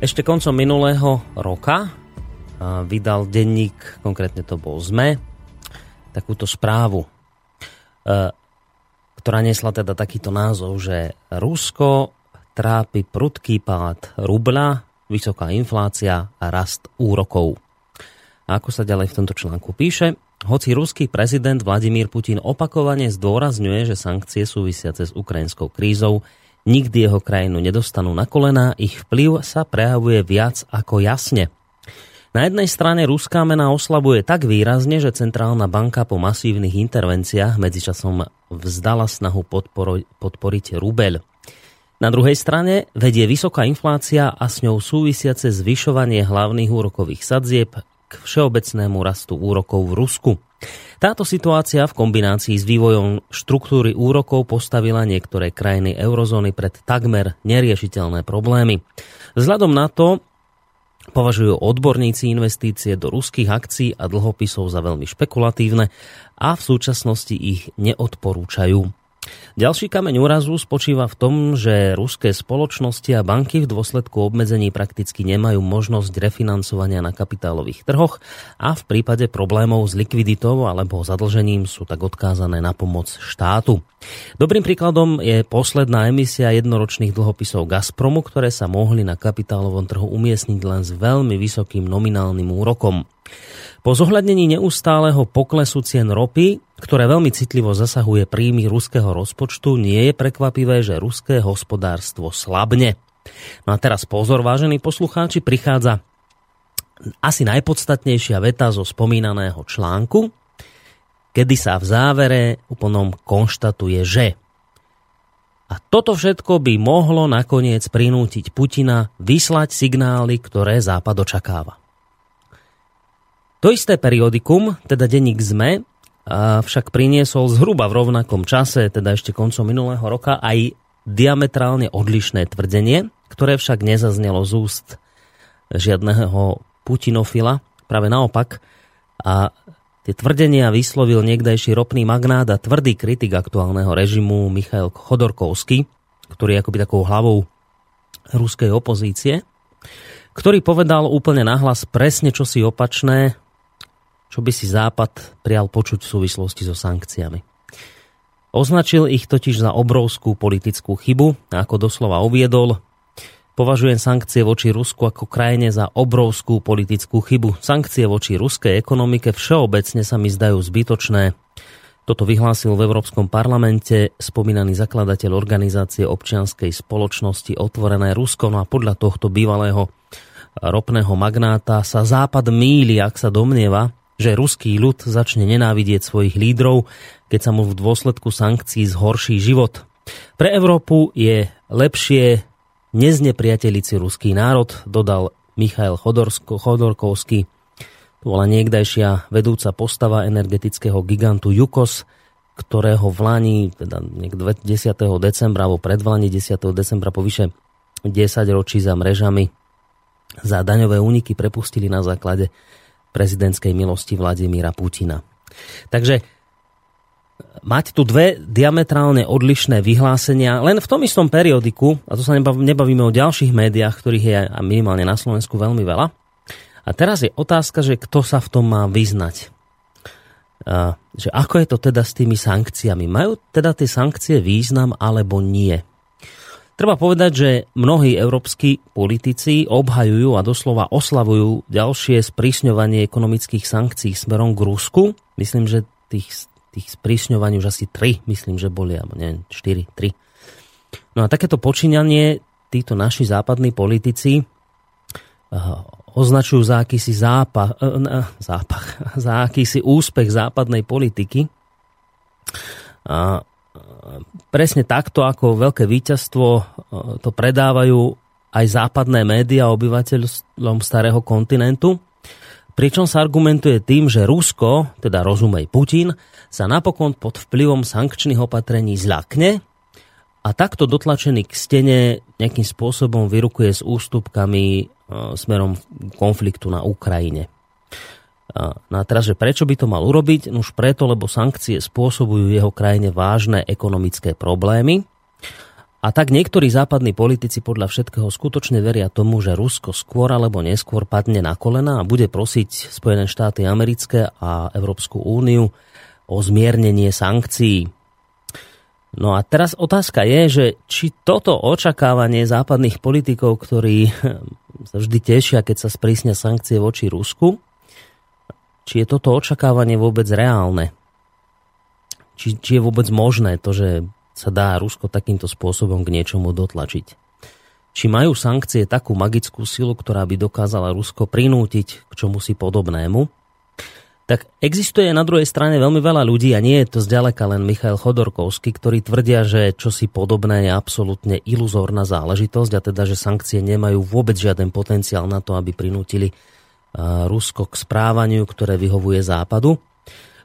Ešte koncom minulého roka vydal denník, konkrétne to bol ZME, takúto správu, e, ktorá nesla teda takýto názov, že Rusko trápi prudký pád rubla, vysoká inflácia a rast úrokov. A ako sa ďalej v tomto článku píše, hoci ruský prezident Vladimír Putin opakovane zdôrazňuje, že sankcie súvisiace s ukrajinskou krízou nikdy jeho krajinu nedostanú na kolená, ich vplyv sa prejavuje viac ako jasne. Na jednej strane ruská mena oslabuje tak výrazne, že centrálna banka po masívnych intervenciách medzičasom vzdala snahu podporo- podporiť rubeľ. Na druhej strane vedie vysoká inflácia a s ňou súvisiace zvyšovanie hlavných úrokových sadzieb k všeobecnému rastu úrokov v Rusku. Táto situácia v kombinácii s vývojom štruktúry úrokov postavila niektoré krajiny eurozóny pred takmer neriešiteľné problémy. Vzhľadom na to považujú odborníci investície do ruských akcií a dlhopisov za veľmi špekulatívne a v súčasnosti ich neodporúčajú. Ďalší kameň úrazu spočíva v tom, že ruské spoločnosti a banky v dôsledku obmedzení prakticky nemajú možnosť refinancovania na kapitálových trhoch a v prípade problémov s likviditou alebo zadlžením sú tak odkázané na pomoc štátu. Dobrým príkladom je posledná emisia jednoročných dlhopisov Gazpromu, ktoré sa mohli na kapitálovom trhu umiestniť len s veľmi vysokým nominálnym úrokom. Po zohľadnení neustáleho poklesu cien ropy ktoré veľmi citlivo zasahuje príjmy ruského rozpočtu, nie je prekvapivé, že ruské hospodárstvo slabne. No a teraz pozor, vážení poslucháči, prichádza asi najpodstatnejšia veta zo spomínaného článku, kedy sa v závere úplnom konštatuje, že a toto všetko by mohlo nakoniec prinútiť Putina vyslať signály, ktoré Západ očakáva. To isté periodikum, teda denník ZME, však priniesol zhruba v rovnakom čase, teda ešte koncom minulého roka, aj diametrálne odlišné tvrdenie, ktoré však nezaznelo z úst žiadneho Putinofila, práve naopak. A tie tvrdenia vyslovil niekdajší ropný magnát a tvrdý kritik aktuálneho režimu Michail Chodorkovský, ktorý je akoby takou hlavou ruskej opozície, ktorý povedal úplne nahlas presne čosi opačné, čo by si Západ prial počuť v súvislosti so sankciami. Označil ich totiž za obrovskú politickú chybu ako doslova uviedol, považujem sankcie voči Rusku ako krajine za obrovskú politickú chybu. Sankcie voči ruskej ekonomike všeobecne sa mi zdajú zbytočné. Toto vyhlásil v Európskom parlamente spomínaný zakladateľ organizácie občianskej spoločnosti Otvorené Rusko. No a podľa tohto bývalého ropného magnáta sa Západ míli, ak sa domnieva, že ruský ľud začne nenávidieť svojich lídrov, keď sa mu v dôsledku sankcií zhorší život. Pre Európu je lepšie neznepriateliť si ruský národ, dodal Michail Chodorsko, Chodorkovský. To bola niekdajšia vedúca postava energetického gigantu Jukos, ktorého v Lani, teda 10. decembra, alebo pred Vlani 10. decembra po vyše 10 ročí za mrežami za daňové úniky prepustili na základe prezidentskej milosti Vladimíra Putina. Takže mať tu dve diametrálne odlišné vyhlásenia len v tom istom periodiku, a to sa nebavíme o ďalších médiách, ktorých je minimálne na Slovensku veľmi veľa. A teraz je otázka, že kto sa v tom má vyznať. A, že ako je to teda s tými sankciami? Majú teda tie sankcie význam alebo nie? Treba povedať, že mnohí európsky politici obhajujú a doslova oslavujú ďalšie sprísňovanie ekonomických sankcií smerom k Rusku. Myslím, že tých, tých sprísňovaní už asi 3, myslím, že boli, alebo neviem, 4, 3. No a takéto počínanie títo naši západní politici uh, označujú za akýsi zápach, uh, zápach, za akýsi úspech západnej politiky. A presne takto ako veľké víťazstvo e, to predávajú aj západné médiá obyvateľom starého kontinentu, pričom sa argumentuje tým, že Rusko, teda rozumej Putin, sa napokon pod vplyvom sankčných opatrení zľakne a takto dotlačený k stene nejakým spôsobom vyrukuje s ústupkami e, smerom konfliktu na Ukrajine. No a teraz, že prečo by to mal urobiť? Už preto, lebo sankcie spôsobujú jeho krajine vážne ekonomické problémy A tak niektorí západní politici podľa všetkého skutočne veria tomu, že Rusko skôr alebo neskôr padne na kolena a bude prosiť Spojené štáty americké a Európsku úniu o zmiernenie sankcií. No a teraz otázka je, že či toto očakávanie západných politikov, ktorí sa vždy tešia, keď sa sprísnia sankcie voči Rusku, či je toto očakávanie vôbec reálne. Či, či je vôbec možné to, že sa dá Rusko takýmto spôsobom k niečomu dotlačiť. Či majú sankcie takú magickú silu, ktorá by dokázala Rusko prinútiť k čomu si podobnému? Tak existuje na druhej strane veľmi veľa ľudí a nie je to zďaleka len Michail Chodorkovský, ktorí tvrdia, že čosi podobné je absolútne iluzórna záležitosť a teda, že sankcie nemajú vôbec žiaden potenciál na to, aby prinútili Rusko k správaniu, ktoré vyhovuje Západu.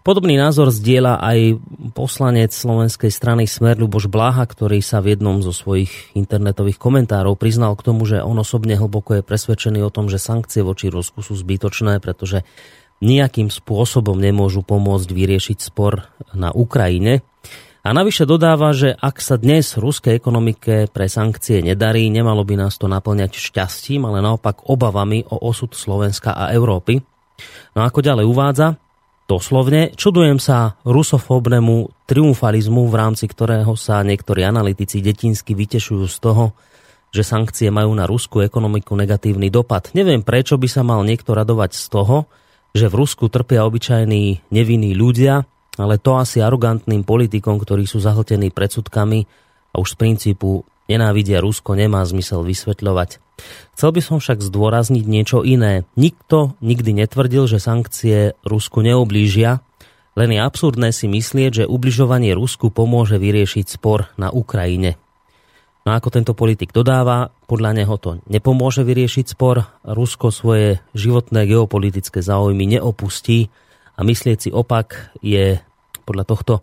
Podobný názor zdieľa aj poslanec slovenskej strany Smer Ľuboš Bláha, ktorý sa v jednom zo svojich internetových komentárov priznal k tomu, že on osobne hlboko je presvedčený o tom, že sankcie voči Rusku sú zbytočné, pretože nejakým spôsobom nemôžu pomôcť vyriešiť spor na Ukrajine. A navyše dodáva, že ak sa dnes ruskej ekonomike pre sankcie nedarí, nemalo by nás to naplňať šťastím, ale naopak obavami o osud Slovenska a Európy. No ako ďalej uvádza, Doslovne čudujem sa rusofóbnemu triumfalizmu, v rámci ktorého sa niektorí analytici detinsky vytešujú z toho, že sankcie majú na ruskú ekonomiku negatívny dopad. Neviem, prečo by sa mal niekto radovať z toho, že v Rusku trpia obyčajní nevinní ľudia, ale to asi arogantným politikom, ktorí sú zahltení predsudkami a už z princípu nenávidia Rusko, nemá zmysel vysvetľovať. Chcel by som však zdôrazniť niečo iné. Nikto nikdy netvrdil, že sankcie Rusku neoblížia, len je absurdné si myslieť, že ubližovanie Rusku pomôže vyriešiť spor na Ukrajine. No ako tento politik dodáva, podľa neho to nepomôže vyriešiť spor, Rusko svoje životné geopolitické záujmy neopustí a myslieť si opak je podľa tohto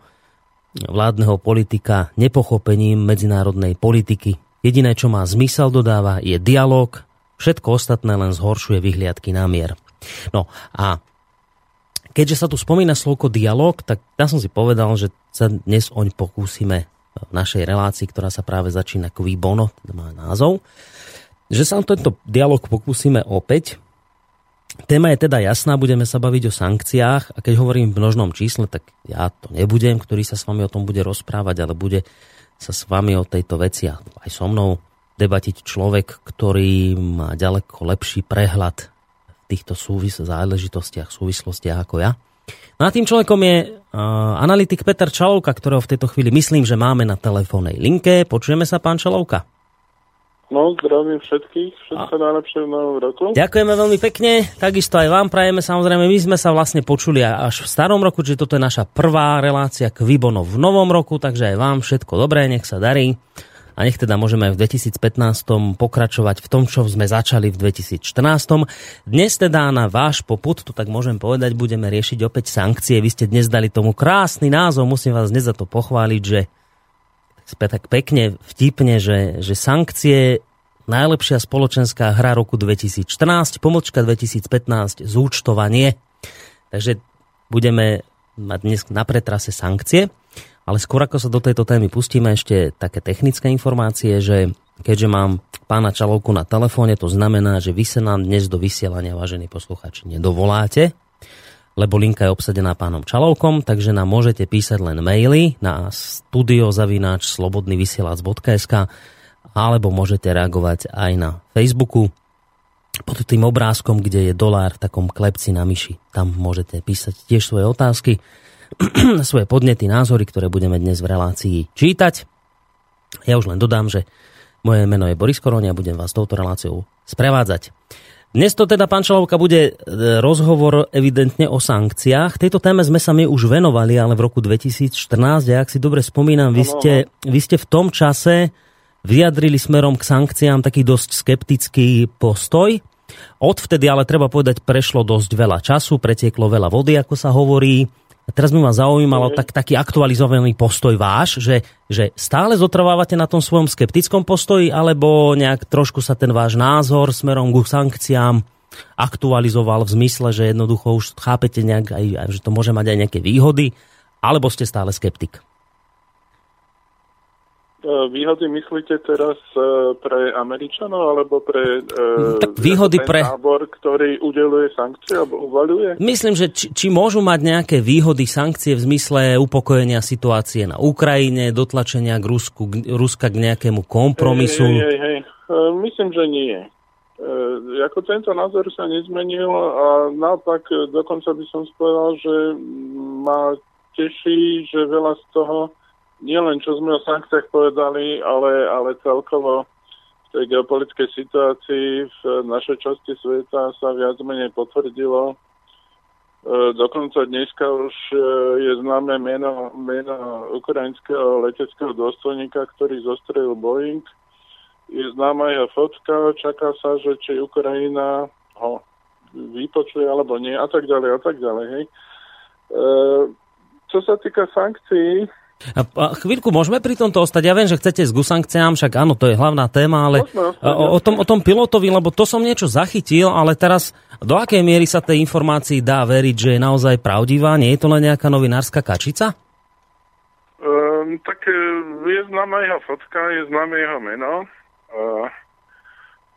vládneho politika nepochopením medzinárodnej politiky. Jediné, čo má zmysel, dodáva, je dialog, všetko ostatné len zhoršuje vyhliadky na mier. No a keďže sa tu spomína slovko dialog, tak ja som si povedal, že sa dnes oň pokúsime v našej relácii, ktorá sa práve začína Kví Bono, má názov, že sa tento dialog pokúsime opäť. Téma je teda jasná, budeme sa baviť o sankciách a keď hovorím v množnom čísle, tak ja to nebudem, ktorý sa s vami o tom bude rozprávať, ale bude sa s vami o tejto veci a aj so mnou debatiť človek, ktorý má ďaleko lepší prehľad v týchto súvis- záležitostiach, súvislostiach ako ja. No a tým človekom je uh, analytik Peter Čalovka, ktorého v tejto chvíli myslím, že máme na telefónnej linke. Počujeme sa, pán Čalovka? No, zdravím všetkých, všetko najlepšie v novom roku. Ďakujeme veľmi pekne, takisto aj vám prajeme, samozrejme, my sme sa vlastne počuli až v starom roku, čiže toto je naša prvá relácia k Vibono v novom roku, takže aj vám všetko dobré, nech sa darí. A nech teda môžeme aj v 2015 pokračovať v tom, čo sme začali v 2014. Dnes teda na váš poput, to tak môžem povedať, budeme riešiť opäť sankcie. Vy ste dnes dali tomu krásny názov, musím vás dnes za to pochváliť, že tak pekne, vtipne, že, že sankcie najlepšia spoločenská hra roku 2014, pomočka 2015, zúčtovanie. Takže budeme mať dnes na pretrase sankcie. Ale skôr ako sa do tejto témy pustíme, ešte také technické informácie, že keďže mám pána Čalovku na telefóne, to znamená, že vy sa nám dnes do vysielania, vážení posluchači, nedovoláte lebo linka je obsadená pánom Čalovkom, takže nám môžete písať len maily na studiozavináč slobodnyvysielac.sk alebo môžete reagovať aj na Facebooku pod tým obrázkom, kde je dolár v takom klepci na myši. Tam môžete písať tiež svoje otázky, svoje podnety, názory, ktoré budeme dnes v relácii čítať. Ja už len dodám, že moje meno je Boris Koroni a budem vás touto reláciou sprevádzať. Dnes to teda, pán Čalovka, bude e, rozhovor evidentne o sankciách. Tejto téme sme sa my už venovali, ale v roku 2014, a ak si dobre spomínam, vy ste, vy ste v tom čase vyjadrili smerom k sankciám taký dosť skeptický postoj. Odvtedy ale treba povedať, prešlo dosť veľa času, pretieklo veľa vody, ako sa hovorí. A teraz by ma zaujímalo tak, taký aktualizovaný postoj váš, že, že stále zotrvávate na tom svojom skeptickom postoji, alebo nejak trošku sa ten váš názor smerom k sankciám aktualizoval v zmysle, že jednoducho už chápete nejak, aj, že to môže mať aj nejaké výhody, alebo ste stále skeptik? Výhody myslíte teraz e, pre Američanov alebo pre uh, tak výhody ten pre... tábor, ktorý udeluje sankcie alebo uvaluje? Myslím, že či, či môžu mať nejaké výhody sankcie v zmysle upokojenia situácie na Ukrajine, dotlačenia k Rusku, k, Ruska k nejakému kompromisu? Hej, hej, hej. Myslím, že nie. E, ako tento názor sa nezmenil a naopak dokonca by som povedal, že ma teší, že veľa z toho nielen čo sme o sankciách povedali, ale, ale celkovo v tej geopolitickej situácii v našej časti sveta sa viac menej potvrdilo. E, dokonca dneska už e, je známe meno, meno ukrajinského leteckého dôstojníka, ktorý zostrelil Boeing. Je známa jeho fotka, čaká sa, že či Ukrajina ho vypočuje alebo nie a tak ďalej a tak ďalej. Hej. E, čo sa týka sankcií, a, a chvíľku môžeme pri tomto ostať. Ja viem, že chcete s gusankciám, však áno, to je hlavná téma, ale o, o, tom, o tom pilotovi, lebo to som niečo zachytil, ale teraz do akej miery sa tej informácii dá veriť, že je naozaj pravdivá? Nie je to len nejaká novinárska kačica? Um, tak e, je známa jeho fotka, je známe jeho meno. Uh,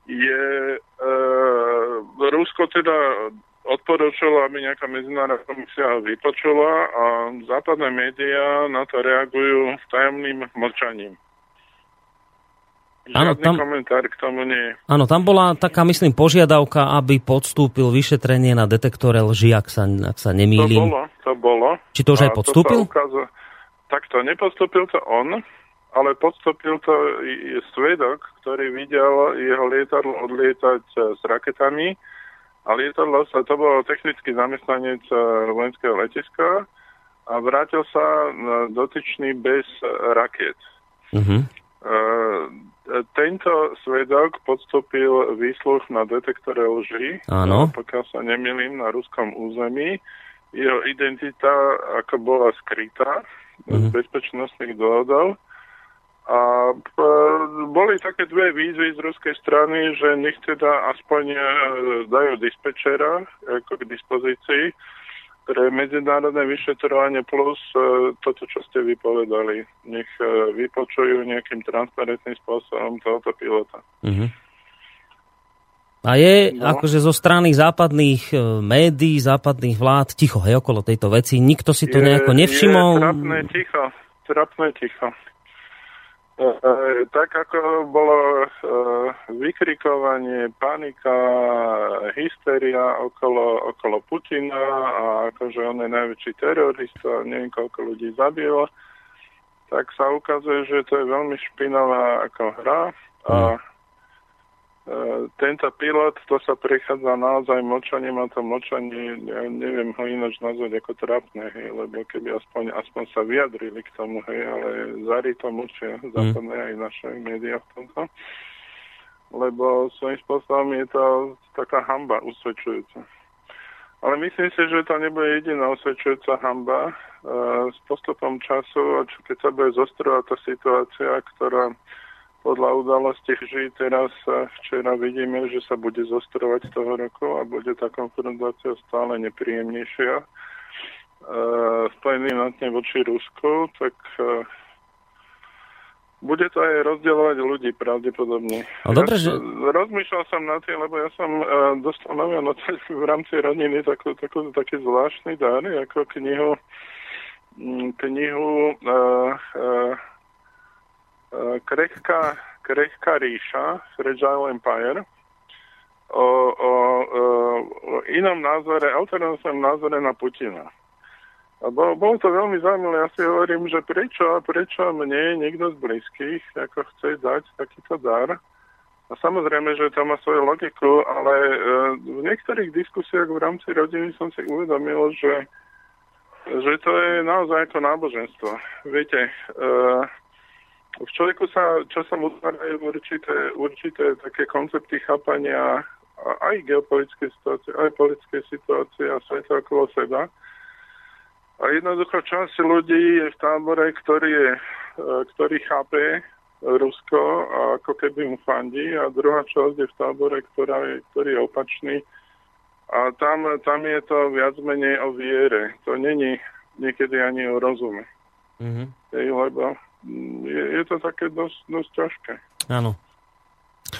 je uh, Rusko teda odporúčilo, aby nejaká medzinárodná komisia ho vypočula a západné médiá na to reagujú tajomným mlčaním. Žiadny tam, komentár k tomu nie. Áno, tam bola taká, myslím, požiadavka, aby podstúpil vyšetrenie na detektore lži, ak sa, ak sa nemýlim. To bolo, to bolo. Či to už aj podstúpil? Ukáza... Tak to nepodstúpil to on, ale podstúpil to svedok, ktorý videl jeho lietadlo odlietať s raketami a lietadlo sa, to bol technický zamestnanec eh, vojenského letiska a vrátil sa eh, dotyčný bez raket. Uh-huh. Tento svedok podstúpil výsluh na detektore lži, Áno. pokiaľ sa nemilím, na ruskom území. Jeho identita ako bola skrytá uh-huh. z bezpečnostných dôvodov a e, boli také dve výzvy z ruskej strany, že nech teda aspoň e, dajú dispečera ako k dispozícii pre medzinárodné vyšetrovanie plus e, toto, čo ste vypovedali. Nech vypočujú nejakým transparentným spôsobom tohoto pilota. Mm-hmm. A je no. akože zo strany západných médií, západných vlád ticho, hej, okolo tejto veci. Nikto si to je, nejako nevšimol? Je trapné ticho, trapné ticho. E, e, tak ako bolo e, vykrikovanie, panika, hysteria okolo, okolo Putina a akože on je najväčší terorista, neviem koľko ľudí zabil, tak sa ukazuje, že to je veľmi špinavá ako hra a E, tento pilot, to sa prechádza naozaj mlčaním a to mlčanie, ja neviem ho ináč nazvať ako trápne, hej, lebo keby aspoň, aspoň sa vyjadrili k tomu, hej, ale zari to mlčia, mm. západné aj naše médiá v tomto. Lebo svojím spôsobom je to taká hamba usvedčujúca. Ale myslím si, že to nebude jediná usvedčujúca hamba. E, s postupom času, keď sa bude zostrovať tá situácia, ktorá podľa udalosti vždy teraz včera vidíme, že sa bude zostrovať toho roku a bude tá konfrontácia stále nepríjemnejšia. E, Spojený nátne voči Rusku, tak e, bude to aj rozdielovať ľudí pravdepodobne. No, dobre, ja že... Rozmýšľal som na tým, lebo ja som uh, dostal nový v rámci rodiny takú, takú, taký zvláštny dar, ako knihu, knihu uh, uh, krehká, krehká ríša, Fragile Empire, o, o, o, inom názore, alternatívnom názore na Putina. A bolo, bolo to veľmi zaujímavé. Ja si hovorím, že prečo, prečo mne niekto z blízkych ako chce dať takýto dar. A samozrejme, že to má svoju logiku, ale e, v niektorých diskusiách v rámci rodiny som si uvedomil, že, že to je naozaj ako náboženstvo. Viete, e, v človeku sa časom utvárajú určité, určité také koncepty chápania aj geopolitické situácie, aj politické situácie a sveta okolo seba. A jednoducho časť ľudí je v tábore, ktorý, je, e, ktorý chápe Rusko a ako keby mu fandí a druhá časť je v tábore, ktorá je, ktorý je opačný. A tam, tam je to viac menej o viere. To není niekedy ani o rozume. Mm-hmm. Ej, lebo je, je to také dosť, dosť ťažké. Áno.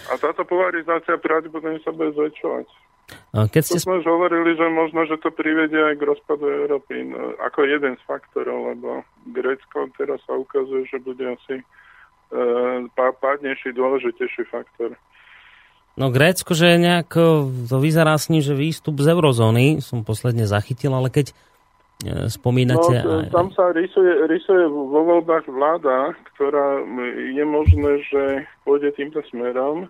A táto polarizácia pravdepodobne sa bude zväčšovať. Keď ste... To sme už hovorili, že možno, že to privedie aj k rozpadu Európy no, ako jeden z faktorov, lebo Grécko teraz sa ukazuje, že bude asi e, pádnejší, dôležitejší faktor. No Grécko, že nejak to vyzerá s ním, že výstup z eurozóny som posledne zachytil, ale keď e, spomínate... No, tam sa rysuje, rysuje vo voľbách vláda, ktorá je možné, že pôjde týmto smerom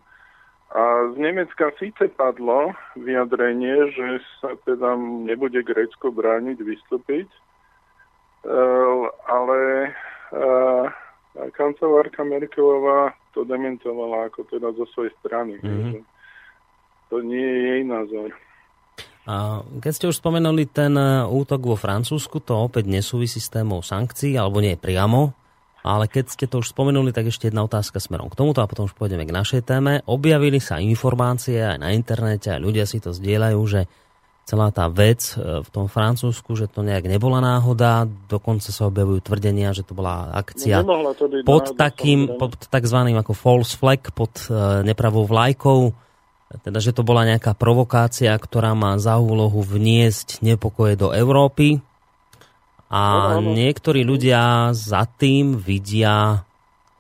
a z Nemecka síce padlo vyjadrenie, že sa teda nebude Grécko brániť vystúpiť, e, ale e, kancelárka Merkelová to dementovala ako teda zo svojej strany. Mm-hmm. To nie je jej názor. Keď ste už spomenuli ten e, útok vo Francúzsku, to opäť nesúvisí s témou sankcií, alebo nie priamo, ale keď ste to už spomenuli, tak ešte jedna otázka smerom k tomuto a potom už pôjdeme k našej téme. Objavili sa informácie aj na internete, a ľudia si to zdieľajú, že celá tá vec e, v tom Francúzsku, že to nejak nebola náhoda, dokonca sa objavujú tvrdenia, že to bola akcia no, to pod náhoda, takým, pod takzvaným ako false flag, pod uh, nepravou vlajkou, teda, že to bola nejaká provokácia, ktorá má za úlohu vniesť nepokoje do Európy, a niektorí ľudia za tým vidia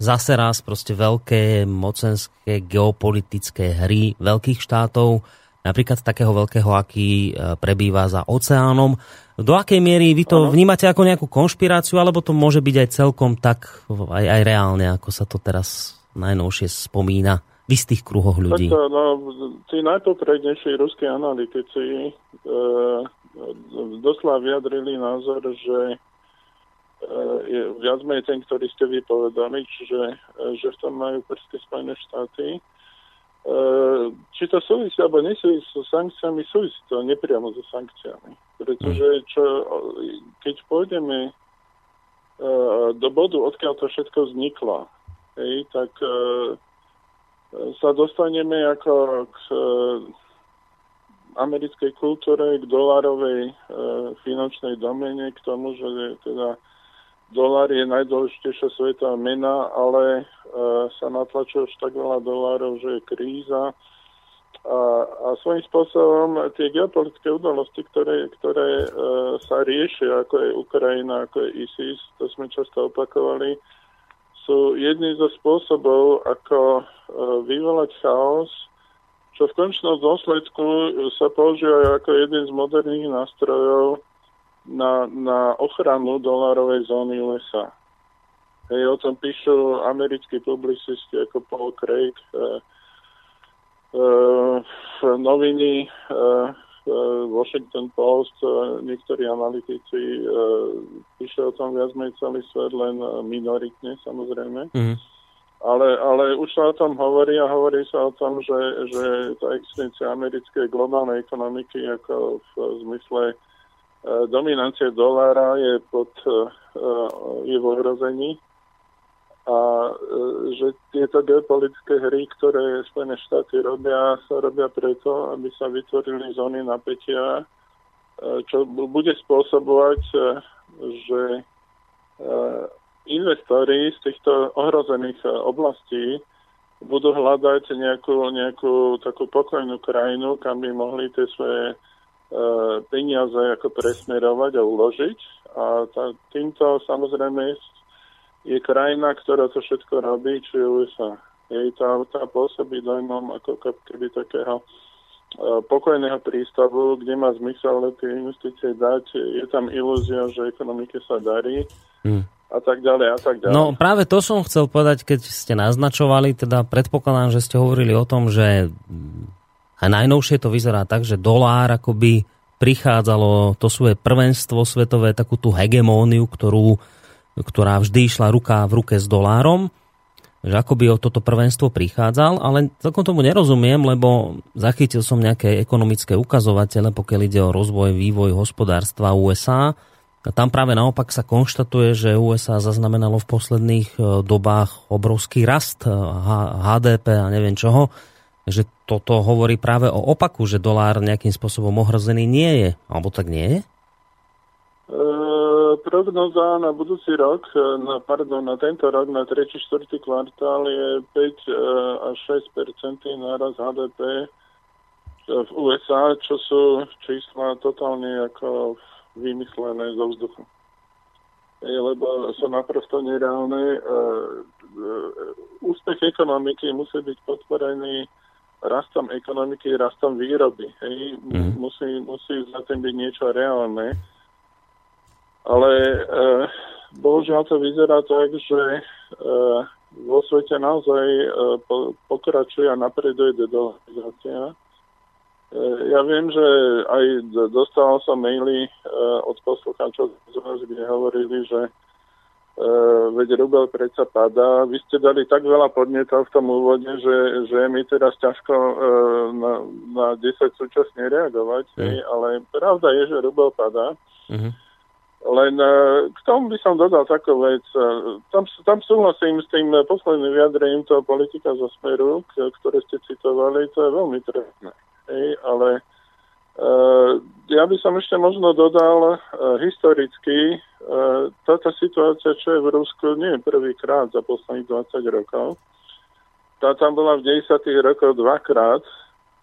zase raz proste veľké mocenské geopolitické hry veľkých štátov, napríklad takého veľkého, aký e, prebýva za oceánom. Do akej miery vy to vnímate ako nejakú konšpiráciu, alebo to môže byť aj celkom tak, aj, aj reálne, ako sa to teraz najnovšie spomína v istých kruhoch ľudí? Tak, no, tí najpoprednejší ruskí analytici e, doslova vyjadrili názor, že e, je viac menej ten, ktorý ste vypovedali, čiže e, že v tom majú prsty Spojené štáty. E, či to súvisí alebo nesúvisí so sankciami, súvisí to nepriamo so sankciami. Pretože hm. čo, keď pôjdeme do bodu, odkiaľ to všetko vzniklo, hej, tak sa dostaneme ako k americkej kultúre, k dolárovej e, finančnej domene, k tomu, že teda dolár je najdôležitejšia svetová mena, ale e, sa natlačuje už tak veľa dolárov, že je kríza. A, a svojím spôsobom tie geopolitické udalosti, ktoré, ktoré e, sa riešia, ako je Ukrajina, ako je ISIS, to sme často opakovali, sú jedným zo spôsobov, ako e, vyvolať chaos čo v končnom dôsledku sa používa ako jeden z moderných nástrojov na, na ochranu dolárovej zóny USA. Hej, o tom píšu americkí publicisti ako Paul Craig, e, e, noviny, e, Washington Post, niektorí analytici píšu o tom viac menej celý svet, len minoritne samozrejme. Mm. Ale, ale už sa o tom hovorí a hovorí sa o tom, že, že tá existencia americkej globálnej ekonomiky ako v zmysle e, dominancie dolára je, pod, e, je v ohrození a e, že tieto geopolitické hry, ktoré Spojené štáty robia, sa robia preto, aby sa vytvorili zóny napätia, čo bude spôsobovať, že investori z týchto ohrozených oblastí budú hľadať nejakú, nejakú takú pokojnú krajinu, kam by mohli tie svoje e, peniaze ako presmerovať a uložiť. A tá, týmto samozrejme je krajina, ktorá to všetko robí, či je USA. Jej tá, tá pôsobí dojmom ako keby takého e, pokojného prístavu, kde má zmysel tie investície dať. Je tam ilúzia, že ekonomike sa darí. Hmm a tak ďalej a tak ďalej. No práve to som chcel povedať, keď ste naznačovali, teda predpokladám, že ste hovorili o tom, že aj najnovšie to vyzerá tak, že dolár akoby prichádzalo to svoje prvenstvo svetové, takú tú hegemóniu, ktorú, ktorá vždy išla ruka v ruke s dolárom, že akoby o toto prvenstvo prichádzal, ale celkom tomu nerozumiem, lebo zachytil som nejaké ekonomické ukazovatele, pokiaľ ide o rozvoj, vývoj hospodárstva USA, a tam práve naopak sa konštatuje, že USA zaznamenalo v posledných e, dobách obrovský rast HDP e, a neviem čoho, že toto hovorí práve o opaku, že dolár nejakým spôsobom ohrozený nie je. Alebo tak nie je? E, prognoza na budúci rok, na, pardon, na tento rok, na 3. 4. kvartál je 5 až 6% náraz HDP v USA, čo sú čísla totálne ako vymyslené zo vzduchu. Lebo sú naprosto nereálne. Úspech ekonomiky musí byť podporený rastom ekonomiky, rastom výroby. Hej. Mm. Musí, musí za tým byť niečo reálne. Ale e, bohužiaľ to vyzerá tak, že e, vo svete naozaj e, po, pokračuje a napreduje dedolarizácia. E, ja viem, že aj dostal som maily e, od poslucháčov, kde hovorili, že Uh, veď rubel predsa padá. Vy ste dali tak veľa podnetov v tom úvode, že, že mi teraz ťažko na, na 10 súčasne reagovať, mm. ale pravda je, že rubel padá. Mm-hmm. Len uh, k tomu by som dodal takú vec. Uh, tam, tam súhlasím s tým posledným vyjadrením toho politika zo Smeru, ktoré ste citovali, to je veľmi trestné. Ale uh, ja by som ešte možno dodal historicky, E, táto situácia, čo je v Rusku, nie je prvýkrát za posledných 20 rokov. Tá tam bola v 10. rokoch dvakrát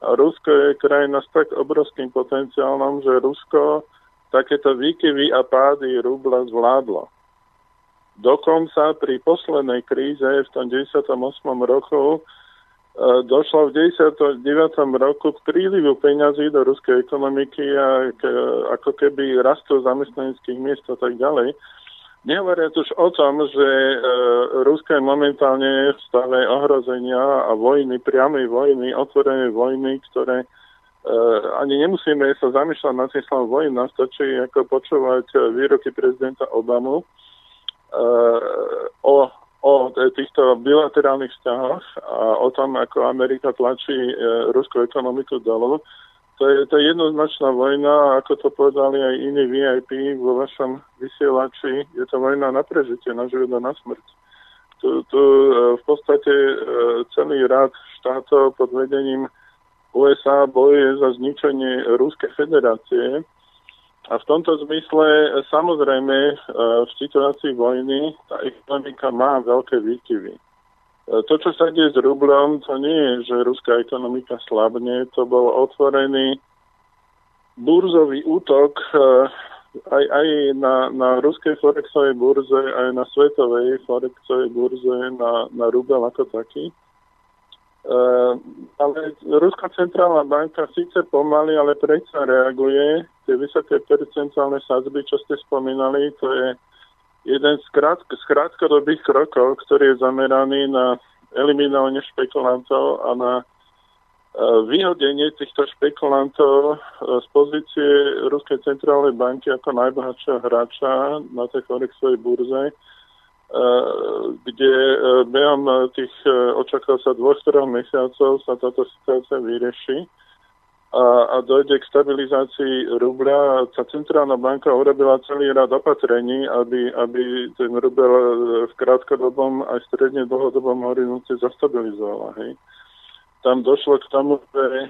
a Rusko je krajina s tak obrovským potenciálom, že Rusko takéto výkyvy a pády rubla zvládlo. Dokonca pri poslednej kríze v tom 98. roku E, došlo v 99. roku k prílivu peňazí do ruskej ekonomiky a k, ako keby rastu zamestnaneckých miest a tak ďalej. Nehovoriac už o tom, že e, Rusko je momentálne v stave ohrozenia a vojny, priamej vojny, otvorenej vojny, ktoré ani nemusíme sa zamýšľať nad tým slovom vojna, stačí ako počúvať výroky prezidenta Obamu e, o o týchto bilaterálnych vzťahoch a o tom, ako Amerika tlačí ruskú ekonomiku dolu. To je, to je jednoznačná vojna, ako to povedali aj iní VIP vo vašom vysielači. Je to vojna na prežitie, na život a na smrť. Tu, tu v podstate celý rád štátov pod vedením USA bojuje za zničenie Ruskej federácie a v tomto zmysle samozrejme e, v situácii vojny tá ekonomika má veľké výkyvy. E, to, čo sa deje s rublom, to nie je, že ruská ekonomika slabne, to bol otvorený burzový útok e, aj, aj na, na ruskej forexovej burze, aj na svetovej forexovej burze, na, na rubel ako taký. Uh, ale Ruská centrálna banka síce pomaly, ale predsa reaguje. Tie vysoké percentuálne sadzby, čo ste spomínali, to je jeden z, krátk- z krátkodobých krokov, ktorý je zameraný na eliminovanie špekulantov a na uh, vyhodenie týchto špekulantov uh, z pozície Ruskej centrálnej banky ako najbohatšieho hráča na tej Forexovej burze kde eh, behom tých eh, očakáva sa dvoch, troch mesiacov sa táto situácia vyrieši a, a dojde k stabilizácii rubľa. Tá centrálna banka urobila celý rad opatrení, aby, aby ten rubel v krátkodobom aj stredne dlhodobom horizonte zastabilizovala. Hej. Tam došlo k tomu, že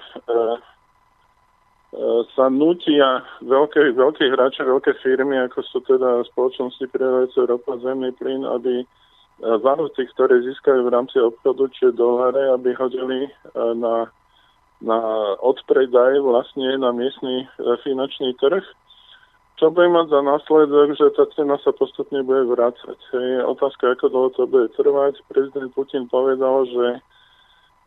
sa nutia veľké, veľké hráče, veľké firmy, ako sú teda spoločnosti predajúce ropa, zemný plyn, aby e, valuty, ktoré získajú v rámci obchodu, či doláre, aby hodili e, na, na odpredaj vlastne na miestny finančný trh, čo bude mať za následok, že tá cena sa postupne bude vrácať. Je otázka, ako dlho to bude trvať. Prezident Putin povedal, že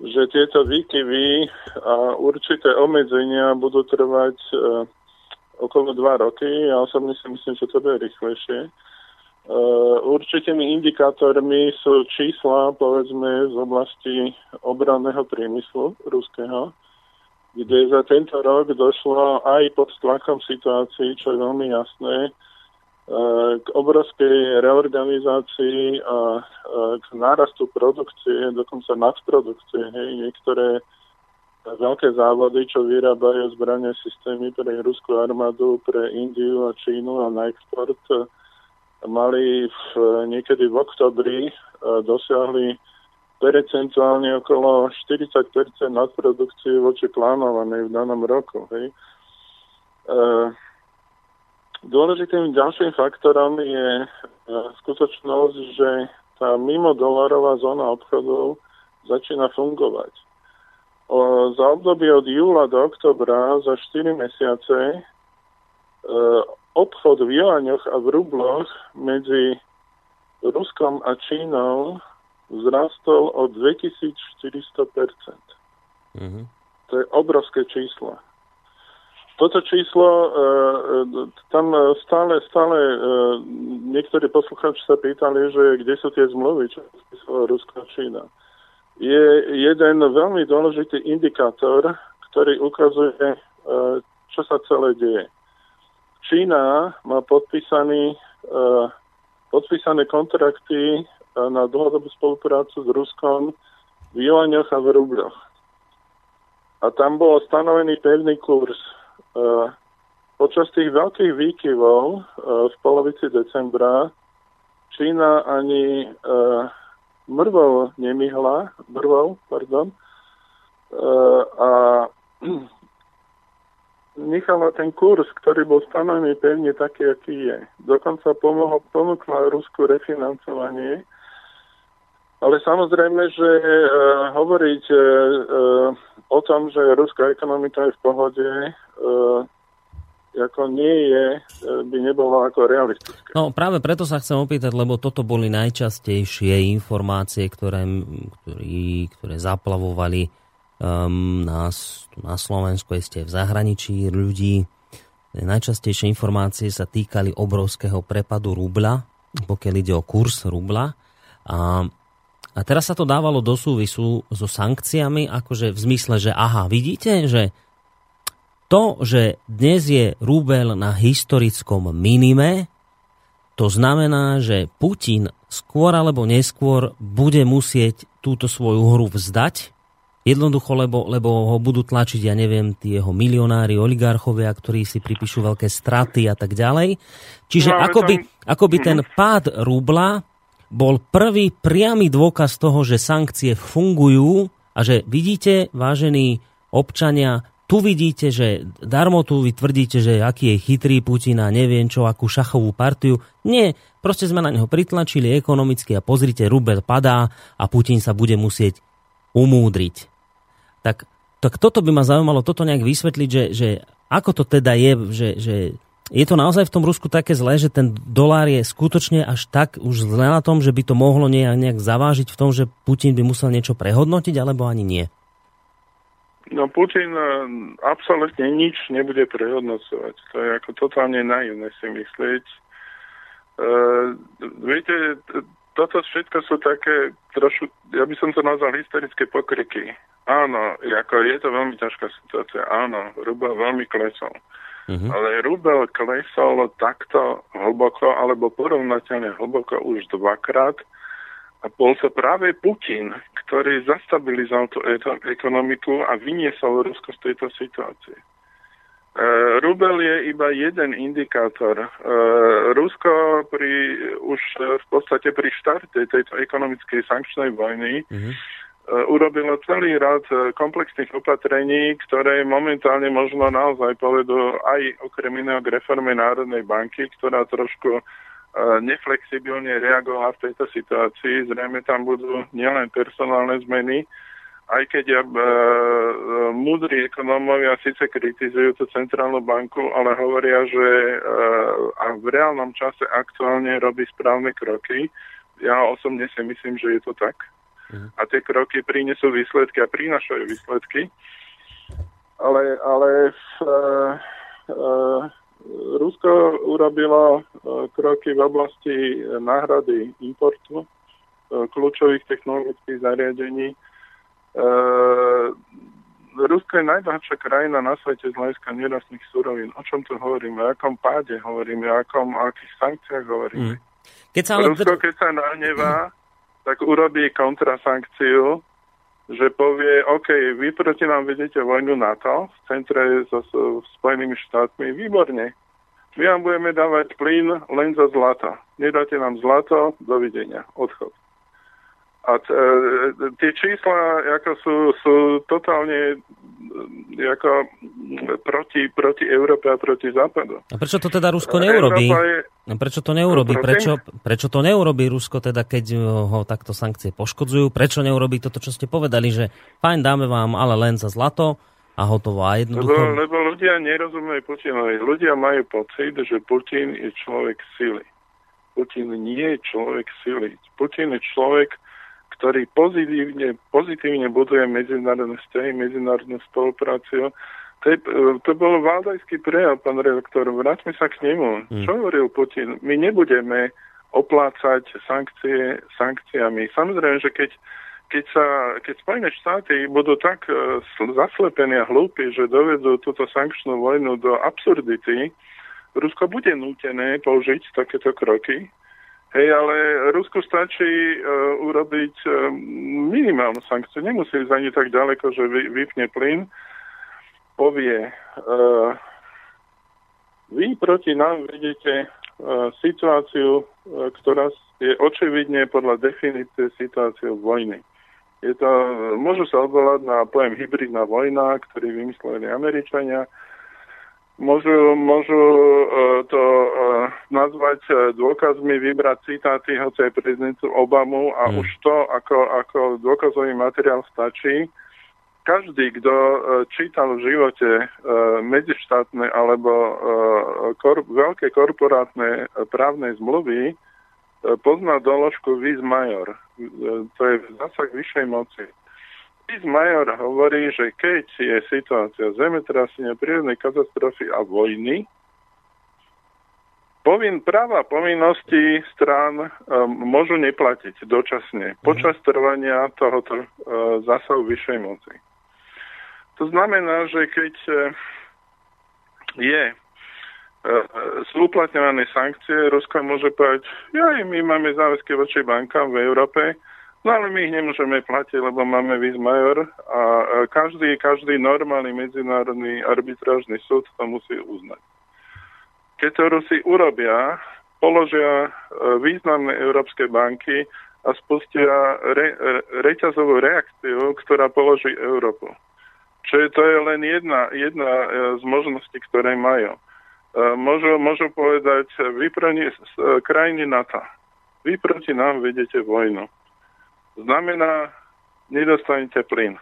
že tieto výkyvy a určité obmedzenia budú trvať e, okolo dva roky. Ja osobne si myslím, že to bude rýchlejšie. E, určitými indikátormi sú čísla, povedzme, z oblasti obranného priemyslu ruského, kde za tento rok došlo aj pod tlakom situácií, čo je veľmi jasné, k obrovskej reorganizácii a k nárastu produkcie, dokonca nadprodukcie. Hej. Niektoré veľké závody, čo vyrábajú zbranie systémy pre ruskú armádu, pre Indiu a Čínu a na export, mali v, niekedy v oktobri dosiahli percentuálne okolo 40% nadprodukcie voči plánovanej v danom roku. Hej. Dôležitým ďalším faktorom je skutočnosť, že tá mimo dolarová zóna obchodov začína fungovať. O, za obdobie od júla do oktobra za 4 mesiace e, obchod v juaňoch a v rubloch medzi Ruskom a Čínou vzrastol o 2400%. Mm-hmm. To je obrovské číslo. Toto číslo, e, e, tam stále, stále e, niektorí poslucháči sa pýtali, že kde sú tie zmluvy, čo Rusko a Čína. Je jeden veľmi dôležitý indikátor, ktorý ukazuje, čo sa celé deje. Čína má podpísaný, podpísané kontrakty na dlhodobú spoluprácu s Ruskom v juaňoch a v rubľoch. A tam bol stanovený pevný kurz počas tých veľkých výkyvov eh, v polovici decembra Čína ani uh, mrvou nemihla, mrvou, pardon, a nechala ten kurz, ktorý bol stanovený pevne taký, aký je. Dokonca pomohol, ponúkla Rusku refinancovanie, ale samozrejme, že uh, hovoriť uh, o tom, že ruská ekonomika je v pohode, ako nie je, e, by nebolo ako realistické. No práve preto sa chcem opýtať, lebo toto boli najčastejšie informácie, ktoré, ktorý, ktoré zaplavovali um, nás tu na Slovensku, ešte v zahraničí ľudí. Najčastejšie informácie sa týkali obrovského prepadu rubla, pokiaľ ide o kurz rubla. A, a teraz sa to dávalo do súvisu so sankciami, akože v zmysle, že aha, vidíte, že to, že dnes je rúbel na historickom minime, to znamená, že Putin skôr alebo neskôr bude musieť túto svoju hru vzdať, jednoducho, lebo, lebo ho budú tlačiť, ja neviem, tí jeho milionári, oligarchovia, ktorí si pripíšu veľké straty a tak ďalej. Čiže no, akoby, tam... akoby ten mhm. pád rubla bol prvý priamy dôkaz toho, že sankcie fungujú a že vidíte, vážení občania, tu vidíte, že darmo tu vy tvrdíte, že aký je chytrý Putin a neviem čo, akú šachovú partiu. Nie, proste sme na neho pritlačili ekonomicky a pozrite, rubel padá a Putin sa bude musieť umúdriť. Tak, tak toto by ma zaujímalo, toto nejak vysvetliť, že, že ako to teda je, že, že je to naozaj v tom Rusku také zlé, že ten dolár je skutočne až tak už zle na tom, že by to mohlo nejak, nejak zavážiť v tom, že Putin by musel niečo prehodnotiť, alebo ani nie? No Putin e, absolútne nič nebude prehodnocovať. To je ako totálne naivné si myslieť. Uh, viete, toto všetko sú také trošku, ja by som to nazval historické pokryky. Áno, ako je to veľmi ťažká situácia. Áno, rubel veľmi klesol. Uh-huh. Ale rubel klesol takto hlboko, alebo porovnateľne hlboko už dvakrát a bol to práve Putin, ktorý zastabilizoval tú ekonomiku a vyniesol Rusko z tejto situácie. Uh, rubel je iba jeden indikátor. Uh, Rusko pri, už v podstate pri štarte tejto ekonomickej sankčnej vojny uh, urobilo celý rad komplexných opatrení, ktoré momentálne možno naozaj povedú aj okrem iného k reforme Národnej banky, ktorá trošku neflexibilne reagovala v tejto situácii. Zrejme tam budú nielen personálne zmeny, aj keď ja, e, e, múdri ekonómovia síce kritizujú tú centrálnu banku, ale hovoria, že e, a v reálnom čase aktuálne robí správne kroky. Ja osobne si myslím, že je to tak. Mhm. A tie kroky prinesú výsledky a prinašajú výsledky. Ale, ale v, e, e, Rusko urobilo e, kroky v oblasti náhrady importu e, kľúčových technologických zariadení. E, Rusko je najbohatšia krajina na svete z hľadiska nerastných surovín. O čom tu hovoríme? O akom páde hovoríme? O, akom, o akých sankciách hovoríme? Mm. Keď sa ale... Rusko, keď sa nahnevá, mm. tak urobí kontrasankciu, že povie, OK, vy proti nám vedete vojnu NATO v centre so, so Spojenými štátmi, výborne. My vám budeme dávať plyn len za zlato. Nedáte nám zlato, dovidenia, odchod. A t, e, tie čísla ako sú, sú totálne e, ako proti, proti Európe a proti Západu. A prečo to teda Rusko neurobí? Je... Prečo to neurobí? Prečo, prečo to neurobí Rusko teda, keď ho takto sankcie poškodzujú? Prečo neurobí toto, čo ste povedali, že fajn, dáme vám ale len za zlato a hotovo a jednoducho... Lebo, lebo ľudia nerozumejú Putinovi. Ľudia majú pocit, že Putin je človek sily. Putin nie je človek sily. Putin je človek, ktorý pozitívne, pozitívne buduje medzinárodné vzťahy, medzinárodnú spoluprácu. To, je, to bol valdajský prejav, pán redaktor. Vráťme sa k nemu. Hmm. Čo hovoril Putin? My nebudeme oplácať sankcie sankciami. Samozrejme, že keď, keď, sa, keď Spojené štáty budú tak uh, zaslepení a hlúpi, že dovedú túto sankčnú vojnu do absurdity, Rusko bude nútené použiť takéto kroky. Hej, ale Rusku stačí uh, urobiť uh, minimálnu sankciu. Nemusí ísť ani tak ďaleko, že vy, vypne plyn. Povie, uh, vy proti nám vidíte uh, situáciu, uh, ktorá je očividne podľa definície situáciou vojny. Je to, môžu sa odvolať na pojem hybridná vojna, ktorý vymysleli Američania, Môžu, môžu uh, to uh, nazvať uh, dôkazmi, vybrať citáty hoci aj prezidentu Obamu a hmm. už to ako, ako dôkazový materiál stačí. Každý, kto čítal v živote medzištátne alebo kor- veľké korporátne právne zmluvy, pozná doložku vis major. Uh, to je zásah vyššej moci. Major hovorí, že keď je situácia zemetrasenia, prírodnej katastrofy a vojny, povin, práva povinnosti strán um, môžu neplatiť dočasne, mhm. počas trvania tohoto uh, zásahu vyššej moci. To znamená, že keď je sú uplatňované sankcie, Rusko môže povedať, ja my máme záväzky voči bankám v Európe, No ale my ich nemôžeme platiť, lebo máme vis major a každý, každý normálny medzinárodný arbitrážny súd to musí uznať. Keď to Rusi urobia, položia e, významné európske banky a spustia re, re, reťazovú reakciu, ktorá položí Európu. Čiže to je len jedna, jedna e, z možností, ktoré majú. E, môžu, môžu povedať, vy proti krajiny NATO, vy proti nám vedete vojnu znamená, nedostanete plyn.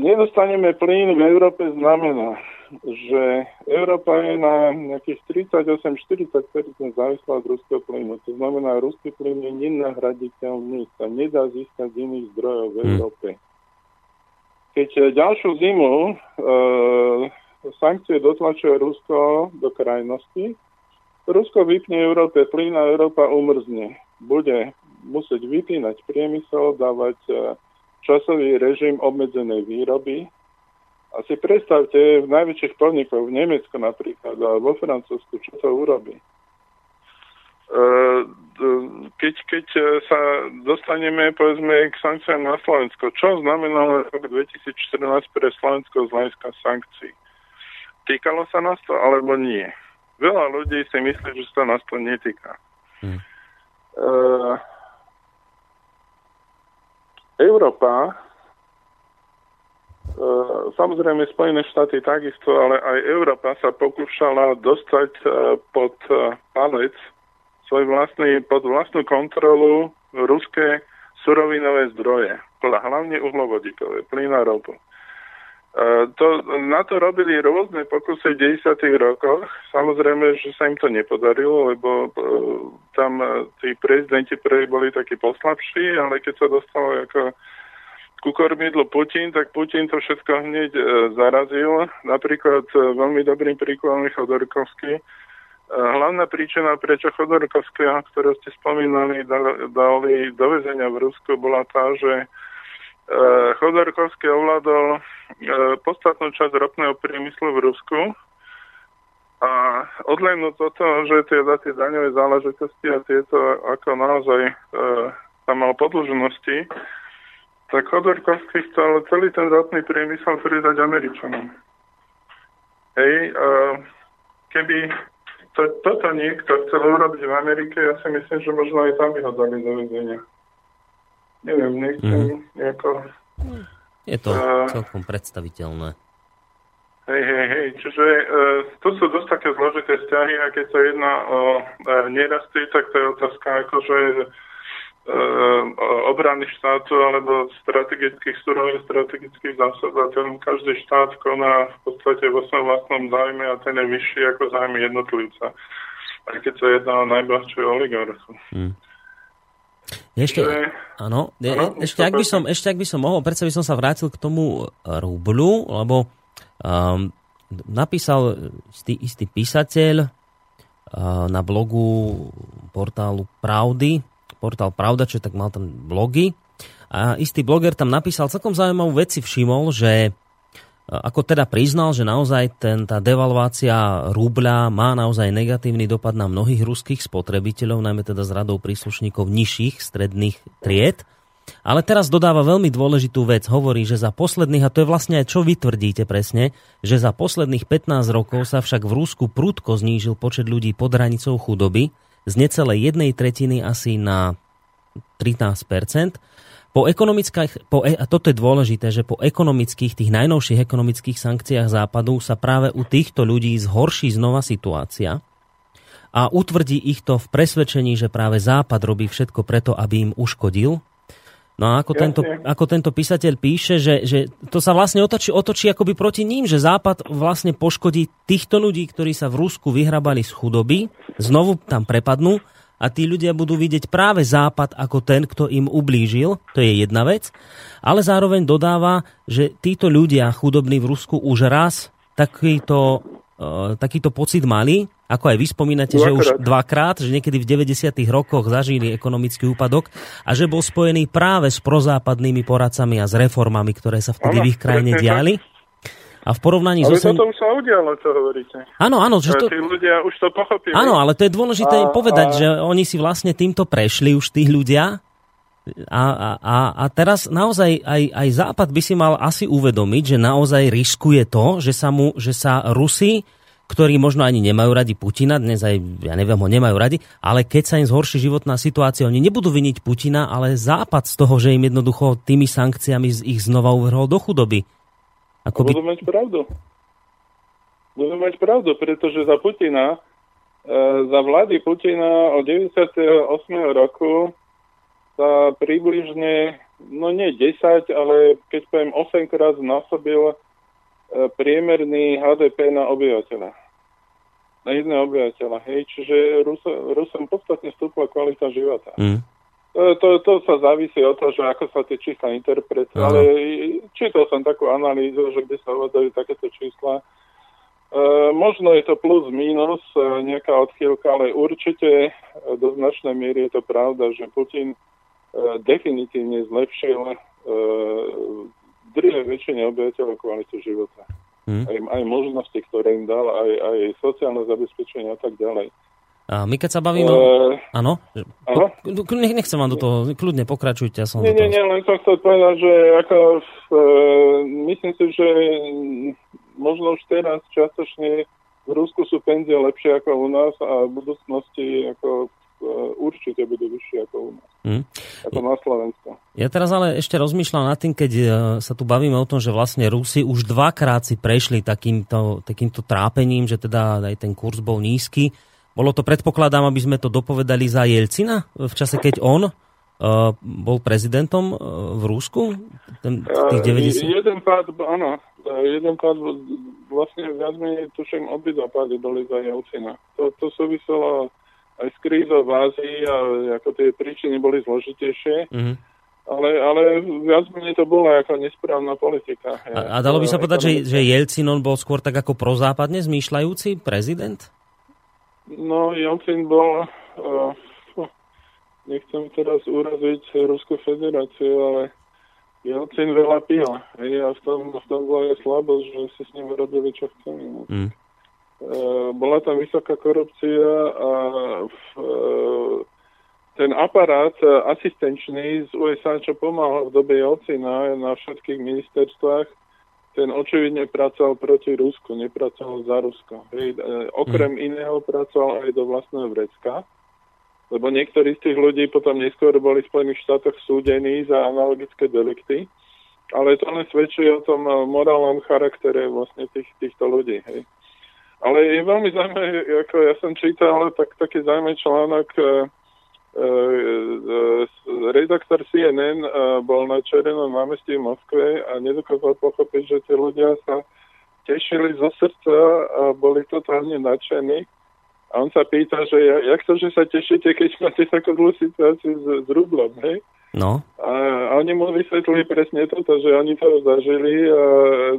Nedostaneme plyn v Európe znamená, že Európa je na nejakých 38-40% závislá od ruského plynu. To znamená, ruský plyn je nenahraditeľný, sa nedá získať z iných zdrojov v hm. Európe. Keď ďalšiu zimu e, sankcie dotlačuje Rusko do krajnosti, Rusko vypne Európe plyn a Európa umrzne. Bude musieť vypínať priemysel, dávať e, časový režim obmedzenej výroby. A si predstavte, v najväčších podnikoch, v Nemecku napríklad, alebo vo Francúzsku, čo to urobí. E, keď, keď sa dostaneme, povedzme, k sankciám na Slovensko, čo znamenalo rok 2014 pre Slovensko z hľadiska sankcií? Týkalo sa nás to, alebo nie? Veľa ľudí si myslí, že sa nás to netýka. Hmm. Uh, Európa, e, samozrejme Spojené štáty takisto, ale aj Európa sa pokúšala dostať e, pod palec svoj vlastný, pod vlastnú kontrolu ruské surovinové zdroje, hlavne uhlovodíkové, plyn a ropu. To, na to robili rôzne pokusy v 90. rokoch. Samozrejme, že sa im to nepodarilo, lebo tam tí prezidenti prvý boli takí poslabší, ale keď sa dostalo ako ku kormidlu Putin, tak Putin to všetko hneď e, zarazil. Napríklad e, veľmi dobrým príkladom je Chodorkovský. E, hlavná príčina, prečo Chodorkovského, ktorú ste spomínali, dali do väzenia v Rusku, bola tá, že Eh, Chodorkovský ovládol eh, podstatnú časť ropného priemyslu v Rusku a odlenúť od toho, že tie, tie daňové záležitosti a tieto ako naozaj e, tam mal podlžnosti, tak Chodorkovský chcel celý ten ropný priemysel pridať Američanom. Hej, e, keby, to, toto niekto chcel urobiť v Amerike, ja si myslím, že možno aj tam by ho dali do väzenia. Neviem, nechcem mm. nejako... Je to uh, celkom predstaviteľné. Hej, hej, hej. Čiže uh, tu sú dosť také zložité vzťahy a keď sa jedná o uh, nerasty, tak to je otázka akože uh, obrany štátu alebo strategických súrových strategických zásad a ten každý štát koná v podstate vo svojom vlastnom zájme a ten je vyšší ako zájmy jednotlivca. Aj keď sa jedná o najbohatšiu oligarchu. Hmm. Ešte, že... áno, áno ešte, ak by som, ešte ak by som mohol, predsa by som sa vrátil k tomu rublu, lebo um, napísal istý, istý písateľ uh, na blogu portálu Pravdy, portál Pravda, čo tak mal tam blogy, a istý bloger tam napísal celkom zaujímavú vec si všimol, že ako teda priznal, že naozaj ten, tá devalvácia rubľa má naozaj negatívny dopad na mnohých ruských spotrebiteľov, najmä teda z radou príslušníkov nižších stredných tried. Ale teraz dodáva veľmi dôležitú vec. Hovorí, že za posledných, a to je vlastne aj čo vy tvrdíte presne, že za posledných 15 rokov sa však v Rusku prudko znížil počet ľudí pod hranicou chudoby z necelej jednej tretiny asi na 13 po ekonomických, po, e, a toto je dôležité, že po ekonomických, tých najnovších ekonomických sankciách západu sa práve u týchto ľudí zhorší znova situácia a utvrdí ich to v presvedčení, že práve Západ robí všetko preto, aby im uškodil. No a ako, tento, ako tento písateľ píše, že, že to sa vlastne otočí, otočí akoby proti ním, že Západ vlastne poškodí týchto ľudí, ktorí sa v Rusku vyhrabali z chudoby, znovu tam prepadnú a tí ľudia budú vidieť práve Západ ako ten, kto im ublížil, to je jedna vec, ale zároveň dodáva, že títo ľudia chudobní v Rusku už raz takýto, uh, takýto pocit mali, ako aj vy spomínate, dvakrát. že už dvakrát, že niekedy v 90. rokoch zažili ekonomický úpadok a že bol spojený práve s prozápadnými poradcami a s reformami, ktoré sa vtedy ano, v ich krajine diali. A v porovnaní ale so... Ale toto už sa udialo, čo hovoríte. Áno, áno. Že to... Tí ľudia už to pochopili. Áno, ale to je dôležité a, povedať, a... že oni si vlastne týmto prešli už tých ľudia. A, a, a teraz naozaj aj, aj Západ by si mal asi uvedomiť, že naozaj riskuje to, že sa, mu, že sa Rusi, ktorí možno ani nemajú radi Putina, dnes aj, ja neviem, ho nemajú radi, ale keď sa im zhorší životná situácia, oni nebudú viniť Putina, ale Západ z toho, že im jednoducho tými sankciami ich znova uvrhol do chudoby. Ako by... Budú mať pravdu. Budú mať pravdu, pretože za Putina, e, za vlády Putina od 98. roku sa približne, no nie 10, ale keď poviem 8 krát znásobil e, priemerný HDP na obyvateľa. Na jedného obyvateľa. Hej, čiže Rusom, Rusom podstatne stúpla kvalita života. Mm. E, to, to sa závisí od toho, že ako sa tie čísla interpretujú, ale čítal som takú analýzu, že by sa uvádzajú takéto čísla. E, možno je to plus, minus, e, nejaká odchýlka, ale určite e, do značnej miery je to pravda, že Putin e, definitívne zlepšil e, drve väčšine obyvateľov kvalitu života. Hmm. Aj, aj možnosti, ktoré im dal, aj, aj sociálne zabezpečenie a tak ďalej. A my keď sa bavíme... Uh, áno? Po, nechcem vám do toho, kľudne pokračujte. Ja som nie, nie, nie, len som chcel povedať, že ako, uh, myslím si, že možno už teraz častočne v Rusku sú penzie lepšie ako u nás a v budúcnosti ako uh, určite budú vyššie ako u nás. Hmm. Ako na Slovensku. Ja teraz ale ešte rozmýšľam nad tým, keď sa tu bavíme o tom, že vlastne Rusi už dvakrát si prešli takýmto, takýmto trápením, že teda aj ten kurz bol nízky bolo to, predpokladám, aby sme to dopovedali za Jelcina v čase, keď on uh, bol prezidentom uh, v Rusku? Ten, tých 90... Jeden pád, áno, jeden pád vlastne viac menej tuším obidva pády boli za Jelcina. To, to súviselo aj s krízou v Ázii a ako tie príčiny boli zložitejšie. Mm-hmm. Ale, ale viac menej to bola ako nesprávna politika. A, a dalo by sa povedať, že, že Jelcin on bol skôr tak ako prozápadne zmýšľajúci prezident? No, Jelcin bol, uh, nechcem teraz uraziť Ruskú federáciu, ale Jelcin veľa pil. Hej, a v tom, v tom bola je slabosť, že si s ním robili, čo chceli. No. Mm. Uh, bola tam vysoká korupcia a uh, ten aparát asistenčný z USA, čo pomáhal v dobe Jelcina na všetkých ministerstvách, ten očividne pracoval proti Rusku, nepracoval za Rusko. Hej, e, okrem mm. iného pracoval aj do vlastného vrecka, lebo niektorí z tých ľudí potom neskôr boli v Spojených štátoch súdení za analogické delikty, ale to len svedčí o tom e, morálnom charaktere vlastne tých, týchto ľudí. Hej. Ale je veľmi zaujímavé, ako ja som čítal tak, taký zaujímavý článok, e, redaktor CNN bol na Červenom námestí v Moskve a nedokázal pochopiť, že tí ľudia sa tešili zo srdca a boli totálne nadšení. A on sa pýta, že jak to, že sa tešíte, keď máte takú zlú situáciu s, s rublom, hej? No. A, a oni mu vysvetlili presne toto, že oni to zažili a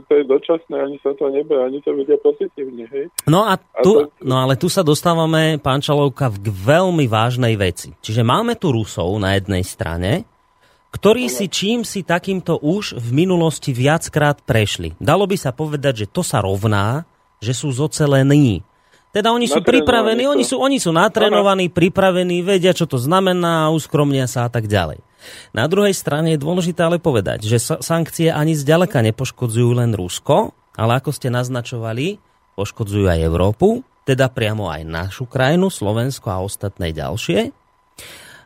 to je dočasné, ani sa to nebe, ani to vidia pozitívne. Hej? No a tu, a to... no ale tu sa dostávame, pán Čalovka, k veľmi vážnej veci. Čiže máme tu Rusov na jednej strane, ktorí si čím si takýmto už v minulosti viackrát prešli. Dalo by sa povedať, že to sa rovná, že sú zocelení teda oni sú pripravení, oni sú, oni sú natrenovaní, pripravení, vedia, čo to znamená, uskromnia sa a tak ďalej. Na druhej strane je dôležité ale povedať, že sankcie ani zďaleka nepoškodzujú len Rusko, ale ako ste naznačovali, poškodzujú aj Európu, teda priamo aj našu krajinu, Slovensko a ostatné ďalšie.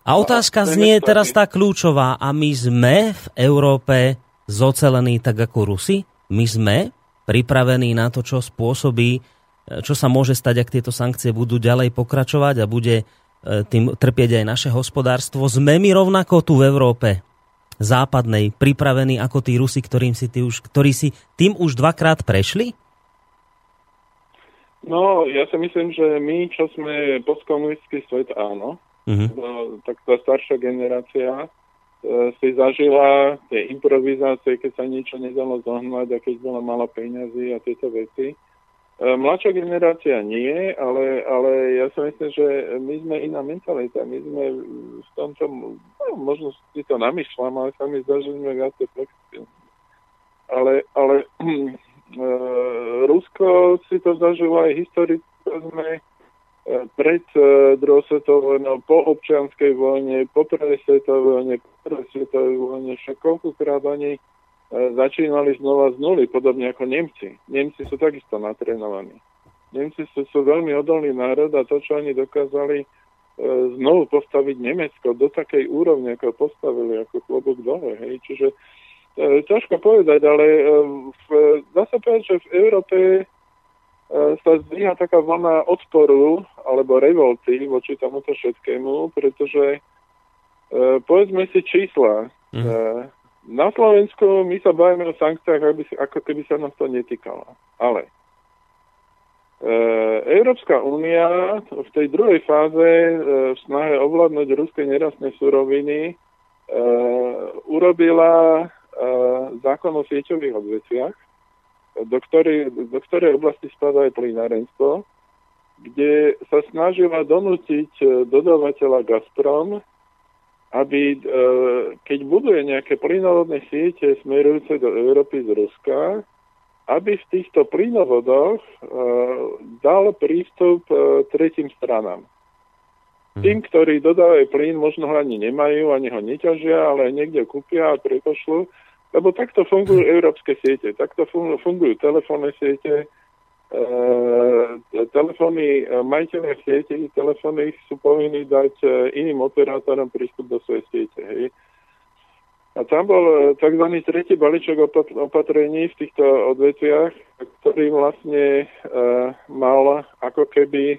A otázka znie teraz tá kľúčová. A my sme v Európe zocelení tak ako Rusi? My sme pripravení na to, čo spôsobí čo sa môže stať, ak tieto sankcie budú ďalej pokračovať a bude e, tým trpieť aj naše hospodárstvo. Sme my rovnako tu v Európe západnej pripravení ako tí Rusi, ktorým si tí už, ktorí si tým už dvakrát prešli? No, ja si myslím, že my, čo sme postkomunistický svet, áno. No, tak tá staršia generácia e, si zažila tie improvizácie, keď sa niečo nedalo zohnať a keď bola málo peňazí a tieto veci. E, mladšia generácia nie, ale, ale ja si myslím, že my sme iná mentalita. My sme v tomto, no, možno si to namýšľam, ale sa mi zdá, že sme viacej flexibilní. Ale, ale uh, Rusko si to zažilo aj historicky, sme e, pred uh, druhou svetovou vojnou, po občianskej vojne, po prvej svetovej vojne, po prvej svetovej vojne, však koľkokrát oni E, začínali znova z nuly, podobne ako Nemci. Nemci sú takisto natrénovaní. Nemci sú, sú veľmi odolný národ a to, čo oni dokázali e, znovu postaviť Nemecko do takej úrovne, ako postavili, ako klobúk dole. Hej. Čiže e, ťažko povedať, ale e, v, dá sa povedať, že v Európe e, sa zdvíha taká vlna odporu alebo revolty voči tomuto všetkému, pretože e, povedzme si čísla. Mm. E, na Slovensku my sa bavíme o sankciách, aby, ako keby sa nám to netýkalo. Ale e, Európska únia v tej druhej fáze e, v snahe ovládnuť ruské nerastné suroviny e, urobila e, zákon o sieťových odvetviach, do ktorej, do ktorej oblasti spadá aj plynárenstvo, kde sa snažila donútiť e, dodávateľa Gazprom, aby e, keď buduje nejaké plynovodné siete smerujúce do Európy z Ruska, aby v týchto plynovodoch e, dal prístup e, tretím stranám. Mhm. Tým, ktorí dodávajú plyn, možno ho ani nemajú, ani ho neťažia, ale niekde kúpia a prepošľú, lebo takto fungujú európske siete, takto fungujú telefónne siete, telefóny, e, majiteľe siete telefónnych sú povinní dať e, iným operátorom prístup do svojej siete. Hej. A tam bol tzv. tretí balíček opatrení v týchto odvetviach, ktorý vlastne e, mal ako keby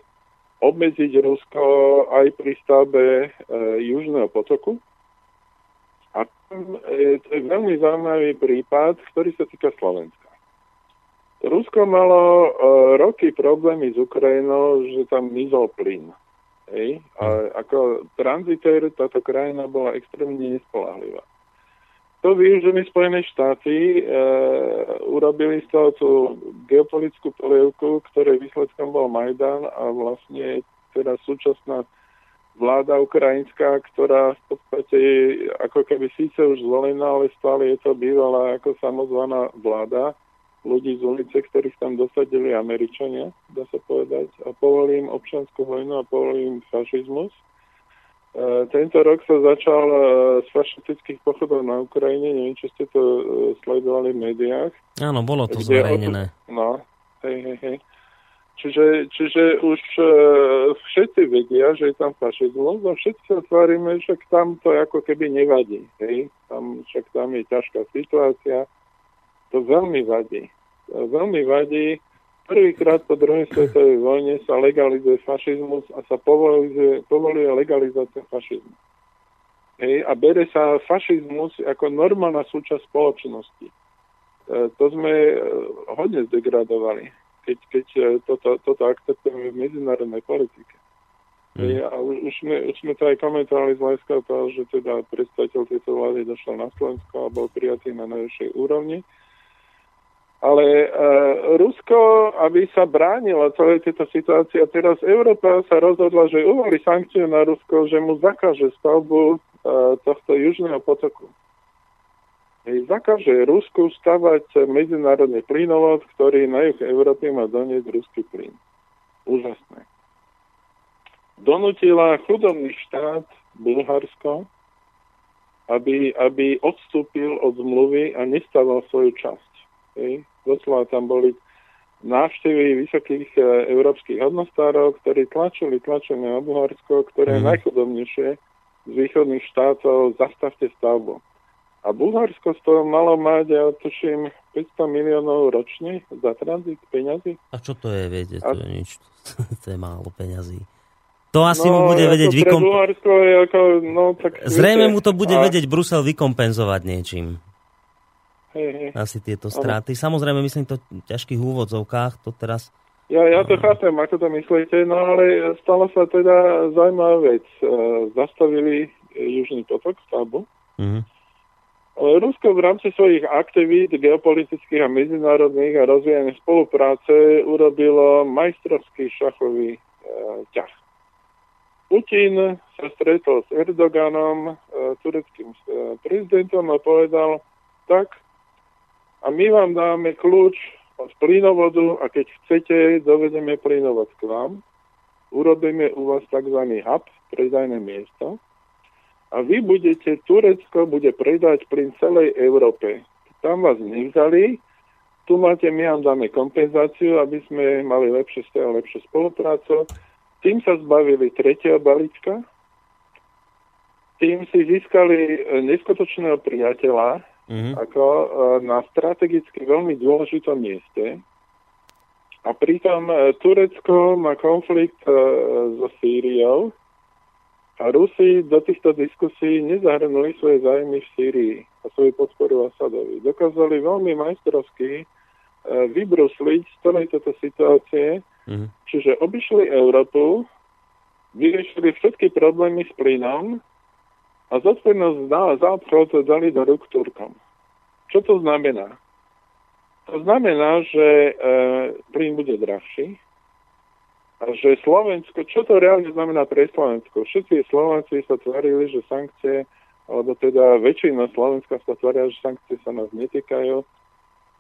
obmedziť Rusko aj pri stavbe e, južného potoku. A e, to je veľmi zaujímavý prípad, ktorý sa týka Slovenska. Rusko malo uh, roky problémy s Ukrajinou, že tam mizol plyn. Hej? A ako tranzitér táto krajina bola extrémne nespolahlivá. To využili Spojené štáty, e, urobili z toho tú geopolitickú polievku, ktorej výsledkom bol Majdan a vlastne teda súčasná vláda ukrajinská, ktorá v podstate ako keby síce už zvolená, ale stále je to bývalá ako samozvaná vláda ľudí z ulice, ktorých tam dosadili Američania, dá sa povedať, a povolili im občanskú vojnu a povolili im fašizmus. tento rok sa začal z fašistických pochodov na Ukrajine, neviem, či ste to sledovali v médiách. Áno, bolo to zverejnené. No, hej, hej, hej. Čiže, čiže už uh, všetci vedia, že je tam fašizmus a všetci sa tvárime, že tam to ako keby nevadí. Hej? Tam, však tam je ťažká situácia. To veľmi vadí. To veľmi vadí. Prvýkrát po druhej svetovej vojne sa legalizuje fašizmus a sa povoluje, povoluje legalizácia fašizmu. Hej? A bere sa fašizmus ako normálna súčasť spoločnosti. E, to sme e, hodne zdegradovali keď, keď e, toto, toto akceptujeme v medzinárodnej politike. Mm. A už, už, sme, už sme to aj komentovali z toho, že teda predstaviteľ tejto vlády došiel na Slovensko a bol prijatý na najvyššej úrovni. Ale e, Rusko, aby sa bránilo celej tejto situácii, a teraz Európa sa rozhodla, že uvolí sankciu na Rusko, že mu zakáže stavbu e, tohto južného potoku zakáže Rusku stavať medzinárodný plynovod, ktorý na juh Európy má doniesť ruský plyn. Úžasné. Donutila chudobný štát Bulharsko, aby, aby odstúpil od zmluvy a nestaval svoju časť. Hej. Doslova tam boli návštevy vysokých e, európskych hodnostárov, ktorí tlačili, tlačili na Bulharsko, ktoré je mm. najchudobnejšie z východných štátov, zastavte stavbu. A Bulharsko z toho malo mať, ja tuším, 500 miliónov ročne za tranzit peňazí. A čo to je, viete, to a... je nič. to je málo peňazí. To asi no, mu bude vedieť vykompenzovať. No, tak Zrejme viete, mu to bude a... vedieť Brusel vykompenzovať niečím. Hej, hej. Asi tieto straty. Ano. Samozrejme, myslím to v ťažkých úvodzovkách, to teraz... Ja, ja to chápem, ako to myslíte, no ale stala sa teda zaujímavá vec. E, zastavili Južný potok stavbu. Mm-hmm Rusko v rámci svojich aktivít geopolitických a medzinárodných a rozvíjania spolupráce urobilo majstrovský šachový e, ťah. Putin sa stretol s Erdoganom, e, tureckým e, prezidentom a povedal, tak a my vám dáme kľúč od plynovodu a keď chcete, dovedeme plynovod k vám, urobíme u vás tzv. hub, predajné miesto, a vy budete, Turecko bude predať plyn celej Európe. Tam vás nevzali, tu máte, my vám dáme kompenzáciu, aby sme mali lepšie stoja, lepšie spoluprácu. Tým sa zbavili tretieho balíčka, tým si získali e, neskutočného priateľa mm-hmm. ako e, na strategicky veľmi dôležitom mieste. A pritom e, Turecko má konflikt so Sýriou, a Rusi do týchto diskusí nezahrnuli svoje zájmy v Sýrii a svoju podporu Asadovi. Dokázali veľmi majstrovsky e, vybrusliť z celej tejto situácie, mm. čiže obišli Európu, vyriešili všetky problémy s plynom a zodpovednosť za obchod dali do rúk Turkom. Čo to znamená? To znamená, že e, plyn bude drahší, a že Slovensko, čo to reálne znamená pre Slovensko? Všetci Slováci sa tvarili, že sankcie, alebo teda väčšina Slovenska sa tvária, že sankcie sa nás netýkajú.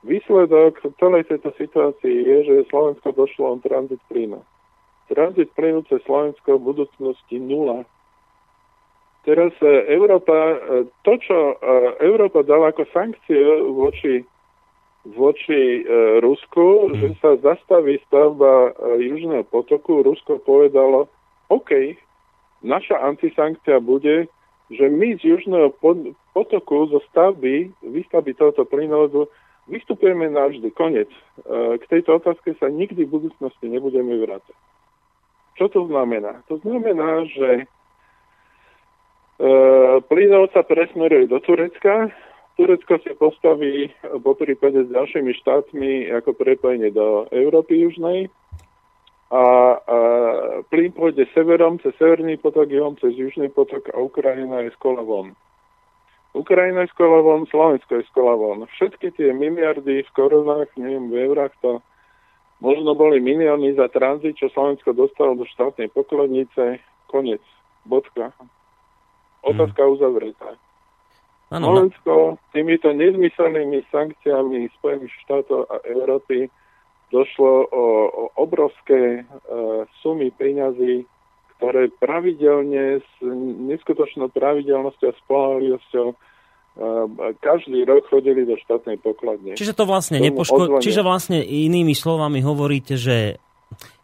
Výsledok celej tejto situácii je, že Slovensko došlo on tranzit plynu. Tranzit plynu cez Slovensko v budúcnosti nula. Teraz e, Európa, e, to, čo e, Európa dala ako sankcie voči voči Rusku, mm. že sa zastaví stavba Južného potoku. Rusko povedalo, OK, naša antisankcia bude, že my z Južného potoku zo stavby, výstavby tohoto plynovodu vystupujeme navždy. Konec. K tejto otázke sa nikdy v budúcnosti nebudeme vrácať. Čo to znamená? To znamená, že plynov sa presmeruje do Turecka, Turecko si postaví po prípade s ďalšími štátmi ako prepojenie do Európy južnej a, a plyn pôjde severom cez severný potok, juhom cez južný potok a Ukrajina je z kola von. Ukrajina je z kola von, Slovensko je z kola von. Všetky tie miliardy v korunách, neviem, v eurách to možno boli milióny za tranzit, čo Slovensko dostalo do štátnej pokladnice. Konec. Bodka. Otázka hmm. uzavretá. Ano, Slovensko týmito nezmyselnými sankciami Spojených štátov a Európy došlo o, o obrovské e, sumy peňazí, ktoré pravidelne s neskutočnou pravidelnosťou a spolahlivosťou každý rok chodili do štátnej pokladne. Čiže to vlastne nepoško... Čiže vlastne inými slovami hovoríte, že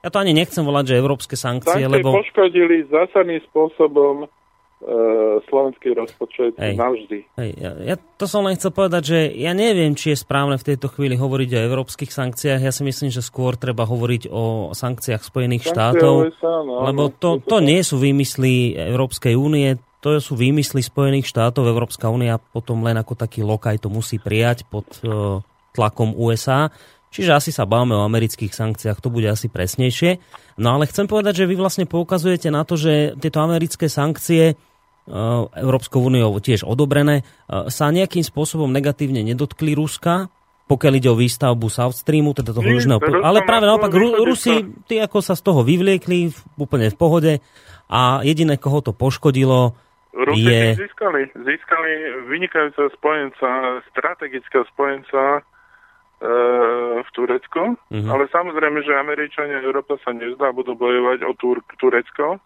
ja to ani nechcem volať, že európske sankcie, sankcie lebo... poškodili zásadným spôsobom E, slovenský rozpočet Hej. navždy. Hej, ja, ja to som len chcel povedať, že ja neviem, či je správne v tejto chvíli hovoriť o európskych sankciách. Ja si myslím, že skôr treba hovoriť o sankciách Spojených Sankcie štátov, USA, no, lebo to, to nie sú výmysly Európskej únie, to sú výmysly Spojených štátov. Európska únia potom len ako taký lokaj to musí prijať pod uh, tlakom USA. Čiže asi sa bavíme o amerických sankciách, to bude asi presnejšie. No ale chcem povedať, že vy vlastne poukazujete na to, že tieto americké sankcie Eh, Európskou úniou tiež odobrené, eh, sa nejakým spôsobom negatívne nedotkli Ruska, pokiaľ ide o výstavbu South Streamu, teda toho južného... Po... Ale práve naopak, Ru- Rusi, tí ako sa z toho vyvliekli úplne v pohode a jediné, koho to poškodilo, Rusi je... získali, získali vynikajúceho spojenca, strategického spojenca e, v Turecku, uh-huh. ale samozrejme, že Američania a Európa sa nezdá, budú bojovať o Tur- Turecko.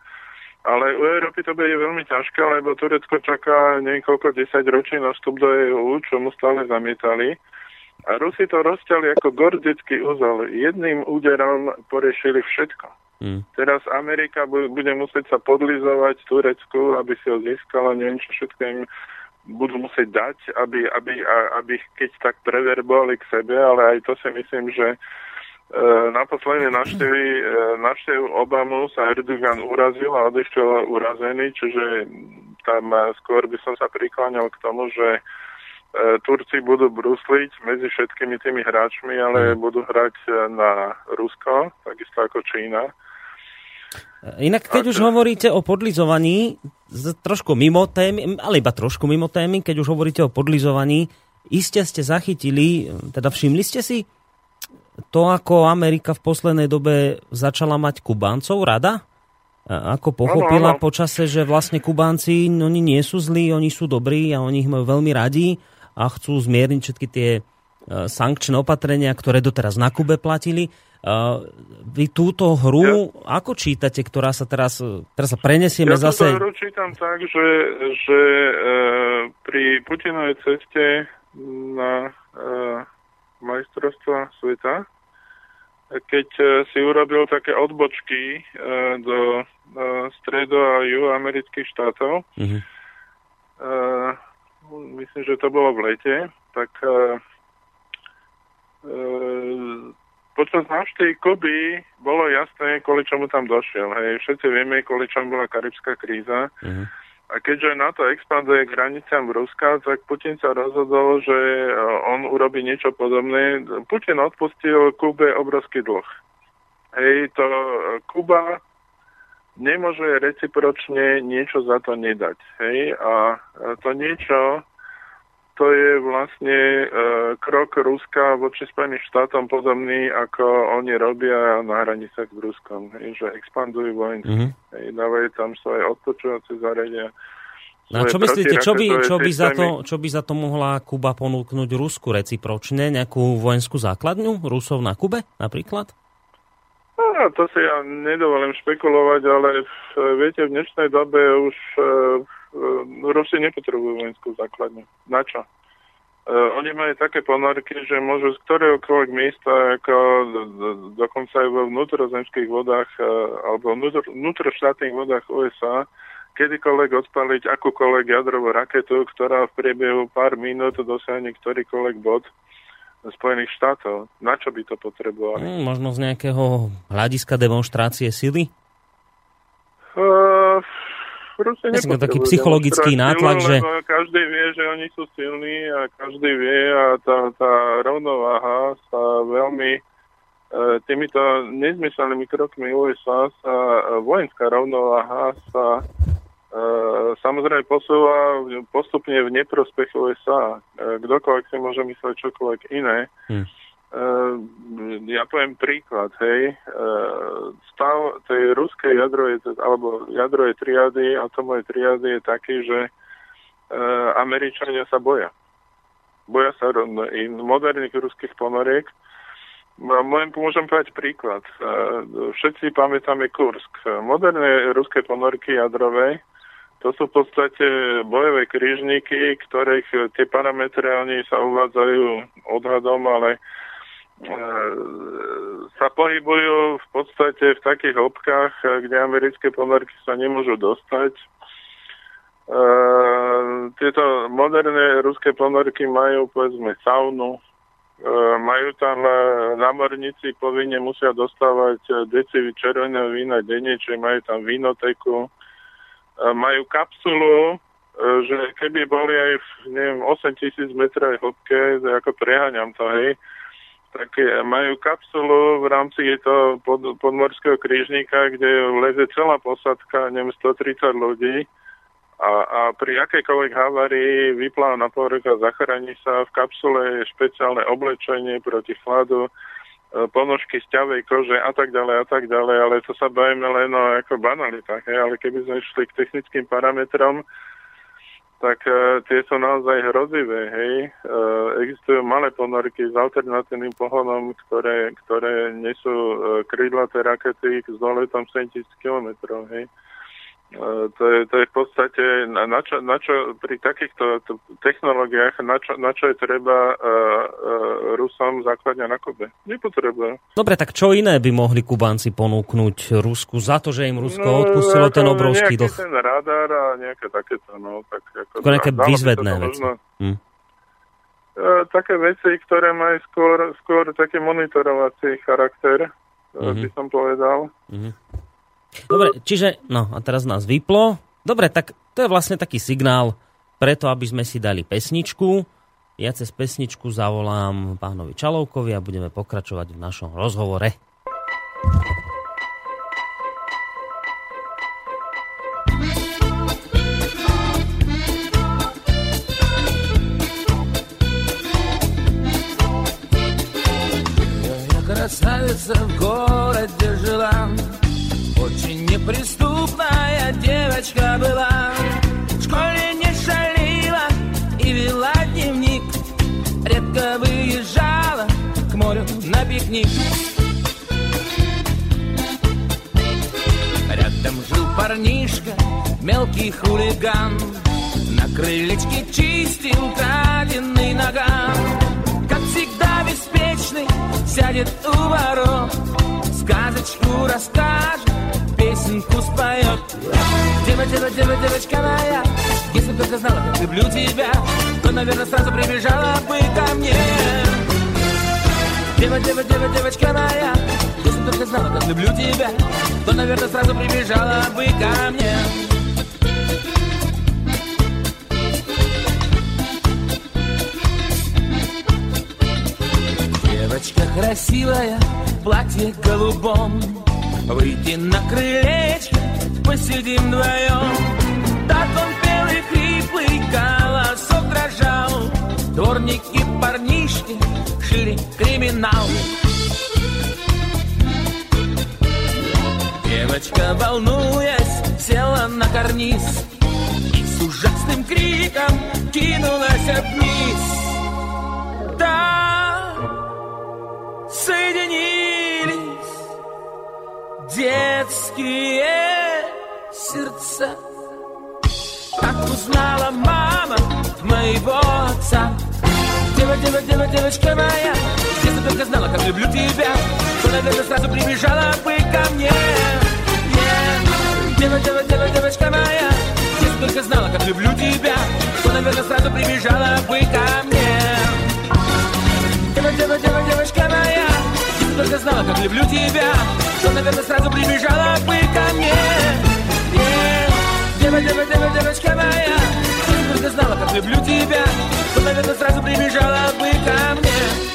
Ale u Európy to bude veľmi ťažké, lebo Turecko čaká niekoľko desať ročí na vstup do EU, čo mu stále zamietali. A Rusi to rozťali ako gordický úzol. Jedným úderom porešili všetko. Mm. Teraz Amerika bude musieť sa podlizovať Turecku, aby si ho získala, neviem čo všetko im budú musieť dať, aby, aby, aby keď tak preverbovali k sebe, ale aj to si myslím, že E, na poslednej návštevy, e, návštevu Obamu sa Erdogan urazil a odišiel urazený, čiže tam skôr by som sa prikláňal k tomu, že e, Turci budú brusliť medzi všetkými tými hráčmi, ale mm. budú hrať na Rusko, takisto ako Čína. Inak, keď už hovoríte o podlizovaní, trošku mimo témy, ale iba trošku mimo témy, keď už hovoríte o podlizovaní, iste ste zachytili, teda všimli ste si, to, ako Amerika v poslednej dobe začala mať Kubáncov rada? Ako pochopila ano, ano. počase, že vlastne Kubánci, oni nie sú zlí, oni sú dobrí a oni ich majú veľmi radi a chcú zmierniť všetky tie e, sankčné opatrenia, ktoré doteraz na Kube platili. E, vy túto hru ja, ako čítate, ktorá sa teraz, e, teraz sa prenesieme ja zase... Ja hru čítam tak, že, že e, pri Putinovej ceste na e, majstrovstva sveta, keď si urobil také odbočky do stredo- a juhoamerických štátov, mm-hmm. myslím, že to bolo v lete, tak počas návštevy Kuby bolo jasné, kvôli čomu tam došiel. Hej. Všetci vieme, kvôli čomu bola karibská kríza. Mm-hmm. A keďže NATO expanduje k hraniciam Ruska, tak Putin sa rozhodol, že e, on urobí niečo podobné. Putin odpustil Kube obrovský dlh. Hej, to e, Kuba nemôže recipročne niečo za to nedať. Hej, a to niečo to je vlastne e, krok Ruska voči Spojeným štátom podobný, ako oni robia na hranicách s Ruskom, hej, že expandujú vojensky. Mm-hmm. dávajú tam svoje odpočúvacie zariadenia. No a čo myslíte, čo by, čo, by za to, čo by za to mohla Kuba ponúknuť Rusku recipročne? Nejakú vojenskú základňu Rusov na Kube napríklad? No, to si ja nedovolím špekulovať, ale viete, v dnešnej dobe už e, e, Rusi nepotrebujú vojenskú základňu. Na čo? Uh, oni majú také ponorky, že môžu z ktoréhokoľvek miesta, ako dokonca aj vo vnútrozemských vodách uh, alebo vnútro, vnútroštátnych vodách USA, kedykoľvek odpaliť akúkoľvek jadrovú raketu, ktorá v priebehu pár minút dosiahne ktorýkoľvek bod Spojených štátov. Na čo by to potrebovali? Hmm, možno z nejakého hľadiska demonstrácie sily? Uh, Rusi Myslím, taký psychologický nátlak, že... Každý vie, že oni sú silní a každý vie a tá, tá rovnováha sa veľmi e, týmito nezmyselnými krokmi USA sa e, vojenská rovnováha sa e, samozrejme posúva postupne v neprospech USA. Kdokoľvek si môže mysleť čokoľvek iné. Hmm. Uh, ja poviem príklad, hej. Uh, stav tej ruskej jadrovej, alebo jadrovej triady, atomovej triady je taký, že uh, Američania sa boja. Boja sa moderných ruských ponoriek. Môžem povedať príklad. Všetci pamätáme Kursk. Moderné ruské ponorky jadrovej, to sú v podstate bojové krížniky, ktorých tie parametre oni sa uvádzajú odhadom, ale sa pohybujú v podstate v takých hĺbkach, kde americké ponorky sa nemôžu dostať. Tieto moderné ruské ponorky majú povedzme saunu, majú tam námorníci povinne musia dostávať deci červeného vína denne, čiže majú tam vínoteku, majú kapsulu, že keby boli aj v neviem, 8000 metrovej hĺbke, ako preháňam to, hej, tak majú kapsulu v rámci toho pod, podmorského krížnika, kde leze celá posadka, neviem, 130 ľudí. A, a pri akejkoľvek havárii vypláva na povrch a zachráni sa. V kapsule je špeciálne oblečenie proti chladu, e, ponožky z ťavej kože a tak ďalej a tak ďalej, ale to sa bavíme len o ako banalitách, ale keby sme išli k technickým parametrom, tak uh, tie sú naozaj hrozivé, hej. Uh, existujú malé ponorky s alternatívnym pohonom, ktoré, ktoré nesú uh, krídlaté rakety s doletom 7000 km, hej. To, je, to je v podstate, na, čo, na čo pri takýchto technológiách, na čo, na čo je treba uh, uh, Rusom základňa na kobe? Nepotrebujú. Dobre, tak čo iné by mohli Kubánci ponúknuť Rusku za to, že im Rusko no, odpustilo ten obrovský dlh? ten radar a nejaké takéto, no. Tak ako, nejaké výzvedné veci. Hm. Uh, také veci, ktoré majú skôr, skôr taký monitorovací charakter, uh-huh. by som povedal. Uh-huh. Dobre, čiže, no a teraz nás vyplo. Dobre, tak to je vlastne taký signál preto, aby sme si dali pesničku. Ja cez pesničku zavolám pánovi Čalovkovi a budeme pokračovať v našom rozhovore. красавица в пикник Рядом жил парнишка, мелкий хулиган. На крылечке чистил краденый наган. Как всегда беспечный сядет у ворот. Сказочку расскажет песенку споет. Дева, дева, дева, девочка моя Если бы только знала, как люблю тебя То, наверное, сразу прибежала бы ко мне Дева, дева, дева, девочка моя? Если только знала, как люблю тебя. То, наверное, сразу прибежала бы ко мне. Девочка красивая, платье голубом. Выйти на крылечко, посидим вдвоем. Так он пел и хриплый голосок дрожал. Дворники, парнишки, шили криминал Девочка, волнуясь, села на карниз И с ужасным криком кинулась вниз Да, соединились детские сердца. Как узнала мама моего отца. Дева, девочка моя, если только знала, как люблю тебя, то, наверное, сразу прибежала бы ко мне. Yeah. Дева, дева, дева, девочка моя, если только знала, как люблю тебя, то, наверное, сразу прибежала бы ко мне. Дева, дева, дева, девочка моя, если только знала, как люблю тебя, то, наверное, сразу прибежала бы ко мне. Yeah. Дева, дева, дева, девочка моя, если только знала, как люблю тебя, то, наверное, сразу прибежала бы ко мне.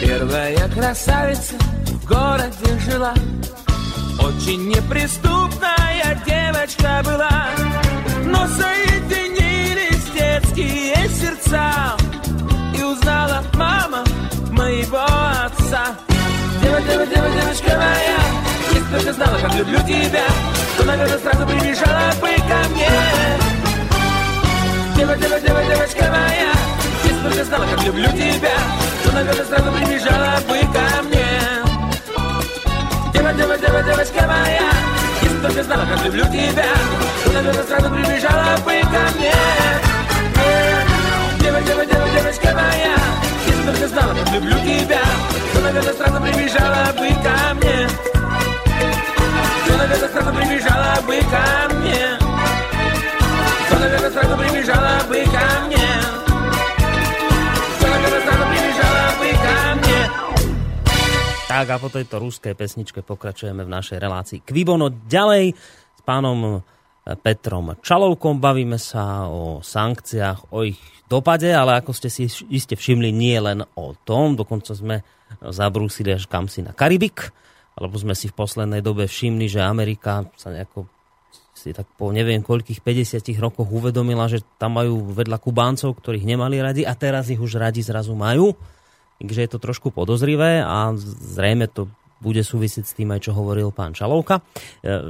Первая красавица в городе жила, очень неприступная девочка была, но соединились детские сердца. И узнала мама моего отца. Дева, дева, дева, девочка моя Если только знала, как люблю тебя. То, наверное, сразу прибежала бы ко мне. Дева, дева, дева, девочка моя, если бы ты знала, как люблю тебя, то, наверное, сразу прибежала бы ко мне. Дева, дева, дева, девочка моя, если бы ты знала, как люблю тебя, то, наверное, сразу прибежала бы ко мне. Дева, дева, дева, девочка моя, если бы ты знала, как люблю тебя, то, наверное, сразу прибежала бы ко мне. То, наверное, сразу прибежала бы ко мне. То, наверное, сразу прибежала бы ко мне. То, наверное, сразу прибежала бы ко мне. Tak a po tejto ruskej pesničke pokračujeme v našej relácii Kvibono ďalej s pánom Petrom Čalovkom. Bavíme sa o sankciách, o ich dopade, ale ako ste si iste všimli, nie len o tom. Dokonca sme zabrúsili až kam si na Karibik, alebo sme si v poslednej dobe všimli, že Amerika sa nejako si tak po neviem koľkých 50 rokoch uvedomila, že tam majú vedľa Kubáncov, ktorých nemali radi a teraz ich už radi zrazu majú. Takže je to trošku podozrivé a zrejme to bude súvisieť s tým aj, čo hovoril pán Čalovka. E,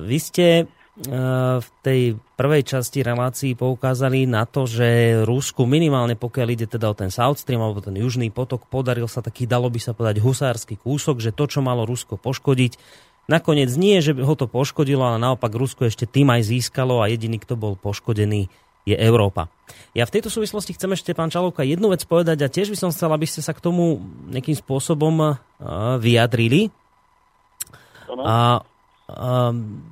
vy ste v tej prvej časti relácií poukázali na to, že Rusku minimálne pokiaľ ide teda o ten South Stream alebo ten južný potok, podaril sa taký, dalo by sa povedať, husársky kúsok, že to, čo malo Rusko poškodiť, nakoniec nie, že ho to poškodilo, ale naopak Rusko ešte tým aj získalo a jediný, kto bol poškodený, je Európa. Ja v tejto súvislosti chcem ešte, pán Čalovka, jednu vec povedať a tiež by som chcel, aby ste sa k tomu nejakým spôsobom vyjadrili. A, a,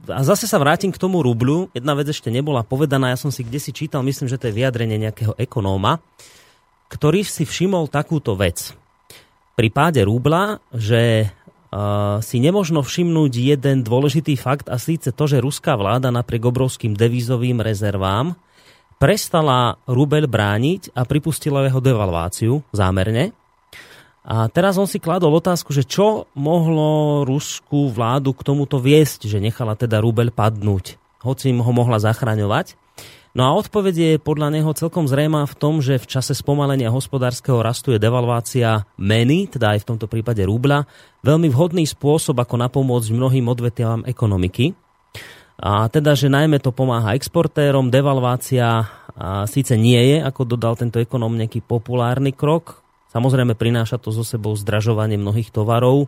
a zase sa vrátim k tomu rublu. Jedna vec ešte nebola povedaná, ja som si kde si čítal, myslím, že to je vyjadrenie nejakého ekonóma, ktorý si všimol takúto vec. Pri páde rubla, že uh, si nemožno všimnúť jeden dôležitý fakt a síce to, že ruská vláda napriek obrovským devízovým rezervám prestala rubel brániť a pripustila jeho devalváciu zámerne. A teraz on si kladol otázku, že čo mohlo ruskú vládu k tomuto viesť, že nechala teda rubel padnúť, hoci im ho mohla zachraňovať. No a odpoveď je podľa neho celkom zrejmá v tom, že v čase spomalenia hospodárskeho rastu je devalvácia meny, teda aj v tomto prípade rubla, veľmi vhodný spôsob, ako napomôcť mnohým odvetiam ekonomiky. A teda, že najmä to pomáha exportérom, devalvácia a síce nie je, ako dodal tento ekonóm, nejaký populárny krok. Samozrejme prináša to so sebou zdražovanie mnohých tovarov,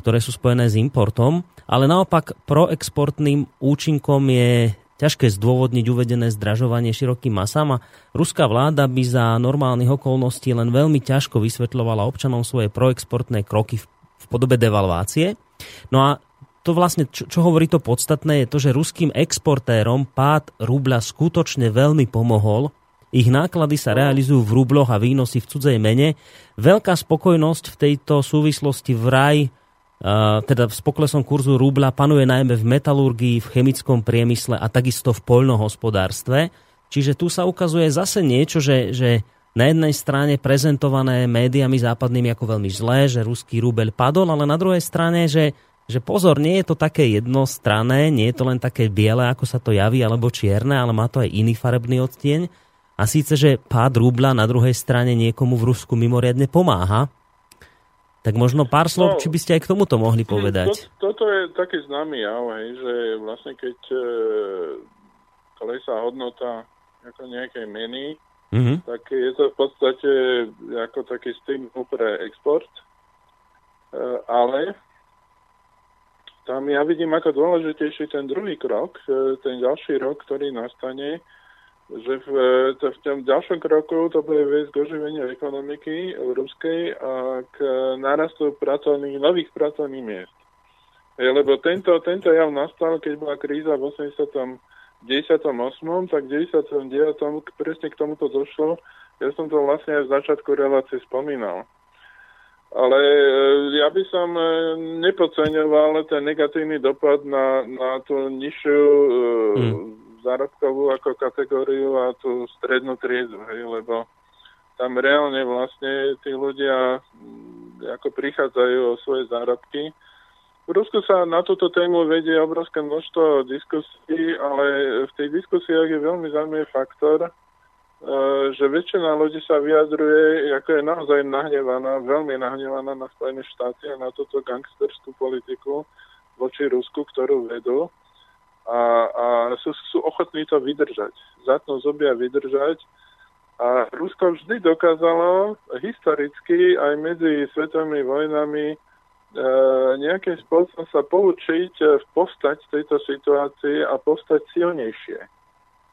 ktoré sú spojené s importom, ale naopak proexportným účinkom je ťažké zdôvodniť uvedené zdražovanie širokým masám a ruská vláda by za normálnych okolností len veľmi ťažko vysvetľovala občanom svoje proexportné kroky v podobe devalvácie. No a to vlastne, čo, čo hovorí to podstatné, je to, že ruským exportérom pád rubľa skutočne veľmi pomohol. Ich náklady sa realizujú v rubloch a výnosy v cudzej mene. Veľká spokojnosť v tejto súvislosti v raj, teda s poklesom kurzu rubla, panuje najmä v metalurgii, v chemickom priemysle a takisto v poľnohospodárstve. Čiže tu sa ukazuje zase niečo, že, že na jednej strane prezentované médiami západnými ako veľmi zlé, že ruský rubel padol, ale na druhej strane, že že pozor, nie je to také jednostranné, nie je to len také biele, ako sa to javí, alebo čierne, ale má to aj iný farebný odtieň. A síce, že pád rúbla na druhej strane niekomu v Rusku mimoriadne pomáha. Tak možno pár slov, no, či by ste aj k tomuto mohli povedať. To, toto je taký známy jav, hej, že vlastne keď e, klesá hodnota ako nejakej meny, mm-hmm. tak je to v podstate ako taký stimul pre export. E, ale tam ja vidím ako dôležitejší ten druhý krok, e, ten ďalší rok, ktorý nastane, že v, to v tom ďalšom kroku to bude viesť k oživeniu ekonomiky európskej a k nárastu pracovných, nových pracovných miest. Lebo tento, tento jav nastal, keď bola kríza v 80. 10. tak v 99. presne k tomuto došlo. Ja som to vlastne aj v začiatku relácie spomínal. Ale e, ja by som e, nepodceňoval ten negatívny dopad na, na tú nižšiu hmm. Zárobkovú ako kategóriu a tú strednú triedu, hej, lebo tam reálne vlastne tí ľudia ako prichádzajú o svoje zárobky. V Rusku sa na túto tému vedie obrovské množstvo diskusí, ale v tých diskusiách je veľmi zaujímavý faktor, E, že väčšina ľudí sa vyjadruje, ako je naozaj nahnevaná, veľmi nahnevaná na Spojené štáty a na túto gangsterskú politiku voči Rusku, ktorú vedú a, a sú, sú ochotní to vydržať. Zatnú zuby a vydržať. A Rusko vždy dokázalo historicky aj medzi svetovými vojnami e, nejakým spôsobom sa poučiť e, postať tejto situácii a postať silnejšie.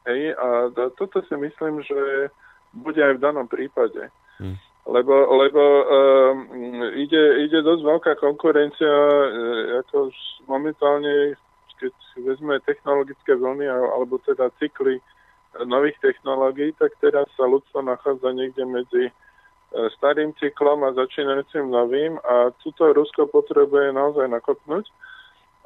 Hej, a toto si myslím, že bude aj v danom prípade. Hmm. Lebo, lebo um, ide, ide dosť veľká konkurencia, uh, ako momentálne, keď vezme technologické vlny alebo teda cykly nových technológií, tak teraz sa ľudstvo nachádza niekde medzi uh, starým cyklom a začínajúcim novým a túto Rusko potrebuje naozaj nakopnúť.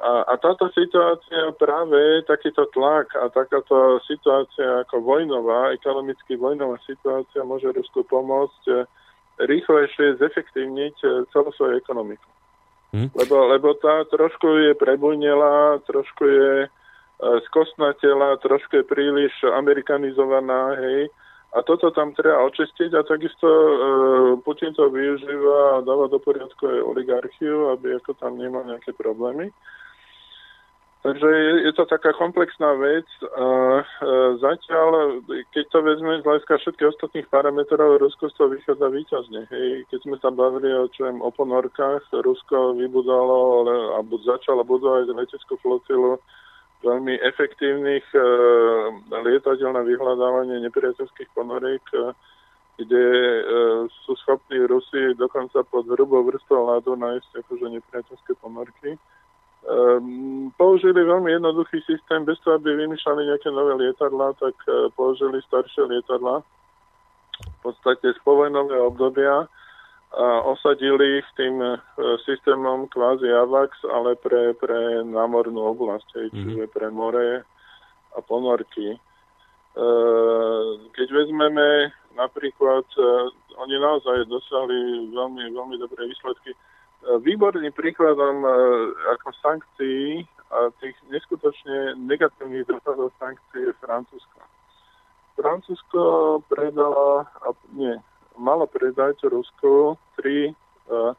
A, a táto situácia práve, takýto tlak a takáto situácia ako vojnová, ekonomicky vojnová situácia môže Rusku pomôcť eh, rýchlejšie zefektívniť celú svoju ekonomiku. Hm? Lebo, lebo tá trošku je prebujnela, trošku je e, skosnatela, trošku je príliš amerikanizovaná, hej. A toto tam treba očistiť a takisto e, Putin to využíva a dáva do poriadku aj oligarchiu, aby ako tam nemal nejaké problémy. Takže je, to taká komplexná vec. A, e, zatiaľ, keď to vezme z hľadiska všetkých ostatných parametrov, Rusko z toho vychádza výťazne. Hej. Keď sme sa bavili o, čom, o ponorkách, Rusko vybudalo, alebo začalo budovať leteckú flotilu veľmi efektívnych e, lietadiel na vyhľadávanie nepriateľských ponoriek, e, kde e, sú schopní Rusi dokonca pod hrubou vrstvou ľadu nájsť akože nepriateľské ponorky. Um, použili veľmi jednoduchý systém, bez toho, aby vymýšľali nejaké nové lietadla, tak uh, použili staršie lietadla v podstate z povojnového obdobia a osadili ich tým uh, systémom kvázi AVAX, ale pre, pre námornú oblasť, mm-hmm. čiže pre more a ponorky. Uh, keď vezmeme napríklad, oni naozaj dosiahli veľmi, veľmi dobré výsledky Výborným príkladom e, ako sankcií a tých neskutočne negatívnych dopadov sankcií je Francúzsko. Francúzsko predala, a nie, malo predať Rusku tri uh,